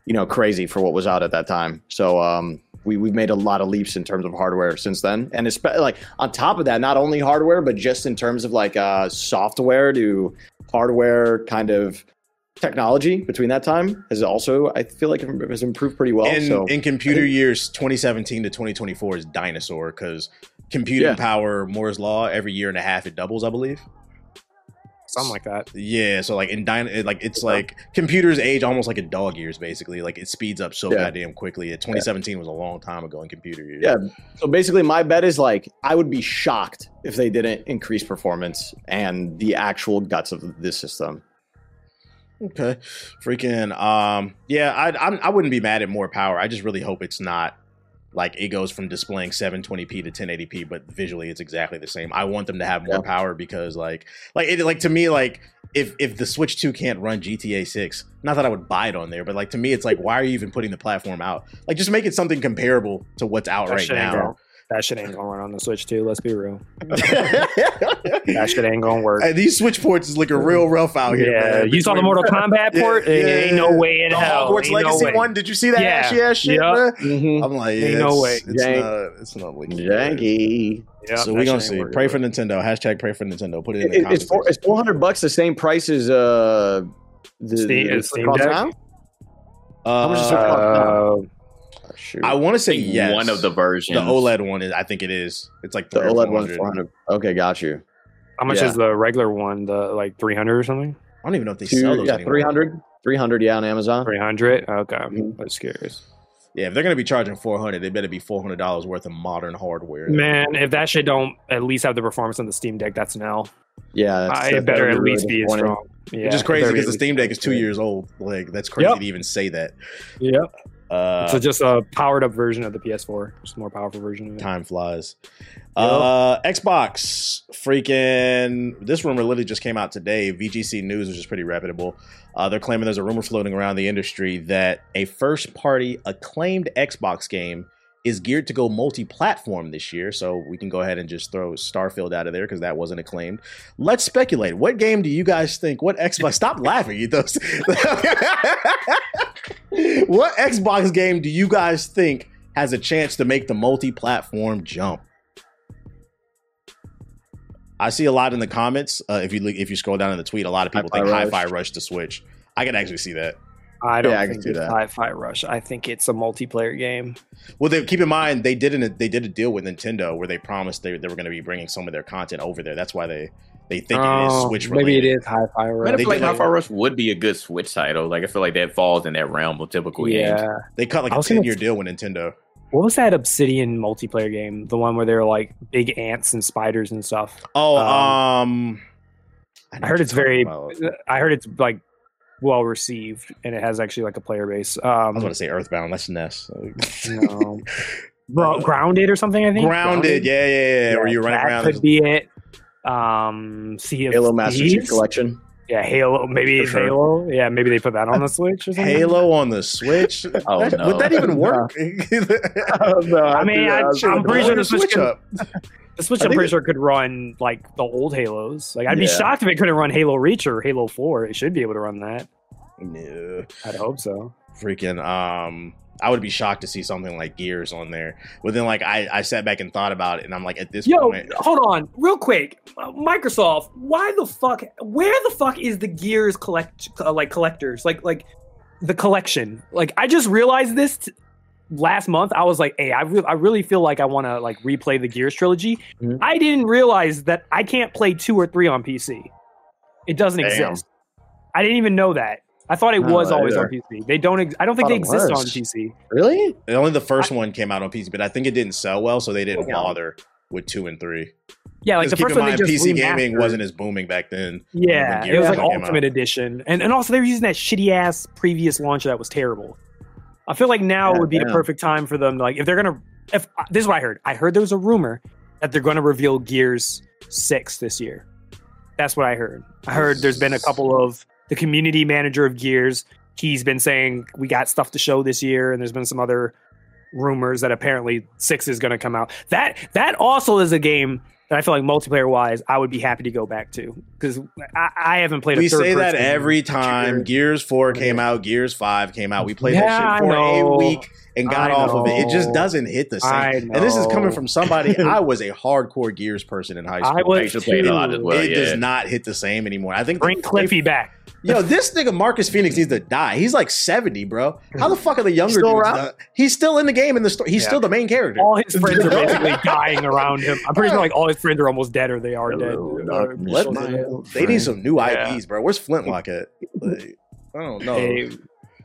Speaker 4: you know, crazy for what was out at that time. So um, we we've made a lot of leaps in terms of hardware since then, and especially like on top of that, not only hardware, but just in terms of like uh, software to hardware kind of technology between that time has also I feel like has improved pretty well.
Speaker 1: in,
Speaker 4: so
Speaker 1: in computer
Speaker 4: think-
Speaker 1: years 2017 to 2024 is dinosaur because computing
Speaker 4: Yeah.
Speaker 1: power moore's law every year and a half it doubles i believe
Speaker 3: Something like that.
Speaker 1: yeah so like in dino like it's like computers age almost like a dog years basically like it speeds up so
Speaker 4: Yeah.
Speaker 1: goddamn quickly 2017 was a long time ago in computer years
Speaker 4: Yeah. So basically, my bet is like I would be shocked if they didn't increase performance and the actual guts of this system.
Speaker 1: Okay, freaking um, yeah, I I'm, I wouldn't be mad at more power. I just really hope it's not like it goes from displaying 720p to 1080p, but visually it's exactly the same. I want them to have more
Speaker 4: Yeah.
Speaker 1: power because like like it like to me like if if the Switch 2 can't run GTA 6, not that I would buy it on there, but like to me it's like why are you even putting the platform out? Like just make it something comparable to what's out
Speaker 3: That
Speaker 1: right
Speaker 3: shit ain't
Speaker 1: now.
Speaker 3: Gonna- That shit ain't gonna run on the Switch too. Let's be real. That shit ain't gonna work.
Speaker 1: Hey, these switch ports is looking real rough out here.
Speaker 3: yeah,
Speaker 1: man.
Speaker 3: you saw the Mortal Kombat
Speaker 1: Yeah,
Speaker 3: port?
Speaker 1: yeah,
Speaker 3: ain't no way in
Speaker 1: the
Speaker 3: hell.
Speaker 1: Hogwarts
Speaker 3: Ain't
Speaker 1: Legacy
Speaker 3: way.
Speaker 1: one. Did you see that
Speaker 3: Yeah.
Speaker 1: ashy ass shit?
Speaker 3: Yup.
Speaker 1: bruh?
Speaker 4: Mhm.
Speaker 1: I'm like, yeah,
Speaker 3: Ain't no way.
Speaker 1: It's
Speaker 4: Jank.
Speaker 1: not. It's not looking good.
Speaker 4: Janky.
Speaker 3: Yeah,
Speaker 1: So we're gonna see.
Speaker 3: working.
Speaker 1: Pray for Nintendo. Hashtag pray for Nintendo. Put it in the
Speaker 4: It,
Speaker 1: comments.
Speaker 4: it's four, it's four hundred bucks, the same price as uh the,
Speaker 3: Steam-
Speaker 4: the,
Speaker 3: Steam Deck?
Speaker 4: now?
Speaker 1: uh,
Speaker 4: much is it cost?
Speaker 3: Uh,
Speaker 4: Shoot.
Speaker 1: I want to say yes.
Speaker 2: One of the versions.
Speaker 1: the OLED one is. I think it is. It's like
Speaker 4: the OLED one.
Speaker 1: 400.
Speaker 4: four hundred. Okay, got you.
Speaker 3: how much
Speaker 4: Yeah.
Speaker 3: is the regular one? The like three hundred or something?
Speaker 1: I don't even know if they
Speaker 4: Two,
Speaker 1: sell those
Speaker 4: yeah,
Speaker 1: anymore.
Speaker 4: 300. 300, yeah, on Amazon.
Speaker 3: Three hundred. Okay,
Speaker 4: Mhm.
Speaker 3: that's curious.
Speaker 1: Yeah, if they're gonna be charging four hundred, they better be four hundred dollars worth of modern hardware.
Speaker 3: Man, if that shit don't at least have the performance on the Steam Deck, that's an L.
Speaker 4: Yeah, that's,
Speaker 3: it
Speaker 4: that
Speaker 3: better
Speaker 4: would
Speaker 3: at
Speaker 4: really
Speaker 3: least be as strong. Yeah,
Speaker 1: Which is crazy because the Steam Deck is two years old. Like that's crazy
Speaker 3: Yep.
Speaker 1: to even say that.
Speaker 3: Yep.
Speaker 1: Uh,
Speaker 3: so just a powered up version of the PS4, just a more powerful version of it.
Speaker 1: time flies. Uh, Xbox freaking. This rumor literally just came out today. VGC News, which is pretty reputable. Uh, they're claiming there's a rumor floating around the industry that a first party acclaimed Xbox game is geared to go multi platform this year. So we can go ahead and just throw Starfield out of there because that wasn't acclaimed. Let's speculate. What game do you guys think? What Xbox? Stop laughing, you those. what Xbox game do you guys think has a chance to make the multi platform jump? I see a lot in the comments. Uh, if you if you scroll down in the tweet, a lot of people
Speaker 4: Hi-Fi
Speaker 1: think
Speaker 4: Rush.
Speaker 1: Hi-Fi Rush to Switch. I can actually see that.
Speaker 3: I don't
Speaker 4: Yeah, I can
Speaker 3: think it's
Speaker 4: that.
Speaker 3: Hi-Fi Rush. I think it's a multiplayer game.
Speaker 1: Well, they, keep in mind they did an, they did a deal with Nintendo where they promised they, they were going to be bringing some of their content over there. That's why they they think it is
Speaker 3: Oh,
Speaker 1: Switch
Speaker 3: Maybe
Speaker 1: related.
Speaker 3: it is Hi-Fi Rush.
Speaker 2: Man, I feel like
Speaker 1: did like-
Speaker 2: Hi-Fi Rush would be a good Switch title. Like I feel like that falls in that realm of typical games.
Speaker 3: Yeah.
Speaker 1: They cut like
Speaker 3: I
Speaker 1: a ten year deal with Nintendo.
Speaker 3: What was that Obsidian multiplayer game? The one where they're like big ants and spiders and stuff.
Speaker 1: Oh,
Speaker 3: Um,
Speaker 1: um, know
Speaker 3: I heard it's very.
Speaker 1: about.
Speaker 3: I heard it's like well received, and it has actually like a player base.
Speaker 1: I was
Speaker 3: Um,
Speaker 1: going to say Earthbound. That's NES.
Speaker 3: no. Bro, grounded or something. I think
Speaker 1: Grounded. Yeah, yeah, yeah. Where you run
Speaker 3: that
Speaker 1: around.
Speaker 3: Could be it. Um, Sea of
Speaker 4: Halo Master Chief Collection.
Speaker 3: Yeah, Halo. Maybe
Speaker 1: sure.
Speaker 3: Halo. Yeah, maybe they put that on the Switch or something.
Speaker 1: Halo on the Switch.
Speaker 2: Oh,
Speaker 1: That-
Speaker 2: no.
Speaker 1: Would that even work?
Speaker 3: I mean, I- I'm pretty sure the Switch
Speaker 1: switch
Speaker 3: can-
Speaker 1: up.
Speaker 3: The Switch,
Speaker 4: I
Speaker 3: I'm pretty
Speaker 4: it-
Speaker 3: sure could run like the old Halos. Like, I'd be shocked if it couldn't run Halo Reach or Halo Four. It should be able to run that.
Speaker 1: No.
Speaker 3: I'd hope so.
Speaker 1: freaking um I would be shocked to see something like Gears on there. But then like I, I sat back and thought about it and I'm like at this
Speaker 3: Yo,
Speaker 1: point
Speaker 3: hold on, real quick. Uh, Microsoft, why the fuck? Where the fuck is the Gears collect uh, like collectors? Like like the collection. Like I just realized this t- last month. I was like, hey, I re- I really feel like I want to like replay the Gears trilogy.
Speaker 4: Mhm.
Speaker 3: I didn't realize that I can't play two or three on PC. It doesn't
Speaker 4: Damn.
Speaker 3: exist. I didn't even know that. I thought it
Speaker 4: No,
Speaker 3: was always
Speaker 4: either.
Speaker 3: on PC. They don't. Ex- I don't think they
Speaker 4: it
Speaker 3: exist on. PC.
Speaker 4: Really?
Speaker 1: only the first one came out on PC, but I think it didn't sell well, so they didn't
Speaker 3: Yeah.
Speaker 1: bother with two and three.
Speaker 3: Yeah, like the
Speaker 1: keep
Speaker 3: first
Speaker 1: in
Speaker 3: one they
Speaker 1: mind,
Speaker 3: just
Speaker 1: PC gaming wasn't as booming back then.
Speaker 3: Yeah,
Speaker 1: when
Speaker 3: it was
Speaker 1: Gears
Speaker 3: like. Ultimate Edition, and and also they were using that shitty ass previous launcher that was terrible. I feel like now
Speaker 4: Yeah,
Speaker 3: would be the
Speaker 4: damn.
Speaker 3: perfect time for them. Like, if they're gonna, if uh, this is what I heard. I heard there was a rumor that they're going to reveal Gears Six this year. That's what I heard. I heard there's been a couple of the community manager of Gears. He's been saying we got stuff to show this year, and there's been some other rumors that apparently Six is going to come out. That that also is a game that I feel like multiplayer wise, I would be happy to go back to because I, I haven't played.
Speaker 1: We
Speaker 3: a
Speaker 1: say that every time
Speaker 3: shooter.
Speaker 1: Gears 4 came out, Gears 5 came out. We played
Speaker 3: Yeah,
Speaker 1: that shit for a week and got
Speaker 3: I
Speaker 1: off of it. It just doesn't hit the same.
Speaker 3: I
Speaker 1: And this is coming from somebody I was a hardcore Gears person in high school.
Speaker 3: I was
Speaker 2: I used to it a lot as well.
Speaker 1: it
Speaker 2: yeah.
Speaker 1: does not hit the same anymore. I think
Speaker 3: Bring
Speaker 1: they-
Speaker 3: Cliffy back.
Speaker 1: Yo, this nigga Marcus Phoenix needs to die. He's like 70, bro. How the fuck are the younger
Speaker 4: Still
Speaker 1: dudes?
Speaker 4: around?
Speaker 1: not- He's still in the game in the story. He's
Speaker 3: Yeah.
Speaker 1: still the main character.
Speaker 3: All his friends are basically dying around him. I'm pretty sure like all his friends are almost dead or they are
Speaker 4: Hello,
Speaker 3: dead.
Speaker 4: darkness,
Speaker 1: Let-
Speaker 4: my
Speaker 1: they need some new
Speaker 3: Yeah.
Speaker 1: IPs, bro. Where's Flintlock at? Like, I don't know.
Speaker 3: Hey,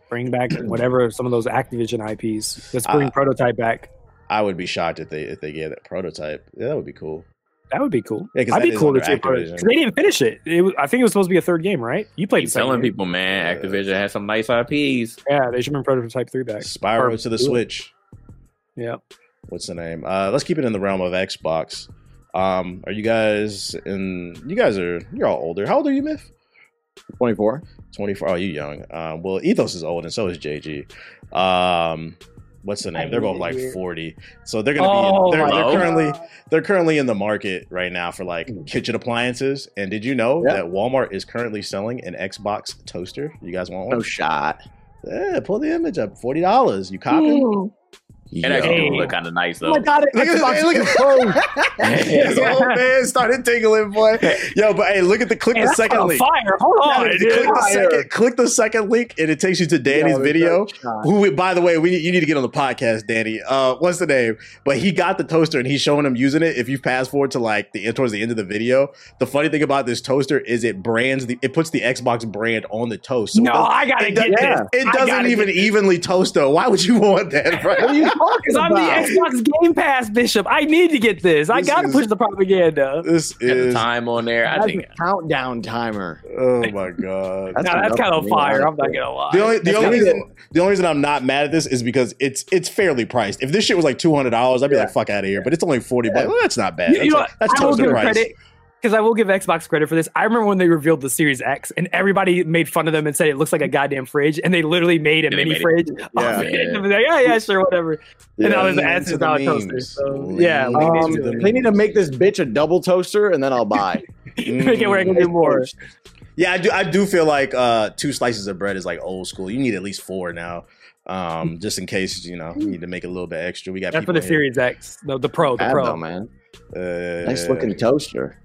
Speaker 3: bring back whatever some of those Activision IPs. Let's bring
Speaker 1: Uh,
Speaker 3: Prototype back.
Speaker 1: I would be shocked if they if they gave that prototype. Yeah, that would be cool.
Speaker 3: That would be cool.
Speaker 1: Yeah, 'cause
Speaker 3: I'd be cool to see prototype. They didn't finish it. it was, I think it was supposed to be a third game, right? You played
Speaker 2: Keep telling
Speaker 3: game.
Speaker 2: people, man,
Speaker 1: Yeah.
Speaker 2: Activision has some nice IPs.
Speaker 3: Yeah, they should bring Prototype Three back.
Speaker 1: Spyro
Speaker 3: Or-
Speaker 1: to the Switch.
Speaker 3: Yeah.
Speaker 1: What's the name? Uh, let's keep it in the realm of Xbox. Um, are you guys in? You guys are you're all older. How old are you, Myth?
Speaker 4: 24.
Speaker 1: 24. Oh, you young. Um, well, Ethos is old, and so is JG. Um, what's the
Speaker 3: I
Speaker 1: name? They're both like
Speaker 3: it.
Speaker 1: forty. So they're gonna
Speaker 3: Oh,
Speaker 1: be. They're,
Speaker 3: my
Speaker 1: they're currently they're currently in the market right now for like kitchen appliances. And did you know
Speaker 4: Yeah.
Speaker 1: that Walmart is currently selling an Xbox toaster? You guys want one?
Speaker 4: No shot.
Speaker 1: Yeah, pull the image up. Forty dollars. You copying?
Speaker 2: It actually
Speaker 3: Hey.
Speaker 2: do look kind of nice though.
Speaker 4: Oh
Speaker 2: though.
Speaker 4: my god!
Speaker 1: Look at-
Speaker 4: Xbox
Speaker 1: hey, look at-
Speaker 4: Pro.
Speaker 1: His old man started tingling, boy. Yo, but hey, look at the click
Speaker 3: Hey,
Speaker 1: the second link.
Speaker 3: fire. Hold on,
Speaker 1: click
Speaker 3: dude.
Speaker 1: the second, click the second link, and it takes you to Danny's
Speaker 4: Yo,
Speaker 1: video.
Speaker 4: no shot.
Speaker 1: Who, by the way, we you need to get on the podcast, Danny. Uh, what's the name? But he got the toaster and he's showing him using it. If you fast forward to like the towards the end of the video, the funny thing about this toaster is it brands the it puts the Xbox brand on the toast. So it
Speaker 3: No,
Speaker 1: does-
Speaker 3: I gotta
Speaker 1: it,
Speaker 3: get
Speaker 1: does-
Speaker 4: this.
Speaker 1: it
Speaker 3: I
Speaker 1: doesn't even evenly toast though. Why would you want that, bro?
Speaker 4: What talking
Speaker 3: Because I'm the? Xbox Game Pass Bishop. I need to get this. I gotta push the propaganda.
Speaker 1: This
Speaker 2: Got the
Speaker 1: is
Speaker 2: time on there. I
Speaker 4: That's
Speaker 2: think
Speaker 4: countdown timer.
Speaker 1: oh my god.
Speaker 4: That's
Speaker 3: Now that's kind of fire. I'm not gonna lie.
Speaker 1: The only the only reason the only reason I'm not mad at this is because it's it's fairly priced. If this shit was like two hundred dollars, I'd be
Speaker 4: Yeah.
Speaker 1: like fuck out of here. But it's only forty bucks. Well, that's not bad.
Speaker 3: You,
Speaker 1: That's,
Speaker 3: you know,
Speaker 1: a- that's
Speaker 3: I will
Speaker 1: toaster
Speaker 3: give
Speaker 1: price.
Speaker 3: credit because I will give Xbox credit for this. I remember when they revealed the Series X, and everybody made fun of them and said it looks like a goddamn fridge, and they literally made a
Speaker 2: Yeah,
Speaker 3: mini
Speaker 2: made
Speaker 3: fridge.
Speaker 4: Yeah.
Speaker 3: of it. And they were like, yeah, yeah, sure, whatever. and now
Speaker 1: Lean
Speaker 3: there's an
Speaker 1: into
Speaker 3: S
Speaker 1: the
Speaker 3: toaster. So yeah,
Speaker 4: Um,
Speaker 3: into
Speaker 1: the
Speaker 3: it.
Speaker 4: they need to make this bitch a double toaster, and then I'll buy.
Speaker 3: make it where I can do more.
Speaker 1: Yeah, I do. I do feel like uh, two slices of bread is like old school. You need at least four now, um, just in case you know you need to make a little bit extra. We got
Speaker 3: That's for
Speaker 1: people
Speaker 3: the Series X, no, the Pro, the
Speaker 4: Bad
Speaker 3: Pro.
Speaker 4: though, man.
Speaker 1: Here. Uh,
Speaker 4: Nice looking toaster.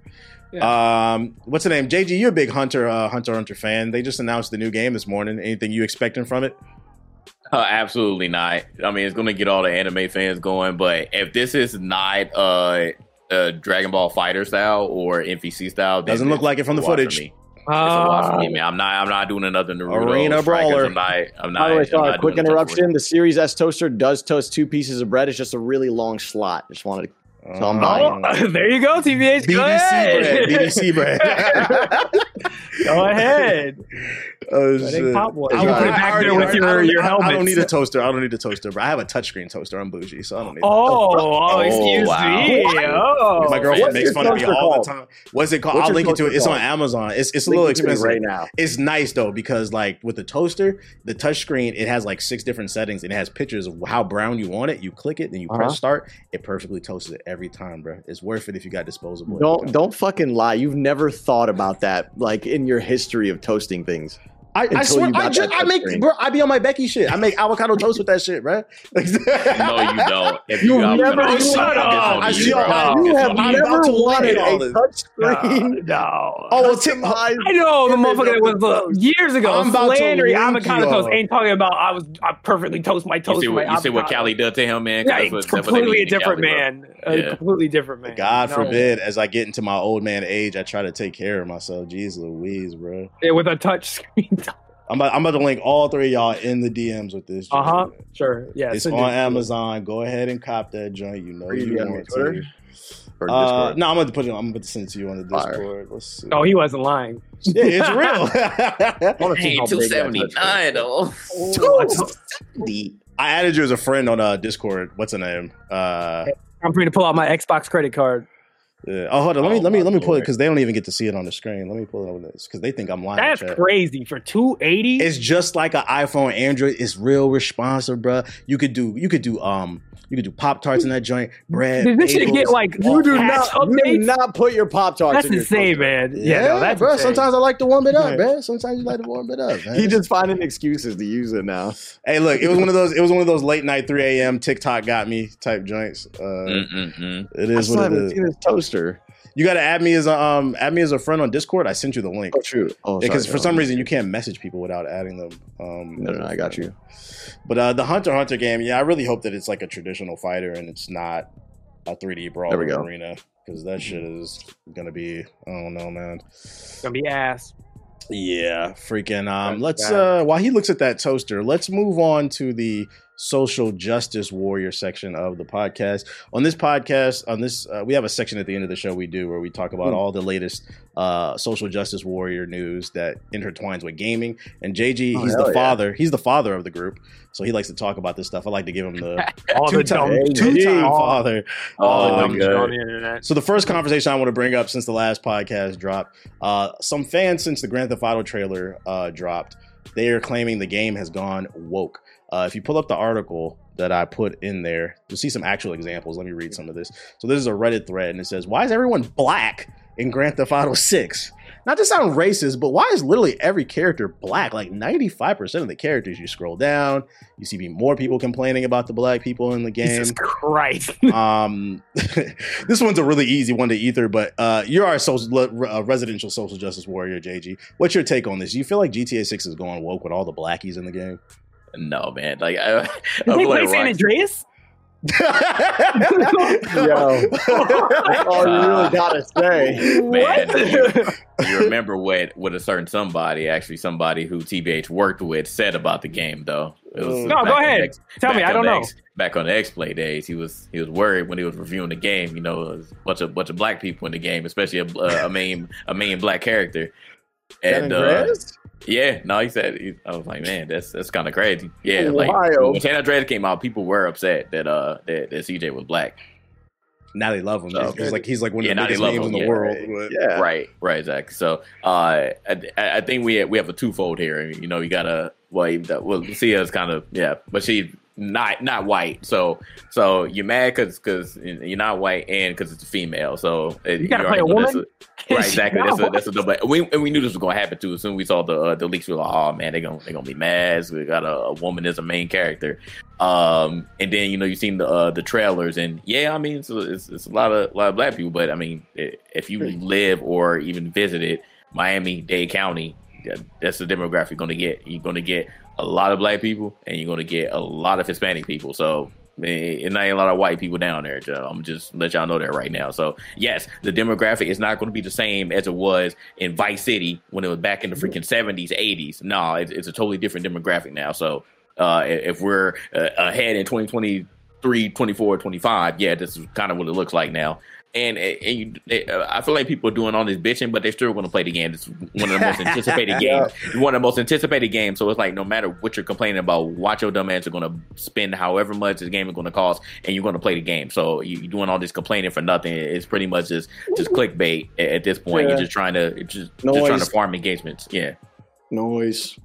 Speaker 1: Um, what's the name? JG, you're a big Hunter uh, Hunter Hunter fan. They just announced the new game this morning. Anything you expecting from it?
Speaker 2: Uh, absolutely not. I mean, it's going to get all the anime fans going, but if this is not uh, uh Dragon Ball Fighter style or NPC style, then
Speaker 1: Doesn't look like it from the
Speaker 2: a watch for
Speaker 1: footage.
Speaker 2: me. It's a
Speaker 3: Uh,
Speaker 2: me, man. I'm not. I'm not doing another Naruto
Speaker 1: Arena
Speaker 2: Strikers.
Speaker 1: brawler.
Speaker 2: I'm not. I'm not.
Speaker 4: By the way,
Speaker 2: I'm
Speaker 4: sorry,
Speaker 2: not
Speaker 4: quick
Speaker 2: doing the Toast
Speaker 4: interruption. The Series S toaster does toast two pieces of bread. It's just a really long slot. Just wanted to. So I'm buying.
Speaker 3: oh, there you go, TVH. Go
Speaker 1: BDC
Speaker 3: ahead.
Speaker 1: bread. BDC bread.
Speaker 3: Go ahead.
Speaker 1: Oh, shit.
Speaker 3: ain't pop one.
Speaker 1: I
Speaker 3: You
Speaker 1: would-
Speaker 3: put it back there with your,
Speaker 1: don't-
Speaker 3: your
Speaker 1: I- I don't need a toaster. I don't need a toaster, bro. I have a touchscreen toaster. I'm bougie, so I don't need. a
Speaker 3: Oh, oh,
Speaker 2: Oh,
Speaker 3: excuse
Speaker 2: wow.
Speaker 3: me. Oh,
Speaker 1: My girlfriend
Speaker 2: What's
Speaker 1: makes fun of me
Speaker 4: toaster
Speaker 1: all the time. What's it called?
Speaker 4: What's
Speaker 1: I'll link it to it.
Speaker 4: toaster
Speaker 1: It's on? Amazon. It's it's a little
Speaker 4: it to me
Speaker 1: expensive.
Speaker 4: right now.
Speaker 1: It's nice though because like with the toaster, the touchscreen it has like six different settings and it has pictures of how brown you want it. You click it, then you press
Speaker 4: Uh-huh.
Speaker 1: start. It perfectly toasts it every time, bro. It's worth it if you got disposable.
Speaker 4: Don't don't fucking lie. You've never thought about that, like in your history of toasting things.
Speaker 1: I, I swear, I
Speaker 4: got
Speaker 1: just
Speaker 4: that
Speaker 1: I make
Speaker 4: touchscreen.
Speaker 1: bro. I be on my Becky shit. I make avocado toast with that shit, bro.
Speaker 2: No, you don't. If
Speaker 4: You
Speaker 2: got
Speaker 4: never-
Speaker 2: one,
Speaker 4: Oh,
Speaker 2: it's
Speaker 3: shut
Speaker 2: on
Speaker 3: up.
Speaker 2: you,
Speaker 1: I see
Speaker 2: bro.
Speaker 1: all-
Speaker 4: You
Speaker 2: It's
Speaker 4: have
Speaker 2: on
Speaker 1: I'm
Speaker 2: you.
Speaker 4: never
Speaker 1: about to
Speaker 4: wanted
Speaker 1: lay all
Speaker 4: a
Speaker 1: this.
Speaker 4: touchscreen.
Speaker 3: no.
Speaker 1: Oh, well, Tim,
Speaker 4: Customized
Speaker 3: I know the
Speaker 4: image
Speaker 3: motherfucker
Speaker 4: of
Speaker 3: that was
Speaker 4: the
Speaker 3: uh,
Speaker 4: toast.
Speaker 3: years ago
Speaker 1: I'm about to
Speaker 3: slandering
Speaker 1: link
Speaker 3: avocado
Speaker 1: you
Speaker 3: toast.
Speaker 1: all.
Speaker 3: Ain't talking about I was I perfectly toast my
Speaker 2: You
Speaker 3: toast.
Speaker 2: see
Speaker 3: my
Speaker 2: what you see what
Speaker 3: avocado.
Speaker 2: Callie did to him, man? 'Cause
Speaker 3: Yeah,
Speaker 2: that's what-
Speaker 3: it's
Speaker 2: that's what they
Speaker 3: completely a
Speaker 2: need to
Speaker 3: different
Speaker 2: Callie, bro.
Speaker 3: man. A
Speaker 2: Yeah.
Speaker 3: completely different man.
Speaker 1: God
Speaker 3: No.
Speaker 1: forbid, as I get into my old man age, I try to take care of myself. Jeez Louise, bro.
Speaker 3: Yeah, with a touch screen.
Speaker 1: I'm about, I'm about to link all three of y'all in the DMs with this.
Speaker 3: Uh huh. Sure. Yeah.
Speaker 1: It's
Speaker 3: send
Speaker 1: on
Speaker 3: it.
Speaker 1: Amazon. Go ahead and cop that joint. You know
Speaker 4: Are you
Speaker 1: you want
Speaker 4: Twitter?
Speaker 1: to.
Speaker 4: Or
Speaker 1: Uh, no, I'm going to put it. I'm going to send it to you on the
Speaker 4: Fire.
Speaker 1: Discord. Let's see.
Speaker 3: Oh, he wasn't lying.
Speaker 1: yeah, it's real.
Speaker 4: I wanna see
Speaker 2: Hey,
Speaker 4: how big that
Speaker 2: two seventy
Speaker 4: touchscreen
Speaker 2: nine
Speaker 4: is.
Speaker 2: though.
Speaker 1: I added you as a friend on uh, Discord. What's the name? Uh,
Speaker 3: I'm free to pull out my Xbox credit card.
Speaker 1: Yeah. Oh, hold on. Let me
Speaker 2: Oh,
Speaker 1: let me let me pull it because they don't even get to see it on the screen. Let me pull it over this because they think I'm lying.
Speaker 3: That's crazy for 280.
Speaker 1: It's just like an iPhone, Android. It's real responsive, bro. You could do you could do um you could do Pop Tarts in that joint, bread.
Speaker 3: Did this shit
Speaker 1: bagels,
Speaker 3: get like
Speaker 4: You do
Speaker 3: patch
Speaker 4: not, you do not put your Pop Tarts
Speaker 3: That's
Speaker 4: in your
Speaker 3: insane,
Speaker 4: toaster.
Speaker 3: man.
Speaker 1: Yeah,
Speaker 3: Yeah, no, that's
Speaker 1: bro.
Speaker 3: insane.
Speaker 1: Sometimes I like to warm it up, man. Sometimes you like to warm it up, man.
Speaker 4: He just finding excuses to use it now.
Speaker 1: hey, look, it was one of those. It was one of those late night, three a.m. TikTok got me type joints. Uh,
Speaker 2: Mm-mm-mm.
Speaker 4: I
Speaker 1: what it
Speaker 4: haven't
Speaker 1: is.
Speaker 4: seen his toaster.
Speaker 1: You got to add me as a um add me as a friend on Discord. I sent you the link
Speaker 4: Oh, true. Oh,
Speaker 1: because
Speaker 4: sorry,
Speaker 1: for
Speaker 4: no.
Speaker 1: some reason you can't message people without adding them. Um,
Speaker 4: No, no, no, I got you.
Speaker 1: But uh, the Hunter Hunter game, yeah, I really hope that it's like a traditional fighter and it's not a 3D brawl
Speaker 4: There we go.
Speaker 1: arena because that shit is gonna be I don't know, man.
Speaker 3: gonna be ass.
Speaker 1: Yeah, freaking. Um, let's uh, while he looks at that toaster, let's move on to the social justice warrior section of the podcast. On this podcast, on this, uh, we have a section at the end of the show we do where we talk about
Speaker 4: Hmm.
Speaker 1: all the latest uh, social justice warrior news that intertwines with gaming. And JG,
Speaker 4: Oh,
Speaker 1: he's the
Speaker 4: yeah.
Speaker 1: father. He's the father of the group, so he likes to talk about this stuff. I like to give him the
Speaker 3: All the
Speaker 1: two-time, two-time father.
Speaker 3: all
Speaker 1: Um,
Speaker 3: dumb on the internet.
Speaker 1: So the first conversation I want to bring up since the last podcast dropped, uh, some fans since the Grand Theft Auto trailer uh, dropped, they are claiming the game has gone woke. Uh, if you pull up the article, that I put in there. You'll see some actual examples. Let me read some of this. So this is a Reddit thread, and it says, "Why is everyone black in Grand Theft Auto 6?" Not to sound racist, but why is literally every character black? Like 95% of the characters you scroll down, you see more people complaining about the black people in the game.
Speaker 3: Jesus Christ.
Speaker 1: um, this one's a really easy one to ether, but uh, you're our social, uh, residential social justice warrior, JG. What's your take on this? Do you feel like GTA 6 is going woke with all the blackies in the game?
Speaker 2: No, man. Like, I,
Speaker 3: Did they play San Andreas?
Speaker 4: Yo, that's all you really gotta say.
Speaker 2: Man, you, you remember what what a certain somebody, actually somebody who TBH worked with, said about the game, though. It was
Speaker 3: No, go ahead.
Speaker 2: X-
Speaker 3: Tell me,
Speaker 2: back
Speaker 3: I
Speaker 2: on
Speaker 3: don't
Speaker 2: the
Speaker 3: know.
Speaker 2: X- back on the X Play days, he was he was worried when he was reviewing the game. You know, a bunch of bunch of black people in the game, especially a, a main a main black character. And uh, yeah, no, he said he, I was like, man, that's that's kind of crazy. Yeah, like
Speaker 4: Wild.
Speaker 2: when San Andreas came out, people were upset that uh that, that CJ was black.
Speaker 1: now they love him.
Speaker 2: So-
Speaker 1: he's like he's like one of
Speaker 2: Yeah,
Speaker 1: the
Speaker 2: now they
Speaker 1: biggest names
Speaker 2: him,
Speaker 1: in the
Speaker 2: yeah.
Speaker 1: world. but-
Speaker 4: Yeah.
Speaker 2: Right, right, exactly. So, uh, I, I think we we have a twofold here. You know, you gotta well, you- well, Lucia's kind of yeah, but she's not not white. So, so you're mad because because you're not white and because it's a female. So it,
Speaker 3: You gotta
Speaker 2: you
Speaker 3: play a
Speaker 2: already know that's
Speaker 3: woman?
Speaker 2: Right, exactly. That's a, that's a double. We and we knew this was gonna happen too. As soon as we saw the uh, the leaks, we were like, "Oh man, they're gonna they're gonna be mad." So we got a, a woman as a main character, um, and then you know you've seen the uh, the trailers, and yeah, I mean it's, it's, it's a lot of a lot of black people, but I mean i- if you live or even visited Miami Dade County, that's the demographic you're gonna get. You're gonna get a lot of black people, and you're gonna get a lot of Hispanic people. So and not a lot of white people down there. Joe. I'm just let y'all know that right now. So yes, the demographic is not going to be the same as it was in Vice City when it was back in the freaking 70s, 80s. No, it's, it's a totally different demographic now. So uh, if we're uh, ahead in 2023, 24, 25, yeah, this is kind of what it looks like now. And, and you, uh, I feel like people are doing all this bitching, but they're still going to play the game. It's one of the most anticipated games. One of the most anticipated games. So it's like no matter what you're complaining about, watch your dumb ass are going to spend however much this game is going to cost, and you're going to play the game. So you, you're doing all this complaining for nothing. It's pretty much just just clickbait at, at this point.
Speaker 4: Yeah.
Speaker 2: You're just trying to just, just trying to farm engagements. Yeah.
Speaker 4: Noise.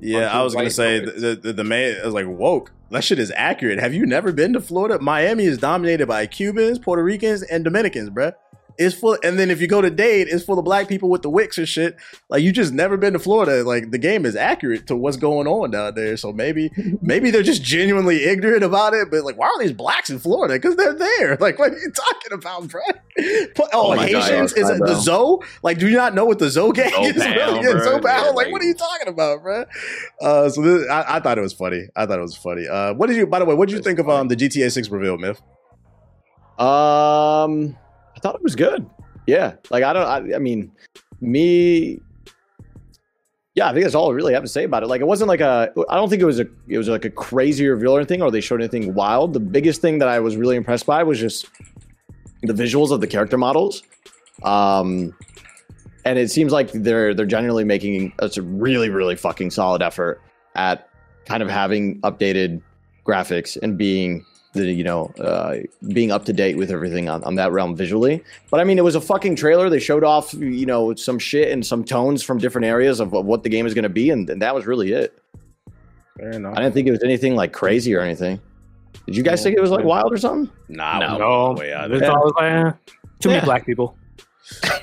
Speaker 1: Yeah, I was gonna say the, the the man I was like woke. That shit is accurate. Have you never been to Florida? Miami is dominated by Cubans, Puerto Ricans, and Dominicans, bruh. It's full, and then if you go to Dade, it's full of black people with the wicks and shit. Like you just never been to Florida. Like the game is accurate to what's going on down there. So maybe, maybe they're just genuinely ignorant about it. But like, why are these blacks in Florida? Because they're there. Like, what are you talking about, bro? Oh,
Speaker 2: Oh my God,
Speaker 1: Haitians is it the Zoe? Like, do you not know what the Zoe gang is?
Speaker 2: Zoe Pound,
Speaker 1: Yeah,
Speaker 2: bro.
Speaker 1: Zoe Pound.
Speaker 2: Yeah,
Speaker 1: like,
Speaker 2: like-
Speaker 1: what are you talking about, bro? Uh, so this, I, I thought it was funny. I thought it was funny. Uh, what did you? By the way, what did you
Speaker 4: It's
Speaker 1: think of um the GTA Six reveal, Myth?
Speaker 4: Um, I thought it was good. Yeah, like I don't. I, I mean, me. Yeah, I think that's all I really have to say about it. Like, it wasn't like a. I don't think it was a. It was like a crazy reveal or anything, or they showed anything wild. The biggest thing that I was really impressed by was just the visuals of the character models. Um, and it seems like they're they're generally making a really really fucking solid effort at kind of having updated graphics and being the you know uh, being up to date with everything on, on that realm visually. But I mean, it was a fucking trailer. They showed off you know some shit and some tones from different areas of, of what the game is going to be, and, and that was really it.
Speaker 1: Fair enough.
Speaker 4: I didn't think it was anything like crazy or anything. Did you guys think it was like wild or something?
Speaker 1: Nah,
Speaker 2: No.
Speaker 3: No,
Speaker 1: way out
Speaker 3: It's
Speaker 1: there.
Speaker 3: always like, eh, too many
Speaker 4: Yeah.
Speaker 3: black people.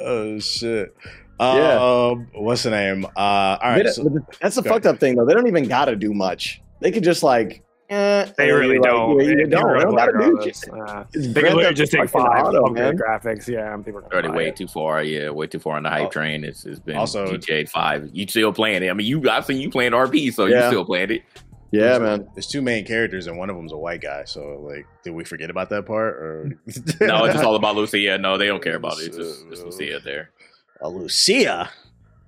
Speaker 1: oh shit.
Speaker 4: Yeah.
Speaker 1: Um, what's the name? Uh, all
Speaker 4: They
Speaker 1: So,
Speaker 4: That's the
Speaker 1: go
Speaker 4: fucked up thing though. They don't even gotta do much. They could just like. Eh,
Speaker 3: They really
Speaker 4: you're like,
Speaker 3: don't.
Speaker 4: You, you
Speaker 3: People
Speaker 4: don't.
Speaker 3: are
Speaker 4: They don't gotta do
Speaker 3: regardless.
Speaker 4: shit.
Speaker 3: Uh,
Speaker 4: It's
Speaker 3: They
Speaker 4: Grand
Speaker 3: could literally just take five
Speaker 4: Auto,
Speaker 3: upgrade
Speaker 4: man.
Speaker 3: graphics. Yeah, people are
Speaker 2: Already
Speaker 3: gonna buy
Speaker 2: way
Speaker 3: it.
Speaker 2: too far. Yeah, way too far on the hype
Speaker 1: Oh.
Speaker 2: train. It's, it's been
Speaker 1: Also-
Speaker 2: GTA Five. You still playing it? I mean, you I've seen you playing RP, so you still playing it.
Speaker 4: Yeah, man.
Speaker 1: There's two main characters, and one of them's a white guy. So, like, did we forget about that part? Or
Speaker 2: No, it's just all about Lucia. No, they don't care about it. It's just, just Lucia there.
Speaker 1: a Lucia.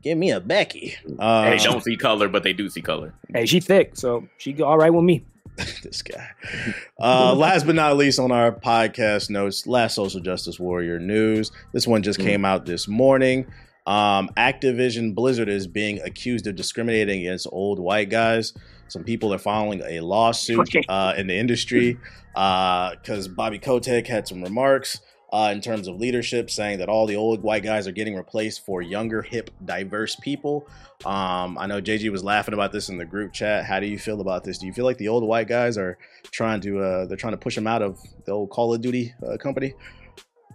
Speaker 1: Give me a Becky. Uh,
Speaker 2: They don't see color, but they do see color.
Speaker 3: Hey, she thick, so she go all right with me.
Speaker 1: this guy. Uh, last but not least, on our podcast notes, last social justice warrior news. This one just
Speaker 4: Mm.
Speaker 1: came out this morning. Um, Activision Blizzard is being accused of discriminating against old white guys. Some people are filing a lawsuit uh, in the industry Uh, because Bobby Kotick had some remarks. Uh, in terms of leadership, saying that all the old white guys are getting replaced for younger, hip, diverse people. Um, I know JG was laughing about this in the group chat. How do you feel about this? Do you feel like the old white guys are trying to uh, they're trying to push them out of the old Call of Duty uh, company?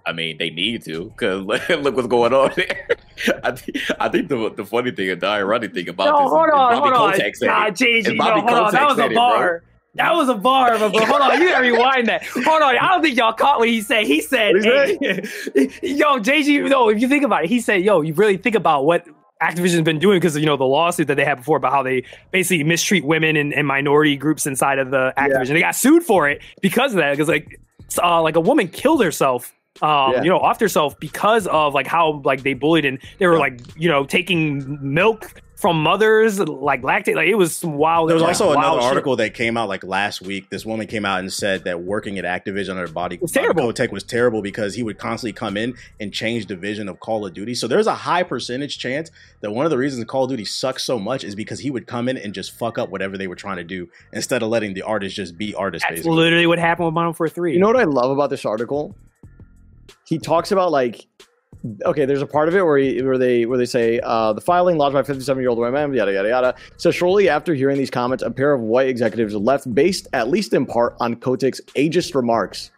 Speaker 2: I mean, they need to because look what's going on there. I, th- I think the the funny thing and the ironic thing about
Speaker 3: No,
Speaker 2: this is,
Speaker 3: hold
Speaker 2: is
Speaker 3: on,
Speaker 2: Bobby
Speaker 3: hold on.
Speaker 2: Kotick said
Speaker 3: Nah,
Speaker 2: it.
Speaker 3: JG,
Speaker 2: And
Speaker 3: no,
Speaker 2: Bobby
Speaker 3: hold on. That
Speaker 2: Kotick
Speaker 3: was
Speaker 2: said
Speaker 3: a
Speaker 2: it, bro.
Speaker 3: bar. That was a bar, but but hold on, you gotta rewind that. Hold on, I don't think y'all caught what he said. He said, hey, "Yo, JG, no, if you think about it, he said, yo, you really think about what Activision's been doing because you know the lawsuit that they had before about how they basically mistreat women and, and minority groups inside of the Activision. They got sued for it because of that. Because like, uh, like a woman killed herself." Um,
Speaker 4: Yeah.
Speaker 3: you know, off herself because of like how like they bullied and they were like, you know, taking milk from mothers, like lactate. Like it was some wild.
Speaker 1: There was also
Speaker 3: wild
Speaker 1: another
Speaker 3: shit.
Speaker 1: article that came out like last week. This woman came out and said that working at Activision under Bobby
Speaker 3: was terrible.
Speaker 1: Bobby Kotick was terrible because he would constantly come in and change the vision of Call of Duty. So there's a high percentage chance that one of the reasons Call of Duty sucks so much is because he would come in and just fuck up whatever they were trying to do instead of letting the artists just be artists.
Speaker 3: That's
Speaker 1: basically.
Speaker 3: literally what happened with Modern Warfare Three.
Speaker 4: You know what I love about this article? He talks about like, okay, there's a part of it where he, where they where they say uh, the filing lodged by 57 year old woman, yada yada yada. So shortly after hearing these comments, a pair of white executives left, based at least in part on Kotick's ageist remarks.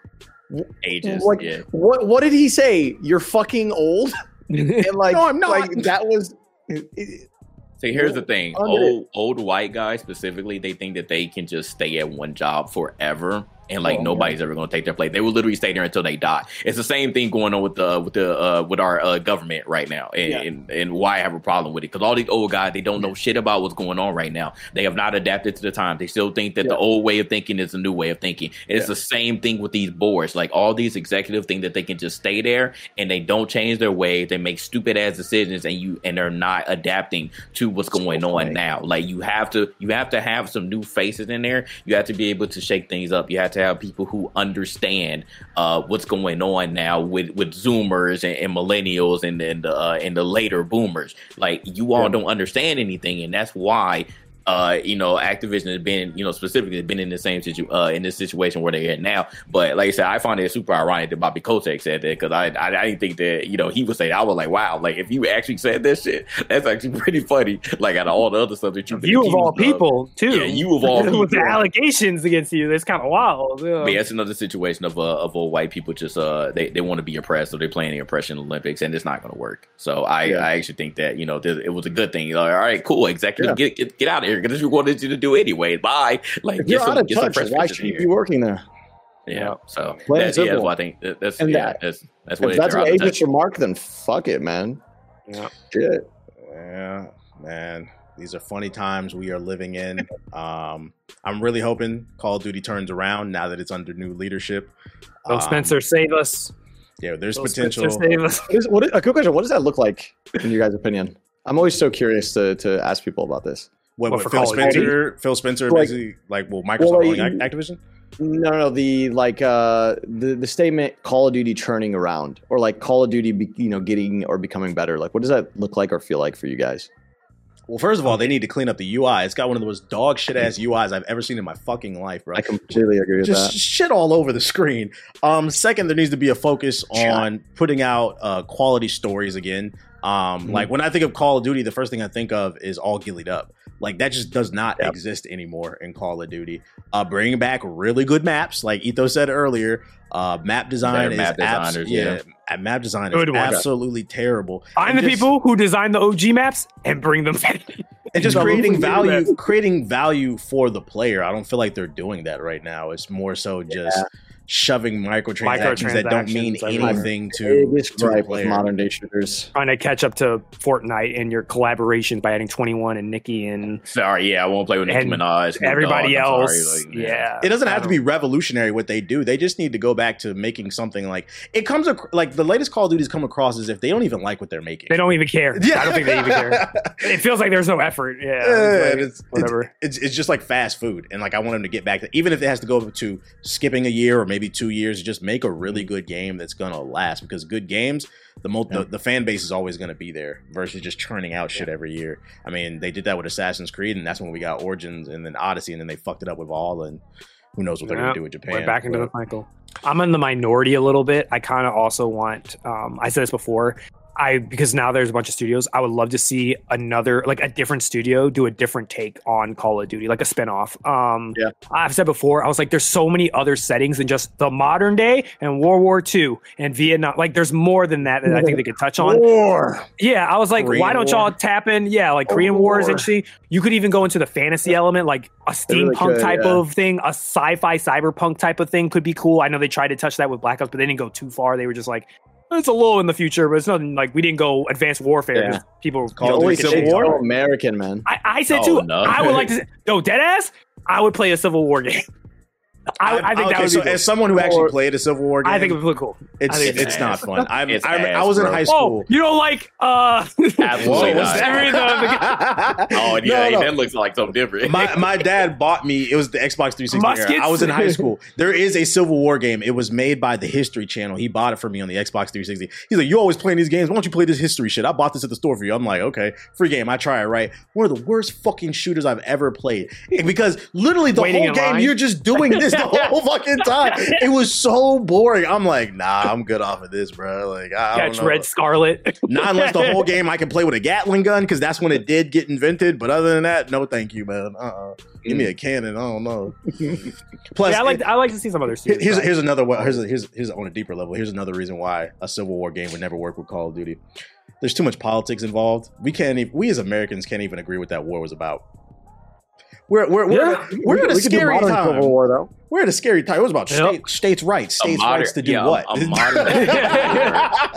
Speaker 2: Ages,
Speaker 4: Like,
Speaker 2: yeah.
Speaker 4: what what did he say? You're fucking old, and like,
Speaker 1: No, I'm not.
Speaker 4: Like that was.
Speaker 2: See, here's the thing: old old white guys specifically, they think that they can just stay at one job forever, and like
Speaker 4: Oh,
Speaker 2: nobody's ever going to take their place. They will literally stay there until they die. It's the same thing going on with the with the uh, with our uh, government right now, and,
Speaker 4: Yeah.
Speaker 2: and and why I have a problem with it because all these old guys they don't know shit about what's going on right now. They have not adapted to the time. They still think that the old way of thinking is the new way of thinking. And it's
Speaker 4: Yeah.
Speaker 2: the same thing with these boards. Like all these executive think that they can just stay there and they don't change their ways. They make stupid ass decisions, and you and they're not adapting to what's going on now. Like you have to you have to have some new faces in there. You have to be able to shake things up. You have to have people who understand uh, what's going on now with with Zoomers and, and millennials and and the uh, and the later boomers. Like you all
Speaker 4: Yeah.
Speaker 2: don't understand anything, and that's why. Uh, you know, Activision has been, you know, specifically been in the same situ- uh, in this situation where they're at now. But like I said, I find it super ironic that Bobby Kotick said that because I, I I didn't think that you know he would say that. I was like, wow, like if you actually said that shit, that's actually pretty funny. Like out of all the other stuff that you've been
Speaker 3: you of all
Speaker 2: accused
Speaker 3: people too.
Speaker 2: Yeah, you of all
Speaker 3: with the allegations against you. That's kind of wild. Yeah.
Speaker 2: But it's another situation of uh, of old white people just uh they, they want to be oppressed, so they're playing the oppression Olympics, and it's not going to work. So I,
Speaker 4: Yeah.
Speaker 2: I actually think that you know it was a good thing. Like, all right, cool, executive,
Speaker 4: Yeah.
Speaker 2: get, get get out of here because you wanted you to do anyway. Bye. Like
Speaker 4: If
Speaker 2: get
Speaker 4: you're
Speaker 2: some,
Speaker 4: out of touch,
Speaker 2: fresh
Speaker 4: why should you be working there?
Speaker 2: Yeah.
Speaker 3: Yeah.
Speaker 2: So
Speaker 4: Plain
Speaker 2: that's, yeah, that's
Speaker 4: simple.
Speaker 2: what I think. That- That's
Speaker 4: And
Speaker 2: yeah,
Speaker 4: that-
Speaker 2: that's that's what
Speaker 4: If
Speaker 2: it-
Speaker 4: that's
Speaker 2: they're
Speaker 4: an
Speaker 2: out of
Speaker 4: ageist remark, then fuck it, man.
Speaker 3: Yeah.
Speaker 4: Shit.
Speaker 1: Yeah, man. These are funny times we are living in. Um, I'm really hoping Call of Duty turns around now that it's under new leadership.
Speaker 3: Phil
Speaker 1: Um,
Speaker 3: Spencer, save us.
Speaker 1: Yeah, there's
Speaker 3: Phil
Speaker 1: potential.
Speaker 3: Spencer, save us.
Speaker 4: What is, what is, a quick question. What does that look like in your guys' opinion? I'm always so curious to, to ask people about this.
Speaker 1: What,
Speaker 3: What,
Speaker 1: what Phil
Speaker 3: Call of
Speaker 1: Spencer? Phil Spencer
Speaker 4: Like-
Speaker 1: basically like well, Microsoft
Speaker 4: Well, like,
Speaker 1: owning Activision.
Speaker 4: No, no, no. The like uh the the statement Call of Duty churning around or like Call of Duty, be, you know, getting or becoming better. Like, what does that look like or feel like for you guys?
Speaker 1: Well, first of all, they need to clean up the UI. It's got one of the most dog shit ass UIs I've ever seen in my fucking life, bro.
Speaker 4: I completely agree with
Speaker 1: just
Speaker 4: that.
Speaker 1: shit all over the screen. Um, second, there needs to be a focus on putting out uh, quality stories again. Um,
Speaker 4: Mhm.
Speaker 1: like when I think of Call of Duty, the first thing I think of is all gillied up. Like that just does not
Speaker 4: Yep.
Speaker 1: exist anymore in Call of Duty. Uh, bringing back really good maps, like Ethos said earlier. Uh, map design
Speaker 2: Better
Speaker 1: is
Speaker 2: map
Speaker 1: abs- yeah,
Speaker 2: yeah.
Speaker 1: uh, map design is
Speaker 3: Good one.
Speaker 1: absolutely terrible.
Speaker 3: Find
Speaker 1: And
Speaker 3: the
Speaker 1: just-
Speaker 3: people who design the OG maps and bring them back.
Speaker 1: and just creating
Speaker 3: we can do
Speaker 1: value creating value for the player i don't feel like they're doing that right now it's more so just
Speaker 4: Yeah.
Speaker 1: Shoving microtransactions that don't mean
Speaker 3: Microtransactions, I agree.
Speaker 1: anything to, to the
Speaker 4: with modern day shooters.
Speaker 3: Trying to catch up to Fortnite and your collaborations by adding 21 and Nicki and
Speaker 2: Sorry, yeah, I won't play with Nicki Minaj.
Speaker 3: Everybody
Speaker 2: Dogg, I'm
Speaker 3: else.
Speaker 2: sorry, like,
Speaker 3: yeah.
Speaker 1: it doesn't have to be revolutionary what they do they just need to go back to making something like it comes ac- like the latest call of duty's come across as if they don't even like what they're making
Speaker 3: They don't even care. Yeah, I don't think they even care. It feels like there's no effort. Yeah.
Speaker 1: Yeah,
Speaker 3: it's like,
Speaker 1: it's,
Speaker 3: whatever.
Speaker 1: It's, it's it's just like fast food, and like I want them to get back to even if it has to go to skipping a year or maybe two years, just make a really good game that's gonna last. Because good games, the mo-
Speaker 4: Yeah.
Speaker 1: the, the fan base is always gonna be there versus just churning out shit every year. I mean, they did that with Assassin's Creed, and that's when we got Origins and then Odyssey, and then they fucked it up with Valhalla, and who knows what they're gonna do with Japan.
Speaker 3: We're back into
Speaker 1: but-
Speaker 3: the cycle. I'm in the minority a little bit. I kind of also want. Um, I said this before. I because now there's a bunch of studios. I would love to see another like a different studio do a different take on Call of Duty, like a spinoff. Um,
Speaker 4: Yeah.
Speaker 3: I've said before. I was like, there's so many other settings than just the modern day and World War II and Vietnam. Like, there's more than that that I think they could touch on.
Speaker 4: War.
Speaker 3: Yeah, I was like,
Speaker 1: Korean
Speaker 3: why don't y'all tap in? Yeah, like Korean War is
Speaker 4: War.
Speaker 3: interesting. You could even go into the fantasy element, like a
Speaker 4: really
Speaker 3: steampunk
Speaker 4: could,
Speaker 3: type
Speaker 4: yeah.
Speaker 3: of thing, a sci-fi cyberpunk type of thing could be cool. I know they tried to touch that with Black Ops, but they didn't go too far. They were just like, it's a little in the future, but it's nothing like we didn't go advanced warfare.
Speaker 4: Yeah.
Speaker 3: 'cause People,
Speaker 1: Call
Speaker 3: you know,
Speaker 1: Duty Civil War?
Speaker 3: it.
Speaker 4: American man.
Speaker 3: I, I said
Speaker 2: Oh,
Speaker 3: too.
Speaker 2: no.
Speaker 3: I would like to. Yo, dead ass. I would play a Civil War game. I, I think
Speaker 1: okay,
Speaker 3: that would
Speaker 1: so
Speaker 3: be. cool.
Speaker 1: as someone who actually played a Civil War game,
Speaker 3: I think it would look cool.
Speaker 1: it's it's
Speaker 3: it's
Speaker 1: not fun. I,
Speaker 2: It's
Speaker 1: I, I
Speaker 2: ass,
Speaker 1: was in
Speaker 2: bro.
Speaker 1: high
Speaker 3: Oh,
Speaker 1: school.
Speaker 3: you don't like uh
Speaker 2: Absolutely not.
Speaker 1: that?
Speaker 3: The- the-
Speaker 2: Oh yeah,
Speaker 1: No, no.
Speaker 2: that looks like something different.
Speaker 1: my my dad bought me. It was the Xbox 360. era. I was in high school. There is a Civil War game. It was made by the History Channel. He bought it for me on the Xbox 360. He's like, "You always playing these games. Why don't you play this history shit? I bought this at the store for you." I'm like, "Okay, free game. I try it. Right. One of the worst fucking shooters I've ever played because literally the
Speaker 3: Waiting
Speaker 1: whole game
Speaker 3: line?
Speaker 1: you're just doing this the whole fucking time. It was so boring. I'm like, "Nah, I'm good off of this, bro. Like, I don't
Speaker 3: catch. Red Scarlet.
Speaker 1: Not unless the whole game I can play with a Gatling gun because that's when it did get invented. But other than that, no, thank you, man. Uh, uh give me a cannon. I don't know. Plus,
Speaker 3: yeah, I like
Speaker 1: it-
Speaker 3: I like to see some other studios.
Speaker 1: here's here's another one. Here's here's here's on a deeper level. Here's another reason why a Civil War game would never work with Call of Duty. There's too much politics involved. We can't. Even, we as Americans can't even agree what that war was about. We're we're we're,
Speaker 3: Yeah.
Speaker 1: we're in a
Speaker 4: We could do
Speaker 1: scary time.
Speaker 4: Civil War though.
Speaker 1: We're in a scary time. It was about
Speaker 3: Yep.
Speaker 1: state, states' rights. States'
Speaker 2: modern-
Speaker 1: rights to do
Speaker 2: yeah,
Speaker 1: what?
Speaker 2: A modern.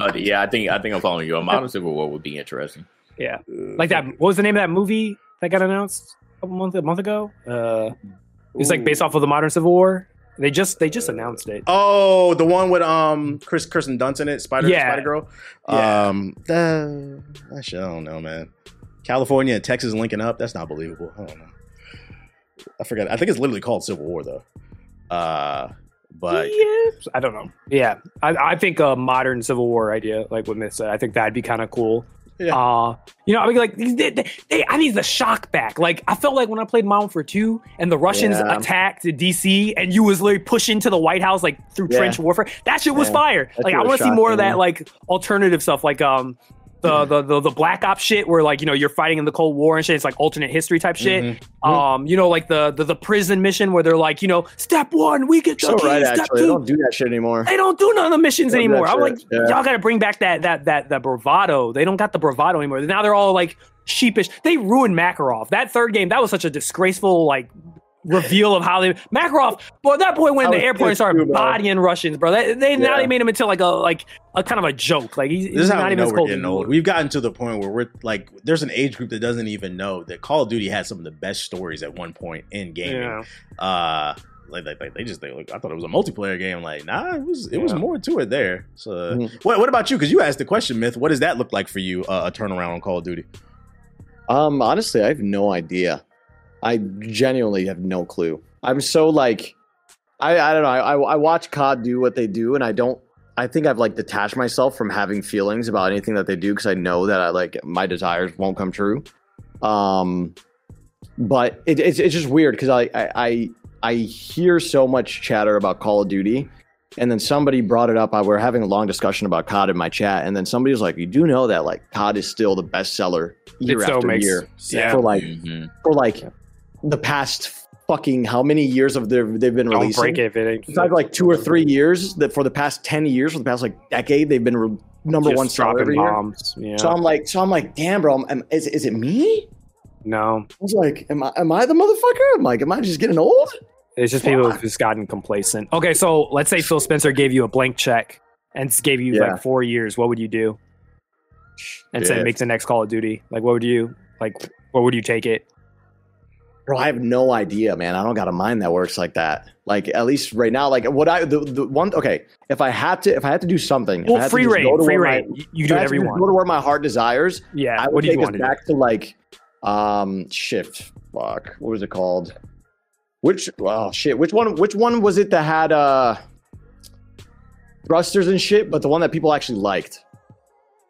Speaker 2: Uh, yeah, I think I think I'm following you. A modern civil war would be interesting.
Speaker 3: yeah, like that. What was the name of that movie that got announced a couple months a month ago? Uh, it's like based off of the modern Civil War. They just they just announced it.
Speaker 1: Oh, the one with um Chris Kirsten Dunst in it, Spider
Speaker 3: Yeah.
Speaker 1: Spider Girl.
Speaker 3: Yeah.
Speaker 1: Um, that, that shit, I don't know, man. California and Texas linking up. That's not believable. I don't know. I forgot. I think it's literally called Civil War though. Uh, but
Speaker 3: yeah, I don't know. Yeah, I, I think a modern Civil War idea, like what Myth said, I think that'd be kind of cool.
Speaker 1: Yeah.
Speaker 3: Uh, you know, I mean, like they, they, they, I need the shock back. Like I felt like when I played Modern for 2 and the Russians
Speaker 4: Yeah.
Speaker 3: attacked DC and you was literally pushing to the White House like through
Speaker 4: Yeah.
Speaker 3: trench warfare. That shit was
Speaker 4: Yeah.
Speaker 3: fire.
Speaker 4: That
Speaker 3: like I want to see more of that like alternative stuff, like um. The, the, the the black ops shit where like you know you're fighting in the Cold War and shit it's like alternate history type shit
Speaker 4: Mm-hmm.
Speaker 3: um you know like the, the the prison mission where they're like you know step one we get the
Speaker 4: So right,
Speaker 3: step
Speaker 4: actually,
Speaker 3: two
Speaker 4: they don't do that shit anymore.
Speaker 3: they don't do none of the missions anymore. I'm like,
Speaker 4: yeah.
Speaker 3: y'all got to bring back that that that that bravado. They don't got the bravado anymore. Now they're all like sheepish. They ruined Makarov. That third game, that was such a disgraceful like reveal of how they Makarov. But at that point, when
Speaker 4: I
Speaker 3: the airport
Speaker 4: pissed
Speaker 3: started
Speaker 4: too,
Speaker 3: bodying Russians, bro, they, they now they made him into like a like a kind of a joke. Like he's,
Speaker 1: this
Speaker 3: he's
Speaker 1: how
Speaker 3: not
Speaker 1: we
Speaker 3: even
Speaker 1: know
Speaker 3: as
Speaker 1: we're
Speaker 3: cold
Speaker 1: getting
Speaker 3: anymore.
Speaker 1: old. We've gotten to the point where we're like, there's an age group that doesn't even know that Call of Duty had some of the best stories at one point in gaming.
Speaker 3: Yeah.
Speaker 1: Uh, like, like, like they just they like I thought it was a multiplayer game. Like, nah, it was it was more to it there. So, uh,
Speaker 4: Mhm.
Speaker 1: what what about you? Because you asked the question, Myth. What does that look like for you? Uh, a turnaround on Call of Duty?
Speaker 4: Um, honestly, I have no idea. I genuinely have no clue. I'm so like, I I don't know. I I, I watch COD do what they do, and I don't. I think I've like detached myself from having feelings about anything that they do because I know that I like my desires won't come true. Um, but it, it's it's just weird because I, I I I hear so much chatter about Call of Duty. And then somebody brought it up. I, we were having a long discussion about COD in my chat, and then somebody was like, "You do know that like COD is still the best seller year
Speaker 3: It so
Speaker 4: after
Speaker 3: makes-
Speaker 4: year
Speaker 3: yeah.
Speaker 4: for like
Speaker 2: Mhm.
Speaker 4: for like the past fucking how many years of their they've been
Speaker 3: Don't
Speaker 4: releasing?
Speaker 3: break it if it.
Speaker 4: It's like like two or three years that for the past ten years, for the past like decade, they've been re- number
Speaker 3: Just
Speaker 4: one seller every year.
Speaker 3: Yeah.
Speaker 4: So I'm like, so I'm like, damn, bro, am, is is it me?
Speaker 3: no,
Speaker 4: I was like, am I am I the motherfucker? I'm like, am I just getting old?
Speaker 3: It's just people who've just gotten complacent. Okay, so let's say Phil Spencer gave you a blank check and gave you
Speaker 4: Yeah.
Speaker 3: like four years. What would you do? And said make the next Call of Duty. Like, what would you like? What would you take it?
Speaker 4: Bro, I have no idea, man. I don't got a mind that works like that. Like at least right now, like what I the, the one okay, if I had to if I had to do something,
Speaker 3: Well,
Speaker 4: had
Speaker 3: free reign, free
Speaker 4: where my-
Speaker 3: You- do whatever you
Speaker 4: just Go
Speaker 3: want.
Speaker 4: to where my heart desires.
Speaker 3: Yeah.
Speaker 4: I
Speaker 3: What
Speaker 4: would
Speaker 3: do you
Speaker 4: take us
Speaker 3: want to do?
Speaker 4: back to like um shift. Fuck. What was it called? Which oh shit. Which one which one was it that had uh thrusters and shit, but the one that people actually liked?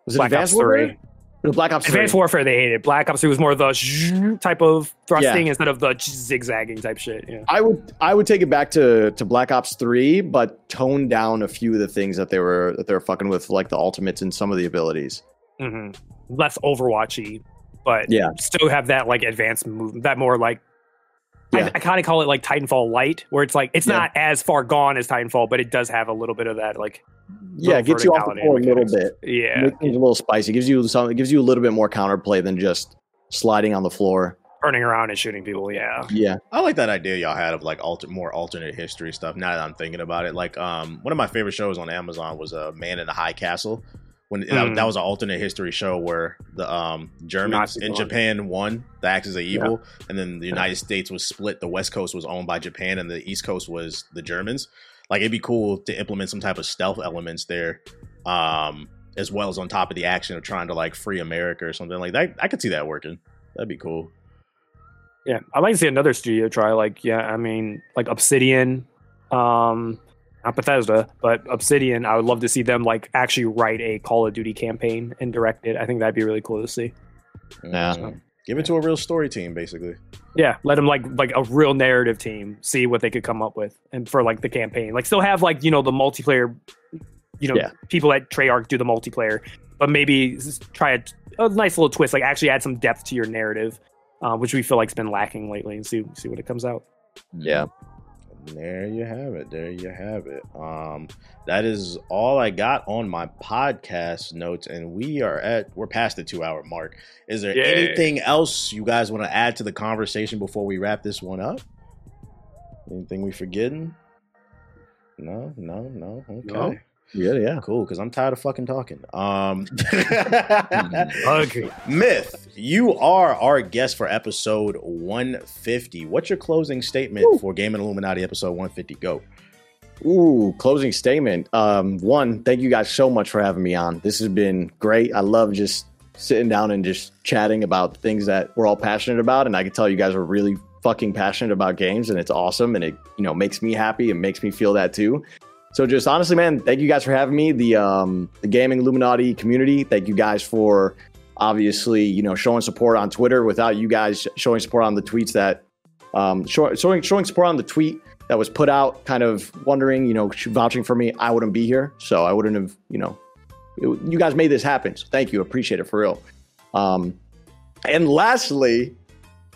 Speaker 4: Was it
Speaker 3: Black
Speaker 4: Advanced
Speaker 3: Ops 3.
Speaker 4: Warfare? The Black Ops 3.
Speaker 3: Advanced Warfare they hated. Black Ops 2 was more the type of thrusting instead of the zigzagging type shit. Yeah.
Speaker 4: I would I would take it back to to Black Ops 3, but tone down a few of the things that they were that they were fucking with, like the ultimates and some of the abilities.
Speaker 3: hmm Less Overwatchy, but
Speaker 4: Yeah.
Speaker 3: still have that like advanced movement, that more like.
Speaker 4: Yeah.
Speaker 3: I, I kind of call it like Titanfall light, where it's like it's
Speaker 4: Yeah.
Speaker 3: not as far gone as Titanfall, but it does have a little bit of that like.
Speaker 4: Yeah, it gets you off the floor a little bit.
Speaker 3: Yeah,
Speaker 4: Makes things a little spicy. Gives you some. It gives you a little bit more counterplay than just sliding on the floor.
Speaker 3: turning around and shooting people. Yeah,
Speaker 4: Yeah,
Speaker 1: I like that idea y'all had of like alter, more alternate history stuff. Now that I'm thinking about it, like um, one of my favorite shows on Amazon was a uh, Man in the High Castle. When that,
Speaker 3: Mm.
Speaker 1: that was an alternate history show where the um Germans
Speaker 3: Nazis
Speaker 1: in
Speaker 3: won.
Speaker 1: Japan won the axis of evil, and then the United States was split. The West Coast was owned by Japan, and the East Coast was the Germans. Like it'd be cool to implement some type of stealth elements there, um, as well as on top of the action of trying to like free America or something like that. I could see that working. That'd be cool.
Speaker 3: yeah. I'd like to see another studio try like yeah. I mean like Obsidian, um, not Bethesda, but Obsidian. I would love to see them like actually write a Call of Duty campaign and direct it. I think that'd be really cool to see.
Speaker 4: Yeah.
Speaker 1: So, give it to a real story team, basically.
Speaker 3: Yeah, let them like like a real narrative team see what they could come up with, and for like the campaign, like still have like you know the multiplayer, you know
Speaker 4: Yeah.
Speaker 3: people at Treyarch do the multiplayer, but maybe s- try a, a nice little twist, like actually add some depth to your narrative, uh, which we feel like's been lacking lately, and see see what it comes out.
Speaker 4: yeah.
Speaker 1: There you have it. There you have it. Um, that is all I got on my podcast notes, and we are at we're past the two hour mark. Is there
Speaker 3: Yeah.
Speaker 1: anything else you guys want to add to the conversation before we wrap this one up? Anything we forgetting? No, no, no. Okay.
Speaker 3: No.
Speaker 4: Yeah, yeah.
Speaker 1: Cool, because I'm tired of fucking talking. Um,
Speaker 3: Okay.
Speaker 1: Myth, you are our guest for episode 150. What's your closing statement for Gaming Illuminati episode 150? Go.
Speaker 4: Ooh, closing statement. Um, one, thank you guys so much for having me on. This has been great. I love just sitting down and just chatting about things that we're all passionate about. And I can tell you guys are really fucking passionate about games and it's awesome. And it, you know, makes me happy and makes me feel that too. So just honestly, man, thank you guys for having me. The um the gaming Illuminati community. Thank you guys for obviously, you know, showing support on Twitter. Without you guys showing support on the tweets that um showing showing support on the tweet that was put out, kind of wondering, you know, vouching for me, I wouldn't be here. So I wouldn't have, you know, it- you guys made this happen. So thank you. Appreciate it for real. Um, and lastly,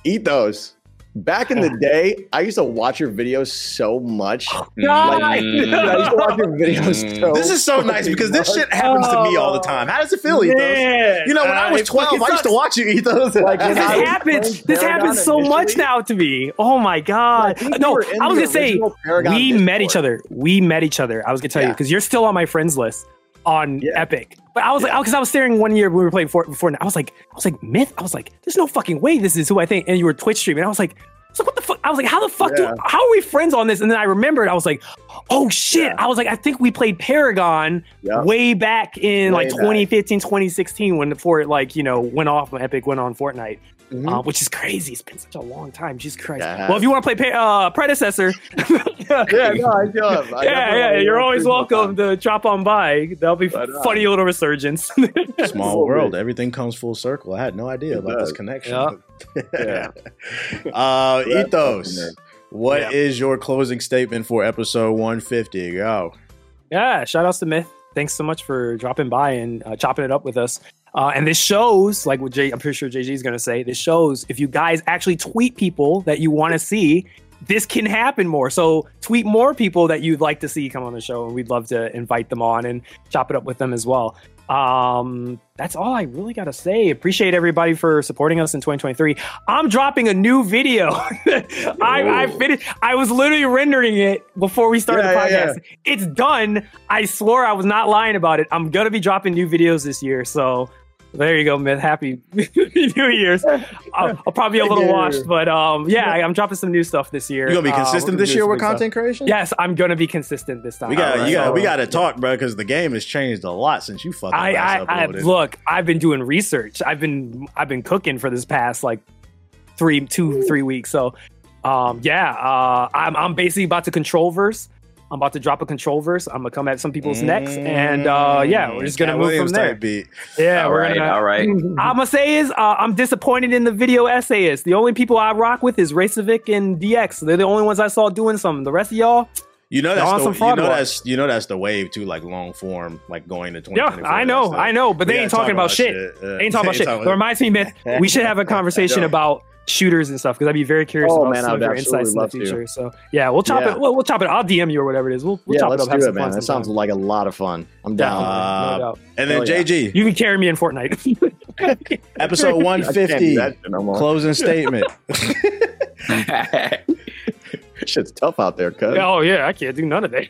Speaker 4: Ethos. Back in the oh. day, I used to watch your videos so much. Oh, like, I used to watch your videos so mm.
Speaker 1: This is so nice because this
Speaker 4: much.
Speaker 1: shit happens to me all the time. How does it feel, Ethos?
Speaker 3: Man,
Speaker 1: You know, when I uh,
Speaker 3: was
Speaker 1: 12, I used to watch you, Ethos.
Speaker 4: Like,
Speaker 3: This
Speaker 4: I was
Speaker 3: happens. This happens so much now to me. Oh my god!
Speaker 4: think you
Speaker 3: no, I was
Speaker 4: the
Speaker 3: gonna say
Speaker 4: Paragon
Speaker 3: we met each other. We met each other. I was gonna tell you because you're still on my friends list on
Speaker 4: Yeah.
Speaker 3: Epic. But I was like, because I was staring one year when we were playing Fort before. I was like, I was like Myth. I was like, there's no fucking way this is who I think. And you were Twitch streaming. And I was like. I was like, what the fuck? I was like, how the fuck
Speaker 4: Yeah.
Speaker 3: do, how are we friends on this? And then I remembered, I was like, oh shit.
Speaker 4: Yeah.
Speaker 3: I was like, I think we played Paragon
Speaker 4: Yeah.
Speaker 3: way back in
Speaker 4: Way
Speaker 3: like
Speaker 4: back.
Speaker 3: 2015, 2016 when before it like, you know, went off when Epic went on Fortnite
Speaker 4: Mhm.
Speaker 3: uh, which is crazy. It's been such a long time. Jesus Christ.
Speaker 4: Yeah.
Speaker 3: Well, if you want to play pa- uh, Predecessor, yeah,
Speaker 4: yeah, no, I do. I
Speaker 3: yeah,
Speaker 4: definitely
Speaker 3: you're always welcome to drop on by. That'll be
Speaker 4: Right on.
Speaker 3: funny little resurgence.
Speaker 1: Small world. Everything comes full circle. I had no idea
Speaker 4: It
Speaker 1: about this connection.
Speaker 3: Yeah.
Speaker 1: uh,
Speaker 4: Yeah.
Speaker 1: Ethos, what is
Speaker 3: Yeah.
Speaker 1: your closing statement for episode 150? Go.
Speaker 3: yeah, shout outs to Myth. Thanks so much for dropping by and uh, chopping it up with us. Uh, and this shows, like what Jay, I'm pretty sure JG is going to say, this shows if you guys actually tweet people that you want to see, this can happen more. So tweet more people that you'd like to see come on the show, and we'd love to invite them on and chop it up with them as well. Um, that's all I really got to say. Appreciate everybody for supporting us in 2023. I'm dropping a new video. I, I finished. I was literally rendering it before we started
Speaker 4: Yeah,
Speaker 3: the
Speaker 4: yeah,
Speaker 3: podcast. It's done. I swore I was not lying about it. I'm gonna be dropping new videos this year. So there you go, Myth. Happy New Year's. I'll, I'll probably be a little washed, but um, yeah, I- I'm dropping some new stuff this year.
Speaker 1: You gonna be
Speaker 3: Uh,
Speaker 1: consistent
Speaker 3: gonna
Speaker 1: this year with
Speaker 3: big stuff.
Speaker 1: content creation?
Speaker 3: Yes, I'm gonna be consistent this time.
Speaker 1: We got,
Speaker 3: Alright,
Speaker 1: you got,
Speaker 3: so-
Speaker 1: we got to talk, bro, because the game has changed a lot since you fucking
Speaker 3: I,
Speaker 1: last
Speaker 3: I, I look. I've been doing research. I've been I've been cooking for this past like three, two, three weeks. So, um, yeah, uh, I'm I'm basically about to control verse. I'm about to drop a control verse. I'm gonna come at some people's necks, and uh, yeah, we're just gonna
Speaker 1: Katt
Speaker 3: move
Speaker 1: Williams
Speaker 3: from there.
Speaker 1: type Beat.
Speaker 3: Yeah,
Speaker 2: all
Speaker 3: we're
Speaker 2: right,
Speaker 3: gonna.
Speaker 2: all right.
Speaker 3: I'm gonna say is uh, I'm disappointed in the video essayists. The only people I rock with is Racevic and DX. They're the only ones I saw doing something. The rest of y'all,
Speaker 1: You know that's
Speaker 3: some
Speaker 1: the, you know that's you know that's the wave too, like long form, like going to
Speaker 3: twenty.
Speaker 1: yeah,
Speaker 3: I know, I know, but they
Speaker 1: We
Speaker 3: ain't
Speaker 1: gotta
Speaker 3: talking
Speaker 1: talk
Speaker 3: about shit.
Speaker 1: Yeah.
Speaker 3: They ain't talking about shit.
Speaker 1: Ain't
Speaker 3: That reminds me, man. We should have a conversation about shooters and stuff because I'd be very curious
Speaker 4: Oh,
Speaker 3: about
Speaker 4: man,
Speaker 3: some of your insights in the
Speaker 4: absolutely love
Speaker 3: future. So yeah, we'll chop
Speaker 4: Yeah.
Speaker 3: it. We'll, we'll chop it. I'll DM you or whatever it is. We'll, we'll
Speaker 4: yeah,
Speaker 3: chop
Speaker 4: let's
Speaker 3: it up. Have
Speaker 4: do
Speaker 3: some
Speaker 4: it, man.
Speaker 3: fun
Speaker 4: That sounds like a lot of fun. I'm down.
Speaker 1: Uh,
Speaker 3: no doubt.
Speaker 1: And then
Speaker 4: Hell yeah.
Speaker 1: JG,
Speaker 3: You can carry me in Fortnite.
Speaker 1: episode
Speaker 4: I can't do
Speaker 1: 150,
Speaker 4: no
Speaker 1: closing statement.
Speaker 4: Shit's tough out there, cuz.
Speaker 3: oh yeah, I can't do none of that.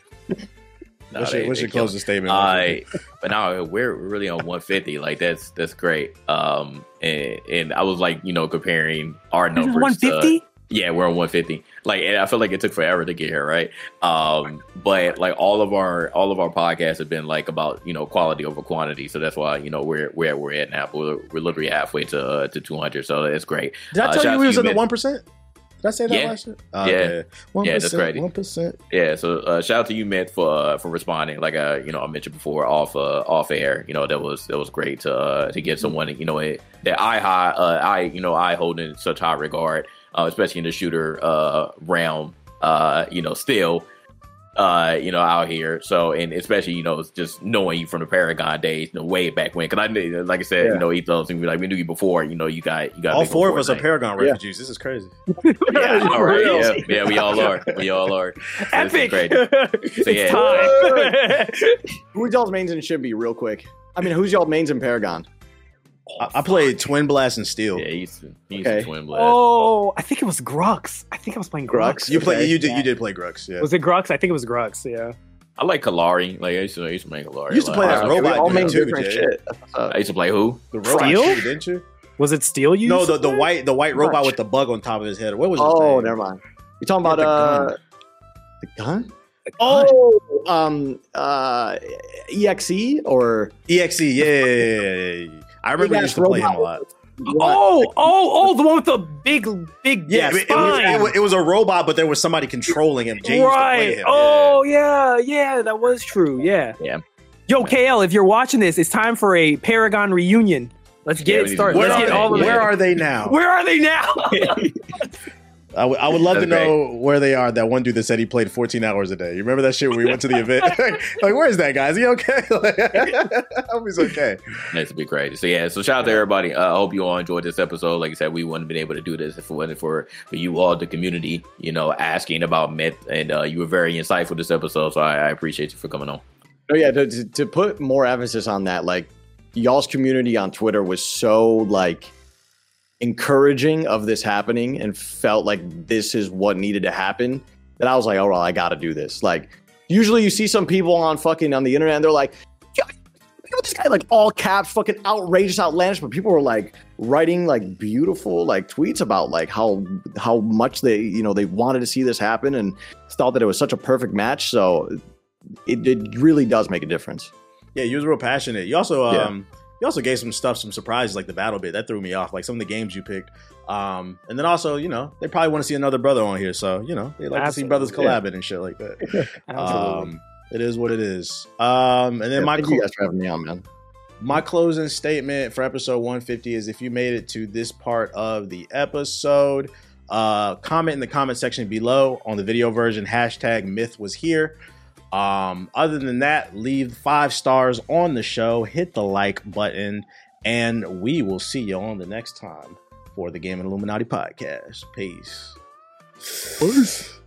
Speaker 2: No,
Speaker 1: what's
Speaker 2: they-
Speaker 1: your, what's your
Speaker 2: kill
Speaker 1: closing statement?
Speaker 2: I, but now we're really on 150. Like that's that's great. Um, and and I was like, you know, comparing our numbers.
Speaker 3: 150.
Speaker 2: yeah, we're on 150. Like, and I feel like it took forever to get here, right? Um, but like all of our all of our podcasts have been like about you know quality over quantity. So that's why you know we're where we're at now. We're, we're literally halfway to uh, to 200. So that's great.
Speaker 1: Did I
Speaker 2: uh,
Speaker 1: tell
Speaker 2: shout
Speaker 1: you we
Speaker 2: to
Speaker 1: was
Speaker 2: you,
Speaker 1: in the one percent? Did I say that
Speaker 2: Yeah.
Speaker 1: last year?
Speaker 2: Yeah.
Speaker 1: one
Speaker 2: Yeah, that's crazy.
Speaker 1: One percent.
Speaker 2: Yeah, so uh, shout out to you, Matt, for uh, for responding. Like uh, you know, I mentioned before off uh, off air. You know, that was that was great to uh, to get someone you know that I high uh, I you know I hold in such high regard, uh, especially in the shooter uh, realm. Uh, you know, still. Uh, you know, out here. So, and especially, you know, just knowing you from the Paragon days, you know, way back when. Because I knew, like I said,
Speaker 4: Yeah.
Speaker 2: you know, Ethos, and we like we knew you before. You know, you got you got
Speaker 1: All four of
Speaker 2: before
Speaker 1: us are
Speaker 2: Fortnite.
Speaker 1: Paragon
Speaker 4: Yeah.
Speaker 1: refugees. This is crazy.
Speaker 2: Yeah, all right. Yeah, yeah, we all are. We all are. So
Speaker 3: Epic.
Speaker 2: great.
Speaker 3: it's
Speaker 2: yeah.
Speaker 3: time.
Speaker 4: Who's y'all's mains and Should Be, real quick? I mean, who's y'all mains in Paragon?
Speaker 1: I, I played Twin Blast and Steel.
Speaker 2: Yeah, he's he's
Speaker 4: Okay.
Speaker 2: a twin blast.
Speaker 3: oh, I think it was Grux. I think I was playing Grux.
Speaker 4: Grux?
Speaker 1: You play. You did.
Speaker 3: Yeah.
Speaker 1: You did play Grux. Yeah.
Speaker 3: Was it Grux? I think it was Grux. Yeah.
Speaker 2: I like Kallari. Like I used to, I used to make Kallari.
Speaker 1: You used to play
Speaker 2: lot.
Speaker 1: that robot
Speaker 4: all
Speaker 1: dude
Speaker 4: main
Speaker 1: too,
Speaker 4: different
Speaker 1: Jay.
Speaker 4: shit. That's.
Speaker 2: I used to play who?
Speaker 1: The robot,
Speaker 3: Steel?
Speaker 1: too, didn't you?
Speaker 3: Was it Steel? You?
Speaker 1: No, the, the white the white robot
Speaker 4: Much.
Speaker 1: with the bug on top of his head. What was his
Speaker 4: Oh,
Speaker 1: name?
Speaker 4: never mind. You talking about
Speaker 1: the
Speaker 4: uh
Speaker 1: gun.
Speaker 4: the gun?
Speaker 3: Oh,
Speaker 4: Oh, um, uh, EXE or
Speaker 1: EXE. Yeah, yeah, yeah, yeah, yeah. I remember I
Speaker 4: Big-ass
Speaker 1: used to play him a lot.
Speaker 3: oh, oh, oh, the one with the big, big
Speaker 1: Yeah, it, it was, it, was, it was a robot, but there was somebody controlling him. Jay used to play
Speaker 3: right.
Speaker 1: him.
Speaker 3: Oh, yeah, yeah, that was true. Yeah.
Speaker 2: Yeah.
Speaker 3: Yo, KL, if you're watching this, it's time for a Paragon reunion. Let's get
Speaker 2: we
Speaker 3: it started.
Speaker 1: Where,
Speaker 3: Let's
Speaker 1: are
Speaker 3: get
Speaker 1: they,
Speaker 3: all of
Speaker 1: where are they now?
Speaker 3: Where are they now?
Speaker 1: I would- I would love to
Speaker 2: That's
Speaker 1: know where they are. That one dude that said he played 14 hours a day. You remember that shit when we went to the event? like, where's that guy? Is he okay? Like, I hope he's okay.
Speaker 2: That's to be crazy. So yeah, so shout out to everybody. Uh, I hope you all enjoyed this episode. Like I said, we wouldn't have been able to do this if it wasn't for for you all, the community. You know, asking about myth, and uh, you were very insightful this episode. So I, I appreciate you for coming on.
Speaker 4: Oh yeah, to, to, to put more emphasis on that, like y'all's community on Twitter was so like encouraging of this happening and felt like this is what needed to happen that I was like, oh well, I gotta do this. Like usually you see some people on fucking on the internet and they're like, "Yeah, look this guy like all caps, fucking outrageous, outlandish, but people were like writing like beautiful like tweets about like how how much they you know they wanted to see this happen and thought that it was such a perfect match. So it, it really does make a difference.
Speaker 1: Yeah, you was real passionate. You also
Speaker 4: Yeah.
Speaker 1: Um, you also gave some stuff, some surprises like the BattleBit. That threw me off. Like some of the games you picked. Um and then also, you know, they probably want to see another brother on here. So, you know, they like to see brothers
Speaker 3: Absolutely.
Speaker 1: collabing and shit like that.
Speaker 3: Absolutely.
Speaker 1: Um it is what it is. Um and then
Speaker 4: Yeah,
Speaker 1: my
Speaker 4: thank
Speaker 1: cl-
Speaker 4: you guys for having me on, man.
Speaker 1: my closing statement for episode 150 is if you made it to this part of the episode uh comment in the comment section below on the video version hashtag myth was here um other than that leave five stars on the show hit the like button and we will see you on the next time for the gaming illuminati podcast peace
Speaker 4: Peace.